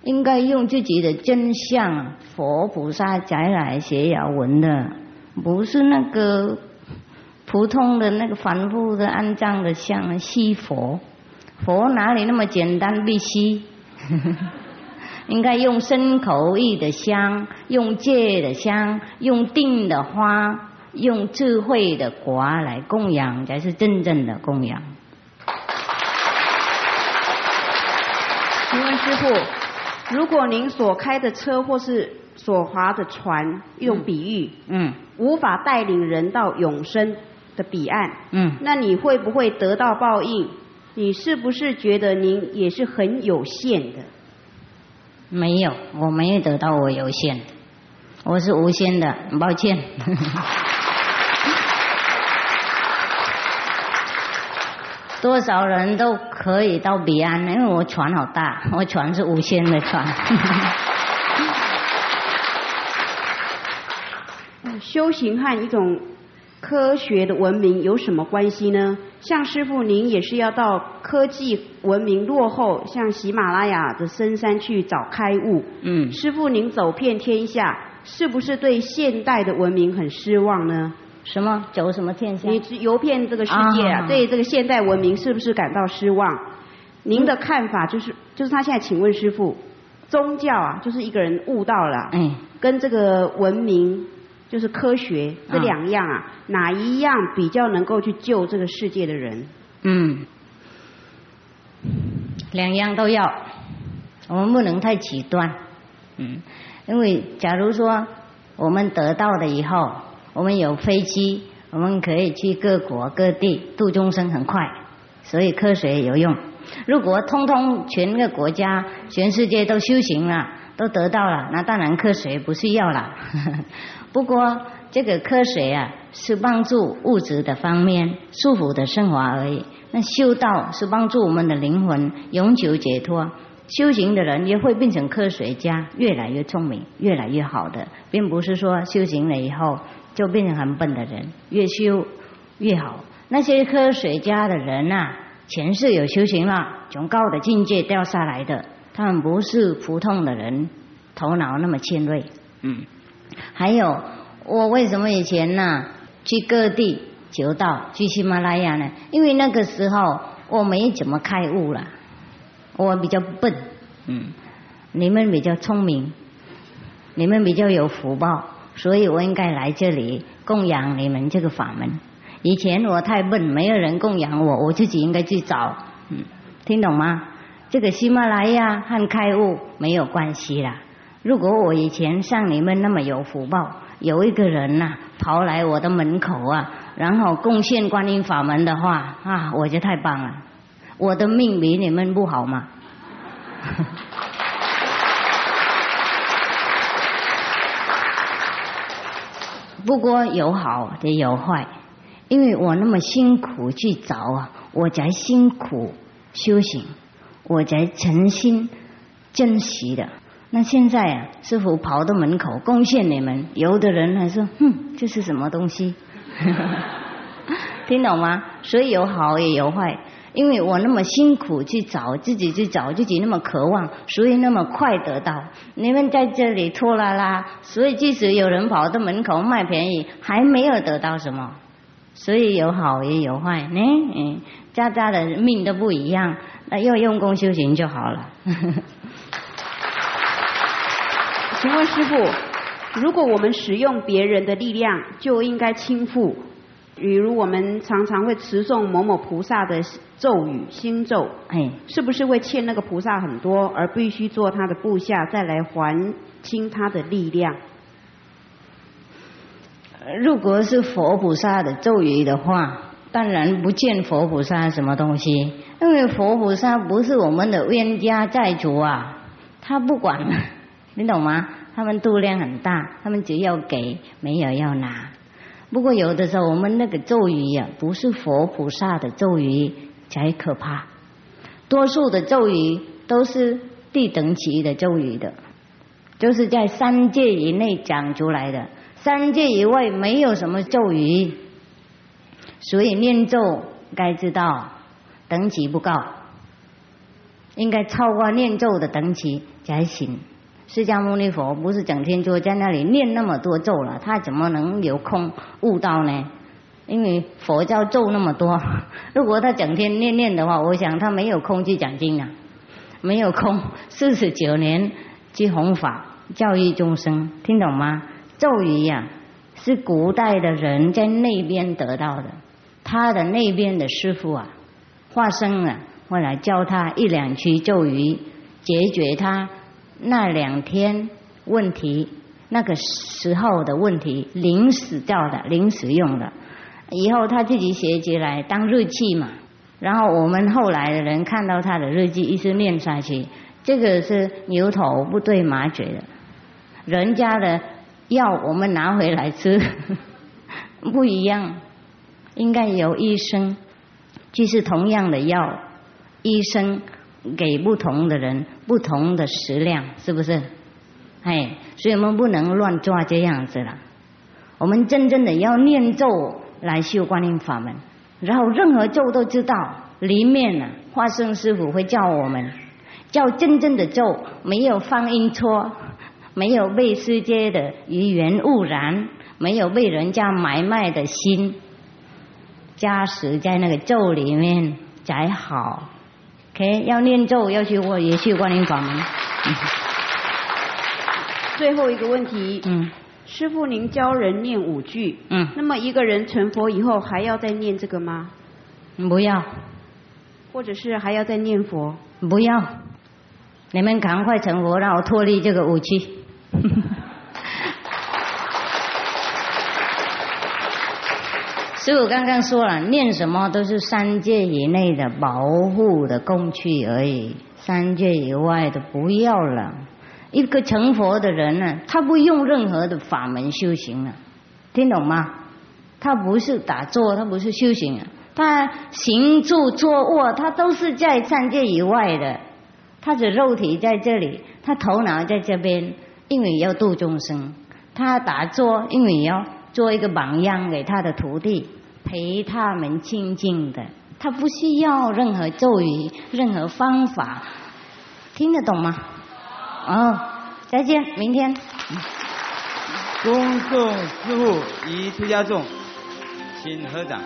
应该用自己的真相，佛菩萨才来写遥闻的。不是那个普通的那个凡夫的安葬的像西佛，佛哪里那么简单必吸？应该用身口意的香，用戒的香，用定的花，用智慧的果来供养，才是真正的供养。请问师傅，如果您所开的车或是所划的船，用比喻，嗯。无法带领人到永生的彼岸，嗯，那你会不会得到报应？你是不是觉得您也是很有限的？没有，我没有得到我有限，我是无限的，很抱歉。多少人都可以到彼岸，因为我船好大，我船是无限的船。修行和一种科学的文明有什么关系呢？像师傅您也是要到科技文明落后，像喜马拉雅的深山去找开悟。嗯，师傅您走遍天下，是不是对现代的文明很失望呢？什么走什么天下？你游遍这个世界啊，对这个现代文明是不是感到失望？您的看法就是，就是他现在请问师傅，宗教啊，就是一个人悟到了，嗯，跟这个文明就是科学这两样啊，哪一样比较能够去救这个世界的人？嗯，两样都要，我们不能太极端，嗯，因为假如说我们得到了以后。我们有飞机，我们可以去各国各地度众生很快，所以科学有用。如果通通全个国家、全世界都修行了，都得到了，那当然科学不是要了。不过这个科学啊，是帮助物质的方面、舒服的生活而已。那修道是帮助我们的灵魂永久解脱。修行的人也会变成科学家，越来越聪明，越来越好的，并不是说修行了以后。就变成很笨的人，越修越好。那些科学家的人呐，前世有修行了，从高的境界掉下来的，他们不是普通的人，头脑那么尖锐。嗯，还有我为什么以前呢去各地求道，去喜马拉雅呢？因为那个时候我没怎么开悟了，我比较笨。嗯，你们比较聪明，你们比较有福报。所以我应该来这里供养你们这个法门。以前我太笨，没有人供养我，我自己应该去找。嗯，听懂吗？这个喜马拉雅和开悟没有关系啦。如果我以前像你们那么有福报，有一个人呐跑来我的门口啊，然后贡献观音法门的话啊，我就太棒了。我的命比你们不好吗？不过有好也有坏，因为我那么辛苦去找啊，我才辛苦修行，我才诚心珍惜的。那现在啊，师傅跑到门口贡献你们，有的人还说，哼，这是什么东西？听懂吗？所以有好也有坏。因为我那么辛苦去找，自己去找，自己那么渴望，所以那么快得到。你们在这里拖拉拉，所以即使有人跑到门口卖便宜，还没有得到什么。所以有好也有坏，呢，嗯，家家的命都不一样，那要用功修行就好了。请问师傅，如果我们使用别人的力量，就应该倾覆？比如我们常常会持诵某某菩萨的咒语、心咒，哎，是不是会欠那个菩萨很多，而必须做他的部下，再来还清他的力量？如果是佛菩萨的咒语的话，当然不见佛菩萨什么东西，因为佛菩萨不是我们的冤家债主啊，他不管，你懂吗？他们度量很大，他们只要给，没有要拿。不过有的时候，我们那个咒语呀，不是佛菩萨的咒语才可怕。多数的咒语都是低等级的咒语的，就是在三界以内讲出来的，三界以外没有什么咒语。所以念咒该知道等级不高，应该超过念咒的等级才行。释迦牟尼佛不是整天就在那里念那么多咒了，他怎么能有空悟道呢？因为佛教咒那么多，如果他整天念念的话，我想他没有空去讲经啊，没有空四十九年去弘法教育众生，听懂吗？咒语呀，是古代的人在那边得到的，他的那边的师傅啊，化身啊，会来教他一两句咒语，解决他。那两天问题，那个时候的问题，临时掉的，临时用的，以后他自己写起来当日记嘛。然后我们后来的人看到他的日记，一直念下去，这个是牛头不对马嘴的。人家的药我们拿回来吃，不一样。应该由医生，即是同样的药，医生给不同的人不同的食量，是不是？哎，所以我们不能乱抓这样子了。我们真正的要念咒来修观音法门，然后任何咒都知道里面呢，化生师傅会教我们，叫真正的咒，没有放阴错，没有被世界的语言污染，没有被人家买卖的心。加持在那个咒里面才好，OK？要念咒，要去我也去观音法门。最后一个问题，嗯，师傅您教人念五句，嗯，那么一个人成佛以后还要再念这个吗？不要。或者是还要再念佛？不要。你们赶快成佛，让我脱离这个武器。师傅刚刚说了，念什么都是三界以内的保护的工具而已，三界以外的不要了。一个成佛的人呢，他不用任何的法门修行了，听懂吗？他不是打坐，他不是修行，他行住坐卧，他都是在三界以外的。他的肉体在这里，他头脑在这边，因为要度众生。他打坐，因为要。做一个榜样给他的徒弟，陪他们静静的，他不需要任何咒语、任何方法，听得懂吗？哦，再见，明天。恭送师傅与出家众，请合掌。